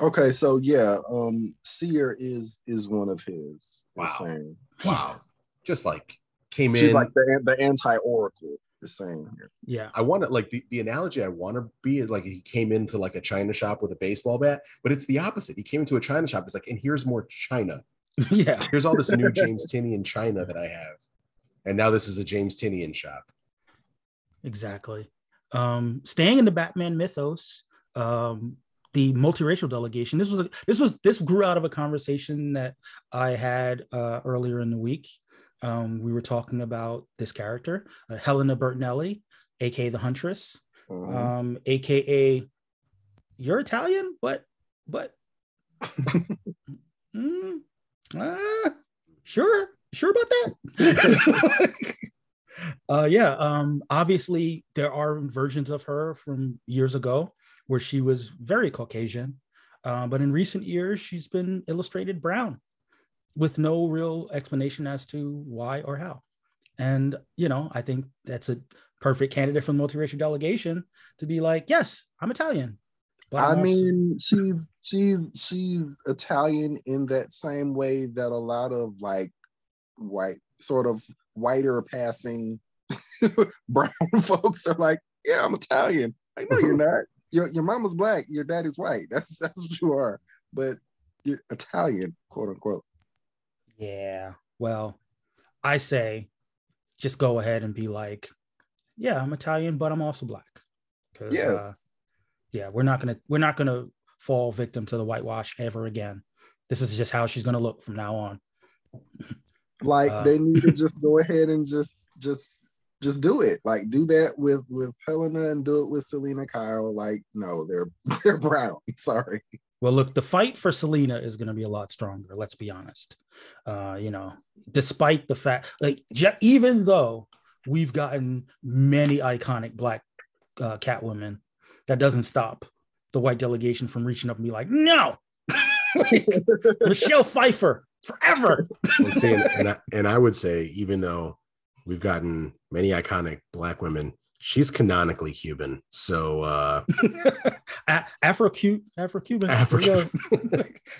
Okay, so yeah, um Seer is is one of his. Wow. Wow. Wow, just like came She's in. like the the anti Oracle The same here. Yeah. I want to like the, the analogy I want to be is like he came into like a china shop with a baseball bat, but it's the opposite. He came into a china shop. It's like, and here's more china. yeah. Here's all this new James Tynion china that I have, and now this is a James Tynion shop. Exactly. Um, staying in the Batman mythos, um, the multiracial delegation. This was a, this was this grew out of a conversation that I had uh, earlier in the week. Um, we were talking about this character, uh, Helena Bertinelli, aka the Huntress, Mhm. um, aka you're Italian, but but Mm, uh, sure, sure about that. uh, yeah, um, obviously there are versions of her from years ago where she was very Caucasian, uh, but in recent years she's been illustrated brown with no real explanation as to why or how. And you know, I think that's a perfect candidate for the multiracial delegation to be like, yes, I'm Italian. but I I'm also- mean, she's she's she's Italian in that same way that a lot of like white sort of whiter passing brown folks are like, yeah, I'm Italian. I know you're not. Your your mama's black, your daddy's white. That's that's what you are. But you're Italian, quote unquote. Yeah. Well, I say just go ahead and be like, yeah, I'm Italian, but I'm also black. 'Cause, uh, yeah, we're not gonna we're not gonna fall victim to the whitewash ever again. This is just how she's gonna look from now on. like uh, they need to just go ahead and just just just do it. Like do that with with Helena and do it with Selina Kyle. Like no, they're they're brown. Sorry. Well, look, the fight for Selina is going to be a lot stronger. Let's be honest. Uh, you know, despite the fact, like, even though we've gotten many iconic black uh, Catwomen, that doesn't stop the white delegation from reaching up and be like, "No, Michelle Pfeiffer forever." And, I, and I would say, even though we've gotten many iconic black women, she's canonically Cuban. So uh, Afro cute, Afro Cuban. Afro-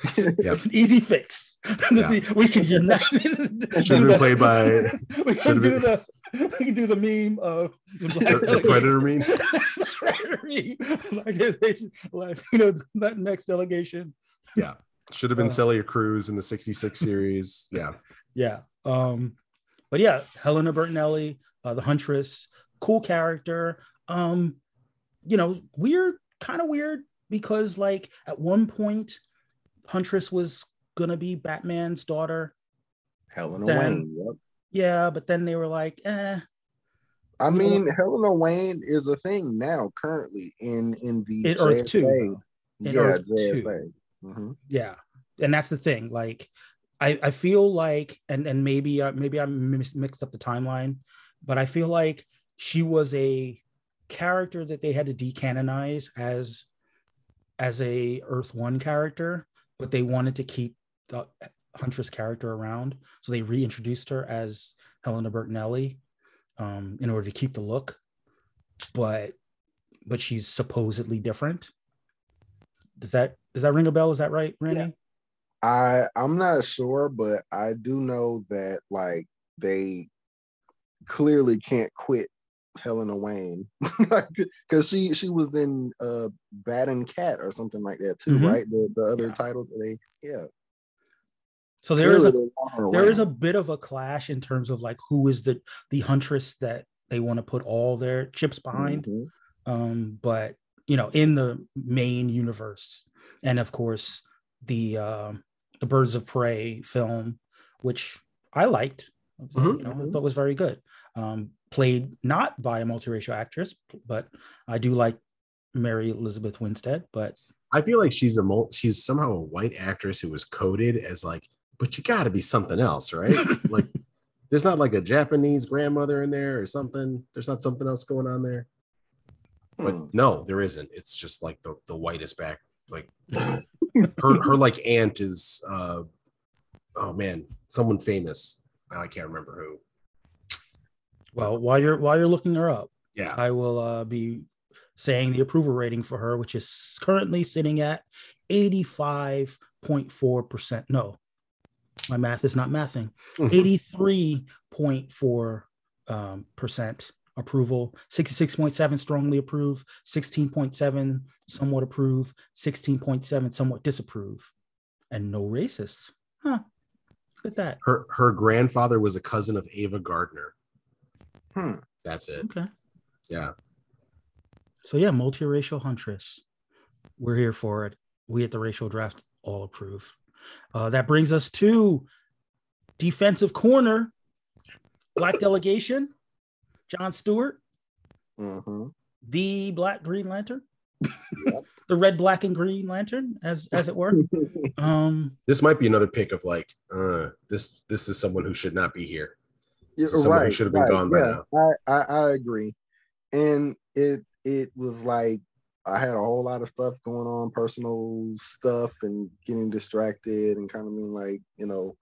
It's an easy fix. Yeah. we can unite. should been played by we can do been- the we can do the meme of the, the, the Predator mean. delegation. like, you know, that next delegation. Yeah. Should have been Uh. Celia Cruz in the 66 series. Yeah. Yeah. Um, but yeah, Helena Bertinelli, uh, the Huntress, cool character. Um, you know, weird, kind of weird because like at one point, Huntress was gonna be Batman's daughter. Helena Then- Wayne. Yep. Yeah, but then they were like, eh, I You know mean, Helena Wayne is a thing now, currently in in the in Earth Two. In Yeah, Earth Two. JSA. Mhm. yeah and that's the thing like i i feel like and and maybe uh, maybe i mis- mixed up the timeline but i feel like she was a character that they had to decanonize as as a earth one character but they wanted to keep the huntress character around. So they reintroduced her as helena bertinelli um in order to keep the look. But but she's supposedly different. Does that does that ring a bell? Is that right randy? Yeah. I I'm not sure, but I do know that like they clearly can't quit Helena Wayne, because she she was in uh Bat and Cat or something like that too, Mhm. right? The the other Yeah. title that they yeah. so there is a they want her there is a bit of a clash in terms of like who is the the huntress that they want to put all their chips behind. Mhm. Um, but you know, in the main universe, and of course the um the Birds of Prey film, which I liked. Mhm. You know, I thought was very good. Um, played not by a multiracial actress, but I do like Mary Elizabeth Winstead. But I feel like she's a mul- she's somehow a white actress who was coded as like, but you got to be something else, right? like, there's not like a Japanese grandmother in there or something. There's not something else going on there. But Hmm. no, there isn't. It's just like the the whitest back. Like her her like aunt is uh oh man, someone famous. I can't remember who. Well, while you're while you're looking her up, Yeah. I will uh, be saying the approval rating for her, which is currently sitting at 85.4%. No, my math is not mathing. 83.4 um, percent approval, 66.7 strongly approve, 16.7 somewhat approve, 16.7 somewhat disapprove, and no racists. Huh. Look at that. Her her grandfather was a cousin of Ava Gardner. Hmm. That's it. Okay. Yeah. So yeah, multiracial huntress. We're here for it. We at the racial draft all approve. Uh, that brings us to defensive corner, black delegation, John Stewart, Mhm. the Black Green Lantern, the red, black, and green lantern, as as it were. Um, This might be another pick of like, uh, this this is someone who should not be here. Yeah, This is who should have been gone by yeah, I, I I agree, and it it was like I had a whole lot of stuff going on, personal stuff, and getting distracted, and kind of being like, you know,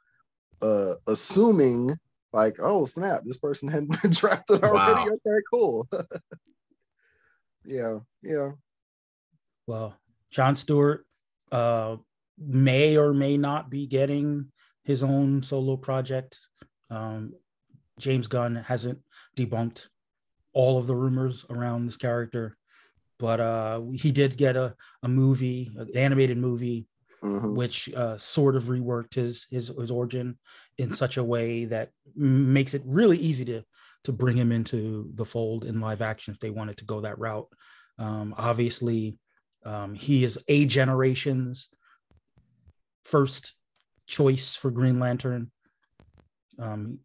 uh, assuming like, oh snap, this person hadn't been drafted already. Wow. Okay, cool. yeah, yeah. well, John Stewart uh, may or may not be getting his own solo project. Um, James Gunn hasn't debunked all of the rumors around this character, but uh, he did get a, a movie, an animated movie, Mhm. which uh, sort of reworked his, his his origin in such a way that makes it really easy to to bring him into the fold in live action if they wanted to go that route. Um, obviously, um, he is a generation's first choice for Green Lantern. Um,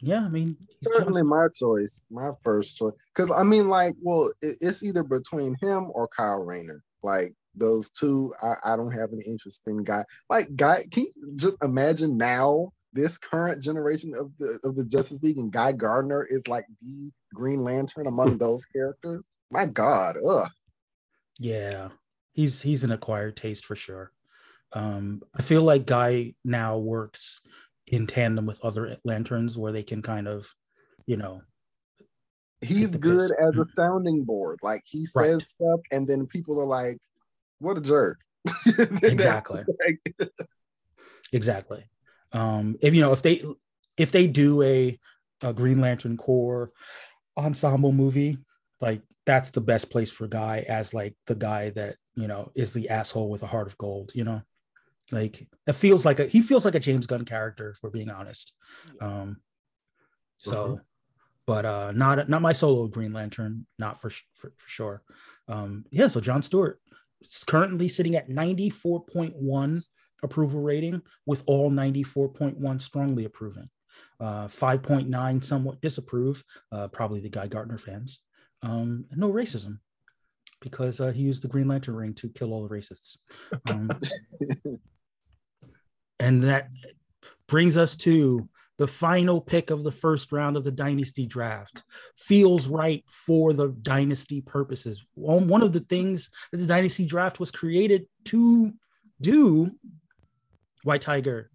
yeah, I mean, he's Certainly my choice, my first choice. Because I mean, like, well, it, it's either between him or Kyle Rayner. Like those two, I, I don't have an interest in guy. Like, guy, can you just imagine now this current generation of the of the Justice League and Guy Gardner is like the Green Lantern among those characters? My God, ugh. Yeah, he's he's an acquired taste for sure. Um, I feel like Guy now works in tandem with other lanterns where they can kind of, you know, He's good as a sounding board. Like he says Right. stuff, and then people are like, "What a jerk." Exactly, exactly. Um, if you know if they if they do a, a Green Lantern Corps ensemble movie, like that's the best place for Guy as like the guy that you know is the asshole with a heart of gold. You know, like it feels like a he feels like a James Gunn character if we're being honest. Um, so, but uh, not not my solo Green Lantern, not for for, for sure. Um, yeah, so John Stewart is currently sitting at ninety four point one approval rating, with all ninety four point one strongly approving. Uh, 5.9 somewhat disapprove, uh, probably the Guy Gardner fans. Um, no racism because uh, he used the Green Lantern ring to kill all the racists. Um, and that brings us to the final pick of the first round of the dynasty draft. Feels right for the dynasty purposes. One of the things that the dynasty draft was created to do. White Tiger,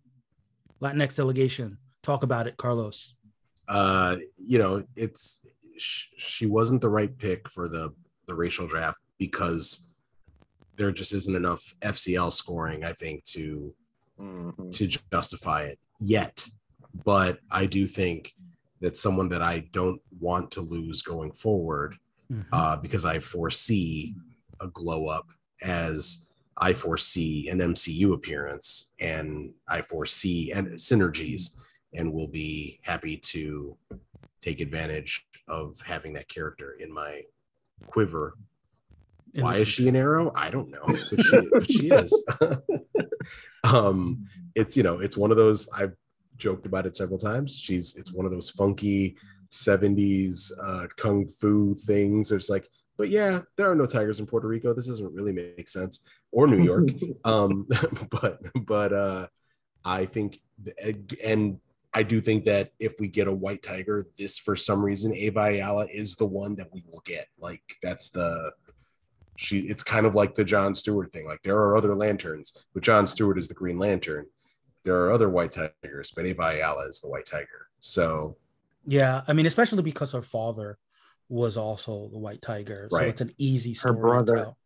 Latinx delegation. Talk about it, Carlos. uh you know it's she wasn't the right pick for the the racial draft because there just isn't enough FCL scoring I think to Mhm. to justify it yet but I do think that someone that I don't want to lose going forward Mhm. uh because I foresee a glow up as I foresee an MCU appearance and I foresee and synergies and will be happy to take advantage of having that character in my quiver. In Why is she an arrow? I don't know, but she, but she is. um, it's you know, it's one of those I've joked about it several times. She's it's one of those funky 70s uh, kung fu things. It's like, but yeah, there are no tigers in Puerto Rico. This doesn't really make sense, or New York. um, but but uh, I think, and I do think that if we get a white tiger, this for some reason Ava Ayala is the one that we will get. Like that's the she. It's kind of like the John Stewart thing. Like there are other lanterns, but John Stewart is the Green Lantern. There are other white tigers, but Ava Ayala is the white tiger. So Yeah, I mean, especially because her father was also the White Tiger, so Right. it's an easy story. to brother. tell.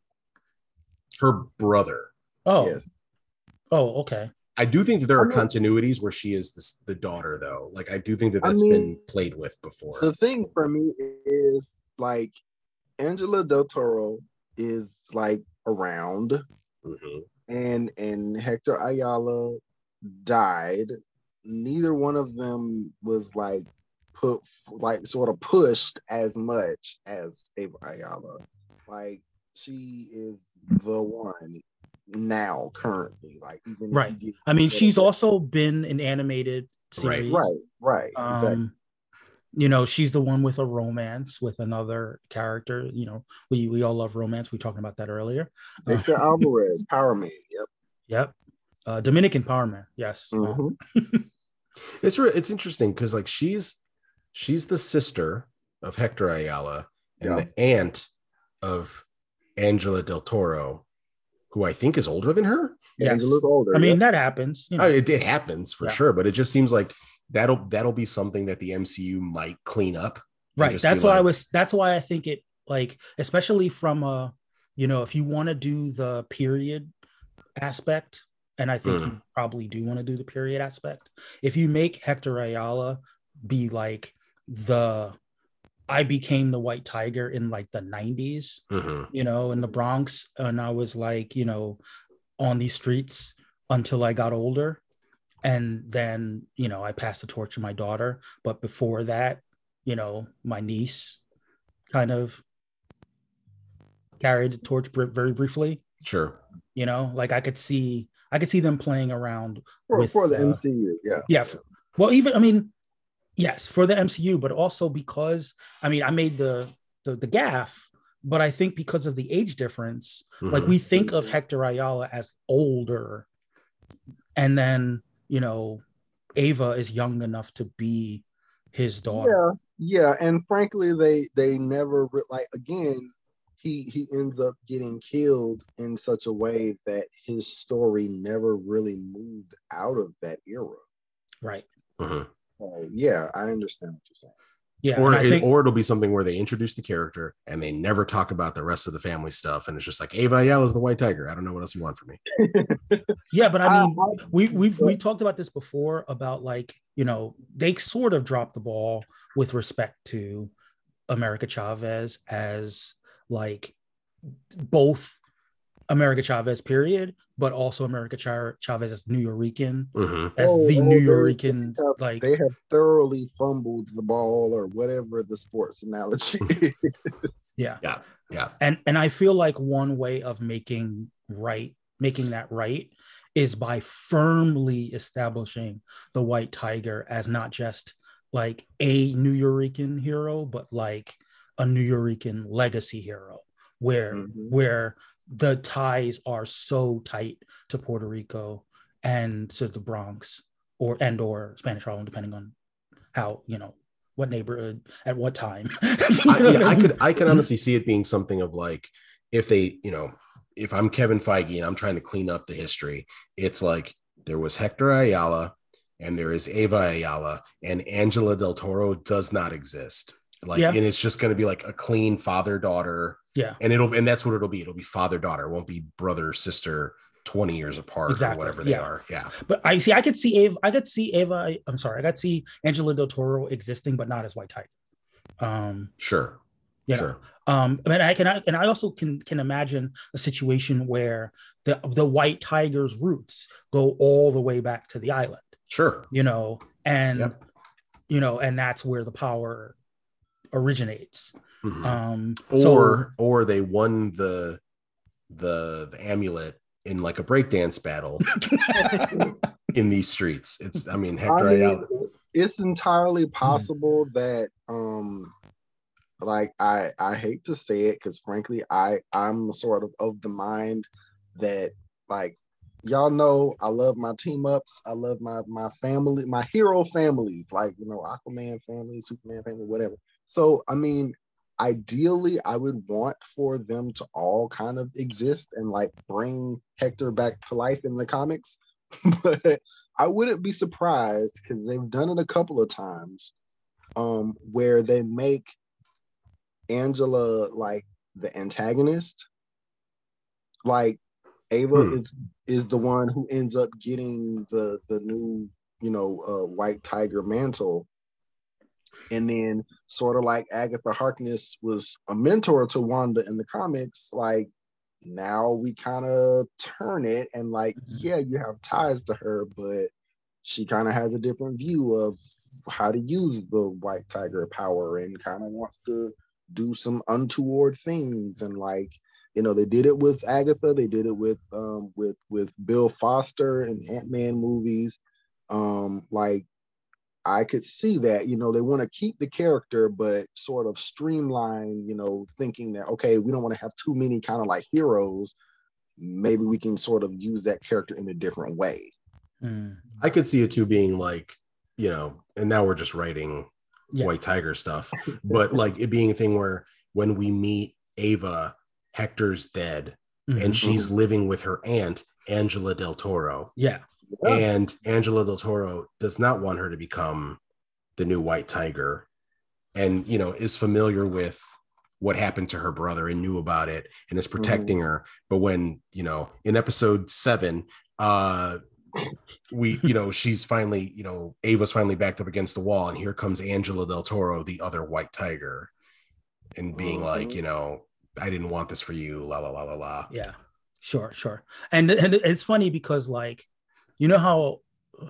her brother. Oh, Yes. oh, okay. I do think that there I are mean- continuities where she is this, the daughter, though. Like I do think that I that's mean, been played with before. The thing for me is like Angela Del Toro is like around Mhm. and and Hector Ayala died. Neither one of them was like put like sort of pushed as much as Ava Ayala. Like she is the one now currently. Like even if you Right. get- I mean, she's also been in animated Right. series. right, right, exactly. Um, you know, she's the one with a romance with another character. You know, we we all love romance. We were talking about that earlier. Uh, Victor Alvarez, Power Man. Yep. yep. Uh, Dominican Power Man. Yes. Uh, Mhm. It's re- it's interesting because like she's she's the sister of Hector Ayala and Yeah. the aunt of Angela Del Toro, who I think is older than her. yes. Angela's older. I mean, yep. that happens. You know. Oh, it, it happens for Yeah. sure, but it just seems like that'll that'll be something that the MCU might clean up. right that's why i was that's why i think it like especially from a you know if you want to do the period aspect and i think you probably do want to do the period aspect if you make hector ayala be like the i became the white tiger in like the 90s Mhm. you know in the bronx and i was like you know on these streets until i got older and then you know i passed the torch to my daughter but before that you know my niece kind of carried the torch br- very briefly Sure. you know like i could see i could see them playing around for, with, for the uh, MCU. Yeah. yeah f- well even i mean yes for the mcu but also because i mean i made the the, the gaff but i think because of the age difference like Mhm. we think of hector ayala as older and then you know ava is young enough to be his daughter Yeah, yeah, and frankly, they they never re- like again. He he ends up getting killed in such a way that his story never really moved out of that era. right Mhm. So yeah, I understand what you're saying. Yeah or and it, think, or it'll be something where they introduce the character and they never talk about the rest of the family stuff, and it's just like Ava Ayala is the white tiger. I don't know what else you want from me. yeah but i uh, I- mean we we've we talked about this before about like you know they sort of dropped the ball with respect to america chavez as like both america chavez period but also america Cha- chavez as new yorican Mhm. as Oh, the oh, new they- yorican they have- like They have thoroughly fumbled the ball or whatever the sports analogy is. yeah Yeah. and and i feel like one way of making right making that right is by firmly establishing the white tiger as not just like a new Yorican hero but like a new Yorican legacy hero where Mhm. where the ties are so tight to puerto rico and to the bronx or and or spanish harlem depending on how you know what neighborhood at what time I, yeah, I could I could honestly see it being something of like if they, you know, if I'm Kevin Feige and I'm trying to clean up the history, it's like there was Hector Ayala and there is Ava Ayala and Angela Del Toro does not exist. Like, Yeah. and it's just going to be like a clean father daughter, yeah and it'll and that's what it'll be. It'll be father daughter. It won't be brother sister. 20 years apart Exactly, or whatever they yeah. are. Yeah. But I see, I could see Ava, I could see Ava, I'm sorry, I could see Angela Del Toro existing, but not as White Tiger. Um, Sure. you know, Sure. um, and I can, I, and I also can can imagine a situation where the the White Tiger's roots go all the way back to the island, Sure. you know, and Yep. you know, and that's where the power originates. Mhm. Um, or or they won the the the amulet in like a breakdance battle in these streets. It's I mean I Hector mean, Ayala. it's entirely Hmm. possible that um like I I hate to say it because frankly I I'm sort of of the mind that like y'all know I love my team ups I love my my family my hero families like you know Aquaman family Superman family whatever so I mean ideally I would want for them to all kind of exist and like bring Hector back to life in the comics but I wouldn't be surprised because they've done it a couple of times um, where they make Angela like the antagonist. Like Ava Hmm. is is the one who ends up getting the the new you know uh, white tiger mantle, and then sort of like Agatha Harkness was a mentor to Wanda in the comics. Like now we kind of turn it and like Mhm. yeah you have ties to her, but she kind of has a different view of how to use the white tiger power and kind of wants to do some untoward things and like you know they did it with agatha they did it with um with with bill foster and ant-man movies um like i could see that you know they want to keep the character but sort of streamline you know thinking that okay we don't want to have too many kind of like heroes maybe we can sort of use that character in a different way mm, I could see it too being like, you know, and now we're just writing Yeah. White Tiger stuff, but like it being a thing where when we meet Ava, Hector's dead mhm. and she's living with her aunt, Angela Del Toro. yeah, And Angela Del Toro does not want her to become the new White Tiger and, you know, is familiar with what happened to her brother and knew about it and is protecting her. But when, you know, in episode seven, uh, we, you know, she's finally, you know, Ava's finally backed up against the wall, and here comes Angela Del Toro, the other White Tiger, and being like, Mhm. you know, I didn't want this for you, la la la la la. yeah, sure, sure. And and it's funny because like, you know how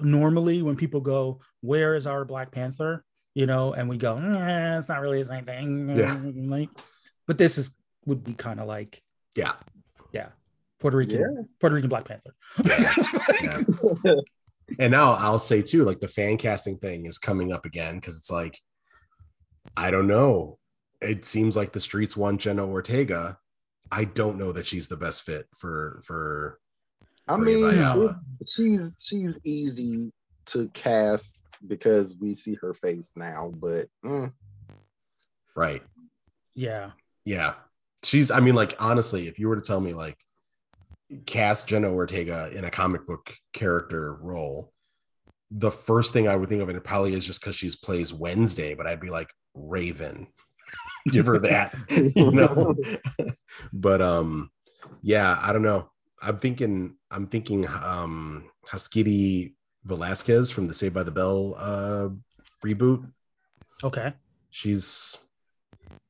normally when people go, "Where is our Black Panther?" You know, and we go, eh, "It's not really the same thing." Yeah. Like, but this is would be kind of like Yeah. Yeah, Puerto Rican, Yeah. Puerto Rican Black Panther. Yeah. and now I'll say too, like the fan casting thing is coming up again because it's like, I don't know. It seems like the streets want Jenna Ortega. I don't know that she's the best fit for for. I mean, Ava Ayala. she's she's easy to cast because we see her face now, but mm, right? yeah, Yeah, she's. I mean, like honestly, if you were to tell me like cast Jenna Ortega in a comic book character role, the first thing I would think of, and it probably is just because she's plays Wednesday, but I'd be like Raven. Give her that, you know. but um, yeah, I don't know. I'm thinking. I'm thinking. Um, Haskiri Velazquez from the Saved by the Bell uh reboot. okay. She's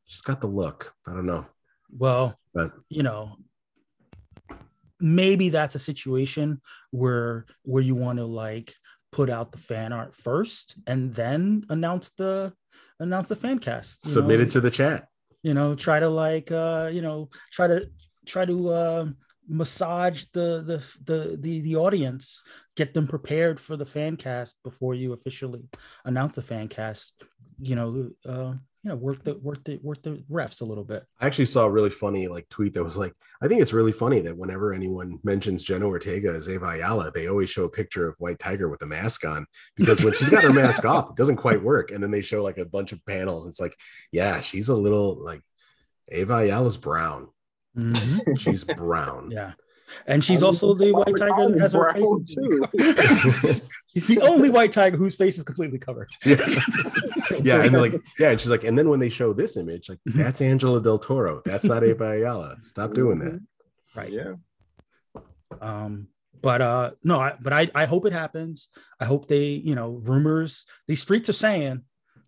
she's got the look. I don't know. Well, But- you know, maybe that's a situation where where you want to like put out the fan art first and then announce the announce the fan cast. Submit know? it to the chat. you know try to like uh you know try to try to uh massage the the the the, the audience get them prepared for the fan cast before you officially announce the fan cast you know uh you know work the work the work the refs a little bit I actually saw a really funny like tweet that was like, I think it's really funny that whenever anyone mentions Jenna Ortega as Ava Ayala, they always show a picture of White Tiger with a mask on because when she's got her mask off, it doesn't quite work. And then they show like a bunch of panels. It's like, yeah, she's a little like Ava Ayala's brown. Mhm. She's brown. yeah and she's also the white tiger that has her face too. she's the only white tiger whose face is completely covered yeah. yeah. And they're like, yeah. And she's like, and then when they show this image, like, that's Angela Del Toro. That's not Ava Ayala. Stop doing that. right Yeah. um but uh no I, but i i hope it happens i hope they you know rumors these streets are saying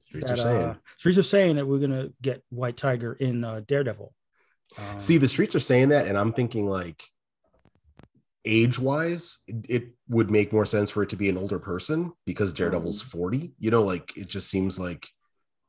Streets that, are saying. uh, streets are saying that we're gonna get white tiger in uh daredevil um, See, the streets are saying that, and I'm thinking like age wise, it, it would make more sense for it to be an older person because Daredevil's 40. You know, like it just seems like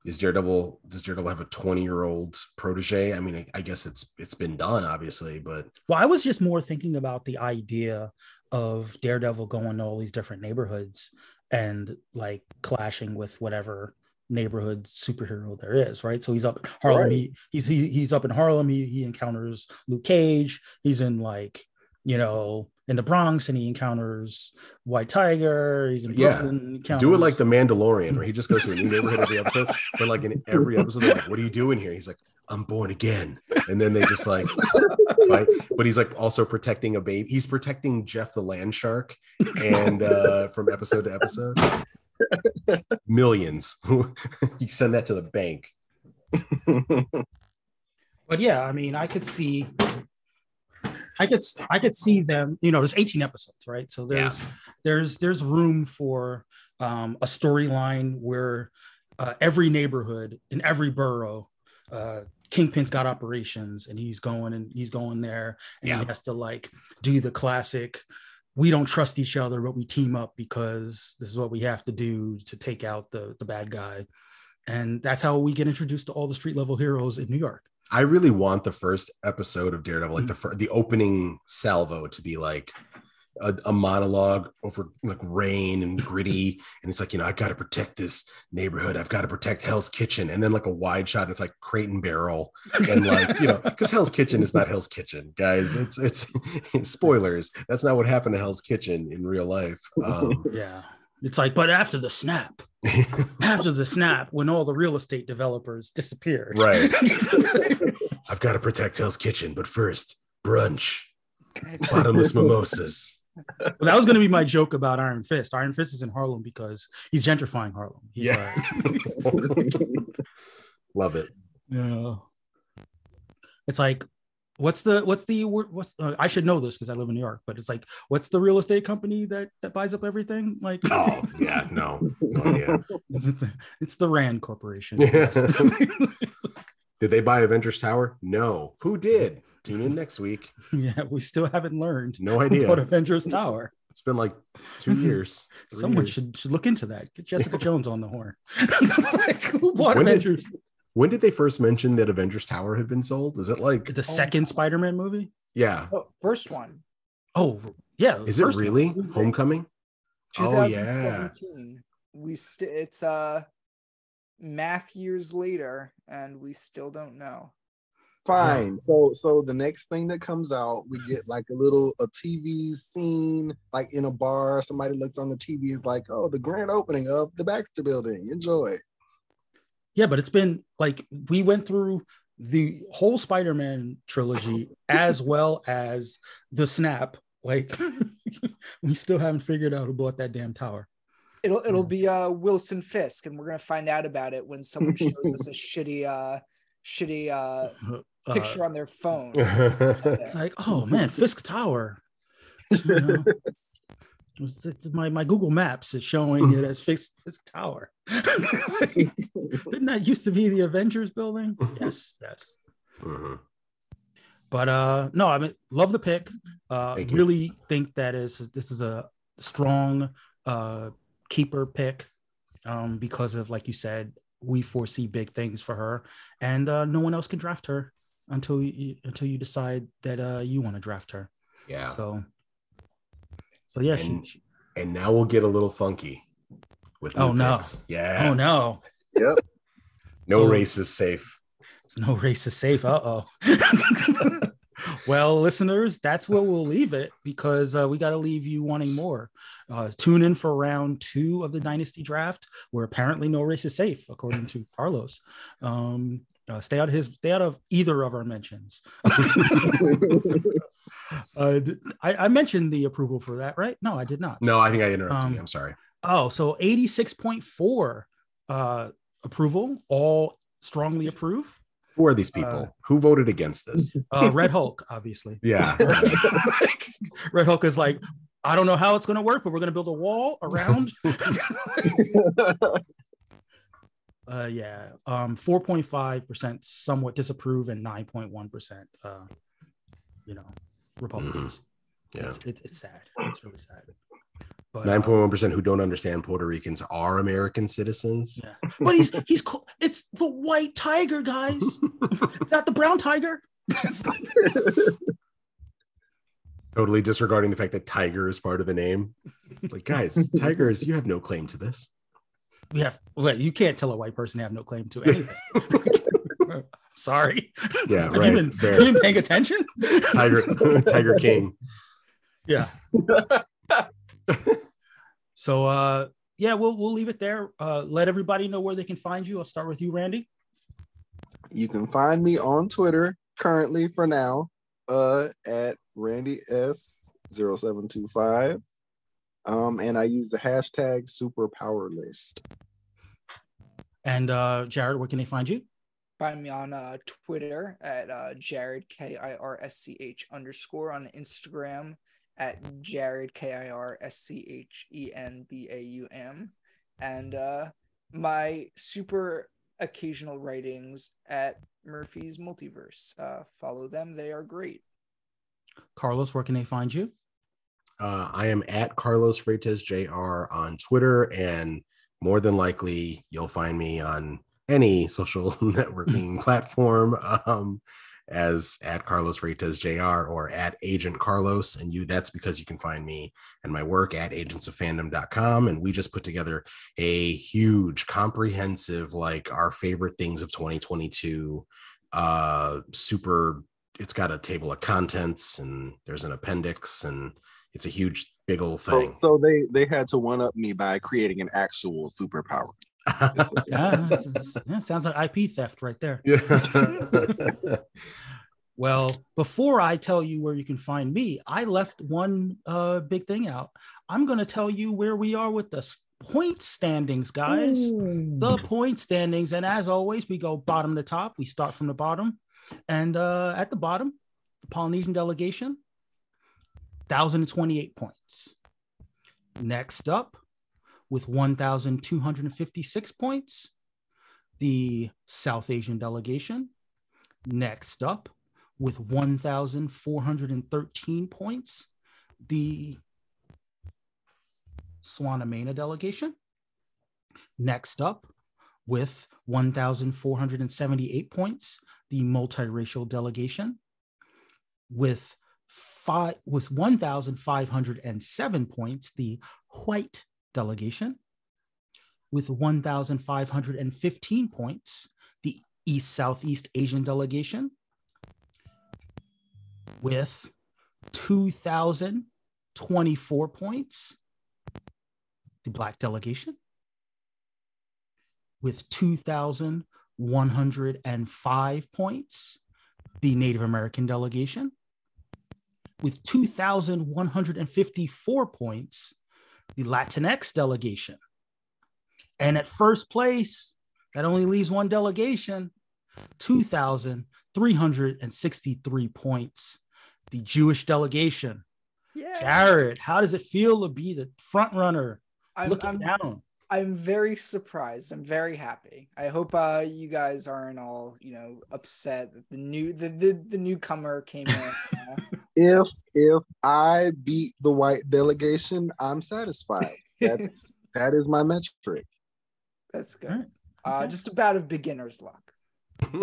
is Daredevil does Daredevil have a 20 year old protege? I mean, I, I guess it's it's been done, obviously, but Well, I was just more thinking about the idea of Daredevil going to all these different neighborhoods and like clashing with whatever neighborhood superhero there is, right? So he's up in Harlem. Right. He, he's he, he's up in Harlem. He, he encounters Luke Cage. He's in like you know in the Bronx and he encounters White Tiger. He's in Yeah. Brooklyn. he do it like the Mandalorian, where he just goes to a new neighborhood every episode. But like in every episode, they're like, "What are you doing here?" He's like, "I'm born again," and then they just like fight. But he's like also protecting a baby. He's protecting Jeff the land shark, and uh, from episode to episode, millions. you send that to the bank. but yeah, I mean, I could see, I could, I could see them. You know, there's 18 episodes, right? So there's, there's, there's room for um, a storyline where uh, every neighborhood in every borough, uh, Kingpin's got operations, and he's going and he's going there, and Yeah. he has to like do the classic. We don't trust each other, but we team up because this is what we have to do to take out the the bad guy, and that's how we get introduced to all the street level heroes in New York. I really want the first episode of Daredevil, like the mm. fir- the opening salvo, to be like a, a monologue over like rain and gritty, and it's like you know I got to protect this neighborhood, I've got to protect Hell's Kitchen, and then like a wide shot, it's like Crate and Barrel, and like you know because Hell's Kitchen is not Hell's Kitchen, guys. It's it's spoilers. That's not what happened to Hell's Kitchen in real life. Um, Yeah. It's like, but after the snap, after the snap, when all the real estate developers disappeared. Right. I've got to protect Hell's Kitchen, but first brunch, bottomless mimosas. Well, that was going to be my joke about Iron Fist. Iron Fist is in Harlem because he's gentrifying Harlem. He's Yeah. like, Love it. yeah. It's like, what's the what's the what's uh, I should know this because I live in New York, but it's like, what's the real estate company that that buys up everything? Like, Oh, yeah, no, no idea. it's, the, it's the Rand Corporation. Yeah. Did they buy Avengers Tower? No. Who did? Tune in next week. yeah, we still haven't learned No idea. bought Avengers Tower. It's been like two years. Someone years. should should look into that. Get Jessica Jones on the horn. like, who bought When did- Avengers? When did they first mention that Avengers Tower had been sold? Is it like, The second Spider-Man movie? yeah? Oh, first one, Oh, yeah. Is it first one. really Homecoming? Oh, yeah. 2017. We st- it's uh math years later, and we still don't know. Fine. So so the next thing that comes out, we get like a little a TV scene, like in a bar. Somebody looks on the TV, is like, oh, the grand opening of the Baxter Building. Enjoy. Yeah, but it's been like we went through the whole Spider-Man trilogy as well as the snap. Like we still haven't figured out who bought that damn tower. It'll it'll be uh Wilson Fisk, and we're gonna find out about it when someone shows us a shitty uh shitty uh Uh, picture on their phone. it's like, oh man, Fisk Tower. You know? It's- it's- my, my Google Maps is showing it as Fisk, Fisk Tower. Didn't that used to be the Avengers building? Yes, yes. Mhm. But uh no, I mean love the pick. Uh Thank you. really think that is this is a strong uh keeper pick um because of like you said, we foresee big things for her and uh no one else can draft her until you until you decide that uh you want to draft her. Yeah. So so yeah, And- she- And now we'll get a little funky with Oh, no. picks. Yeah. oh no. Yep. no So- race is safe. No race is safe. Uh oh. well, listeners, that's where we'll leave it because uh, we got to leave you wanting more. Uh, tune in for round two of the Dynasty Draft, where apparently no race is safe, according to Carlos. Um, uh, stay out of his, stay out of either of our mentions. uh, I, I mentioned the approval for that, right? No, I did not. No, I think I interrupted Um, you. I'm sorry. Oh, so 86.4 uh, approval, all strongly approve. Who are these people? uh, Who voted against this? Uh, Red Hulk, obviously. Yeah. Red Hulk is like, I don't know how it's going to work, but we're going to build a wall around. Uh, yeah, um, 4.5% somewhat disapprove and 9.1%, uh, you know, Republicans. Yeah. It's, it's, it's sad. It's really sad. But, Nine uh, point percent who don't understand Puerto Ricans are American citizens. yeah. But he's he's cool. It's the white tiger, guys, not the brown tiger. totally disregarding the fact that tiger is part of the name. Like, guys, tigers, you have no claim to this. We have well, you can't tell a white person they have no claim to anything. Sorry. Yeah, Have you right. been, Fair. have you been paying attention? Tiger, Tiger King. Yeah. so uh yeah, we'll we'll leave it there. Uh let everybody know where they can find you. I'll start with you, Randy. You can find me on Twitter currently for now uh, at Randy S 0725. Um, and I use the hashtag superpower list. And uh Jared, where can they find you? Find me on uh, Twitter at uh, Jared K I R S C H underscore on Instagram at Jared K I R S C H E N B A U M, and uh, my super occasional writings at Murphy's Multiverse. Uh, follow them; they are great. Carlos, where can they find you? Uh, I am at Carlos Freitas Jr. on Twitter, and more than likely, you'll find me on any social networking platform um, as at Carlos Freitas Jr. or at Agent Carlos. And you, that's because you can find me and my work at agentsoffandom.com. And we just put together a huge, comprehensive, like our favorite things of 2022, uh, super. It's got a table of contents and there's an appendix and it's a huge, big old thing. so they they had to one up me by creating an actual superpower. Yeah, yeah, sounds like IP theft right there. yeah. Well, before I tell you where you can find me, I left one uh, big thing out. I'm going to tell you where we are with the point standings, guys. The point standings. And as always, we go bottom to top. We start from the bottom. And uh, at the bottom, the Polynesian delegation, 1,028 points. Next up, with 1,256 points, the South Asian delegation. Next up, with 1,413 points, the Swanamena delegation. Next up, with 1,478 points, the multiracial delegation. With five, with 1,507 points, the white delegation. With 1,515 points, the East Southeast Asian delegation. With 2,024 points, the Black delegation. With 2,105 points, the Native American delegation. With 2,154 points, the Latinx delegation. And at first place, that only leaves one delegation, 2,363 points, the Jewish delegation. Yeah, Jared, how does it feel to be the front runner I'm, looking I'm down? I'm very surprised. I'm very happy. I hope uh you guys aren't all, you know, upset that the new the the, the newcomer came in. If if I beat the white delegation, I'm satisfied. That's that is my metric. That's good. All right. Uh Okay. just about of beginner's luck. Uh,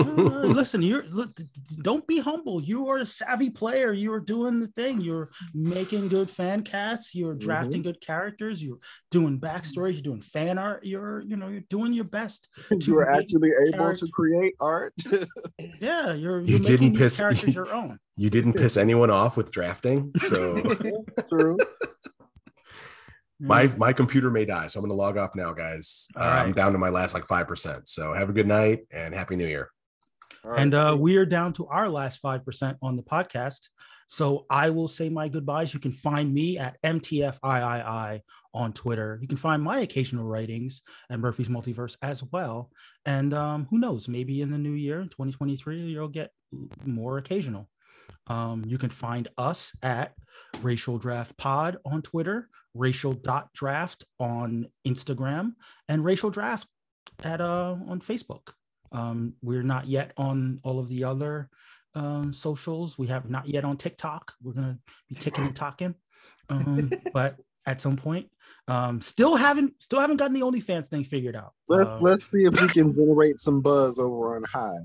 listen, you're look, don't be humble. You are a savvy player. You are doing the thing. You're making good fan casts. You're drafting good characters. You're doing backstories. You're doing fan art. You're you know you're doing your best. You are make actually able character- to create art. Yeah, you're You you're didn't making these piss- characters your own. You didn't piss anyone off with drafting. So True. my my computer may die. So I'm gonna log off now, guys. Uh, All I'm down to my last like five percent. So have a good night and happy new year. All right, and uh, we are down to our last 5% on the podcast. So I will say my goodbyes. You can find me at MTFIII on Twitter. You can find my occasional writings at Murphy's Multiverse as well. And um, who knows, maybe in the new year, 2023, you'll get more occasional. Um, you can find us at Racial Draft Pod on Twitter, Racial Dot Draft on Instagram, and Racial Draft at uh, on Facebook. Um, we're not yet on all of the other um, socials. We have not yet on TikTok. We're gonna be ticking and talking, um, but at some point, um, still haven't still haven't gotten the OnlyFans thing figured out. Let's uh, let's see if we can generate some buzz over on Hive.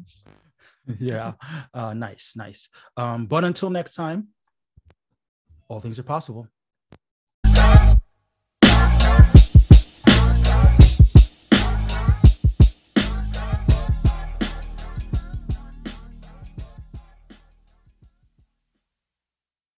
yeah. Uh, nice, nice. Um, but until next time, all things are possible.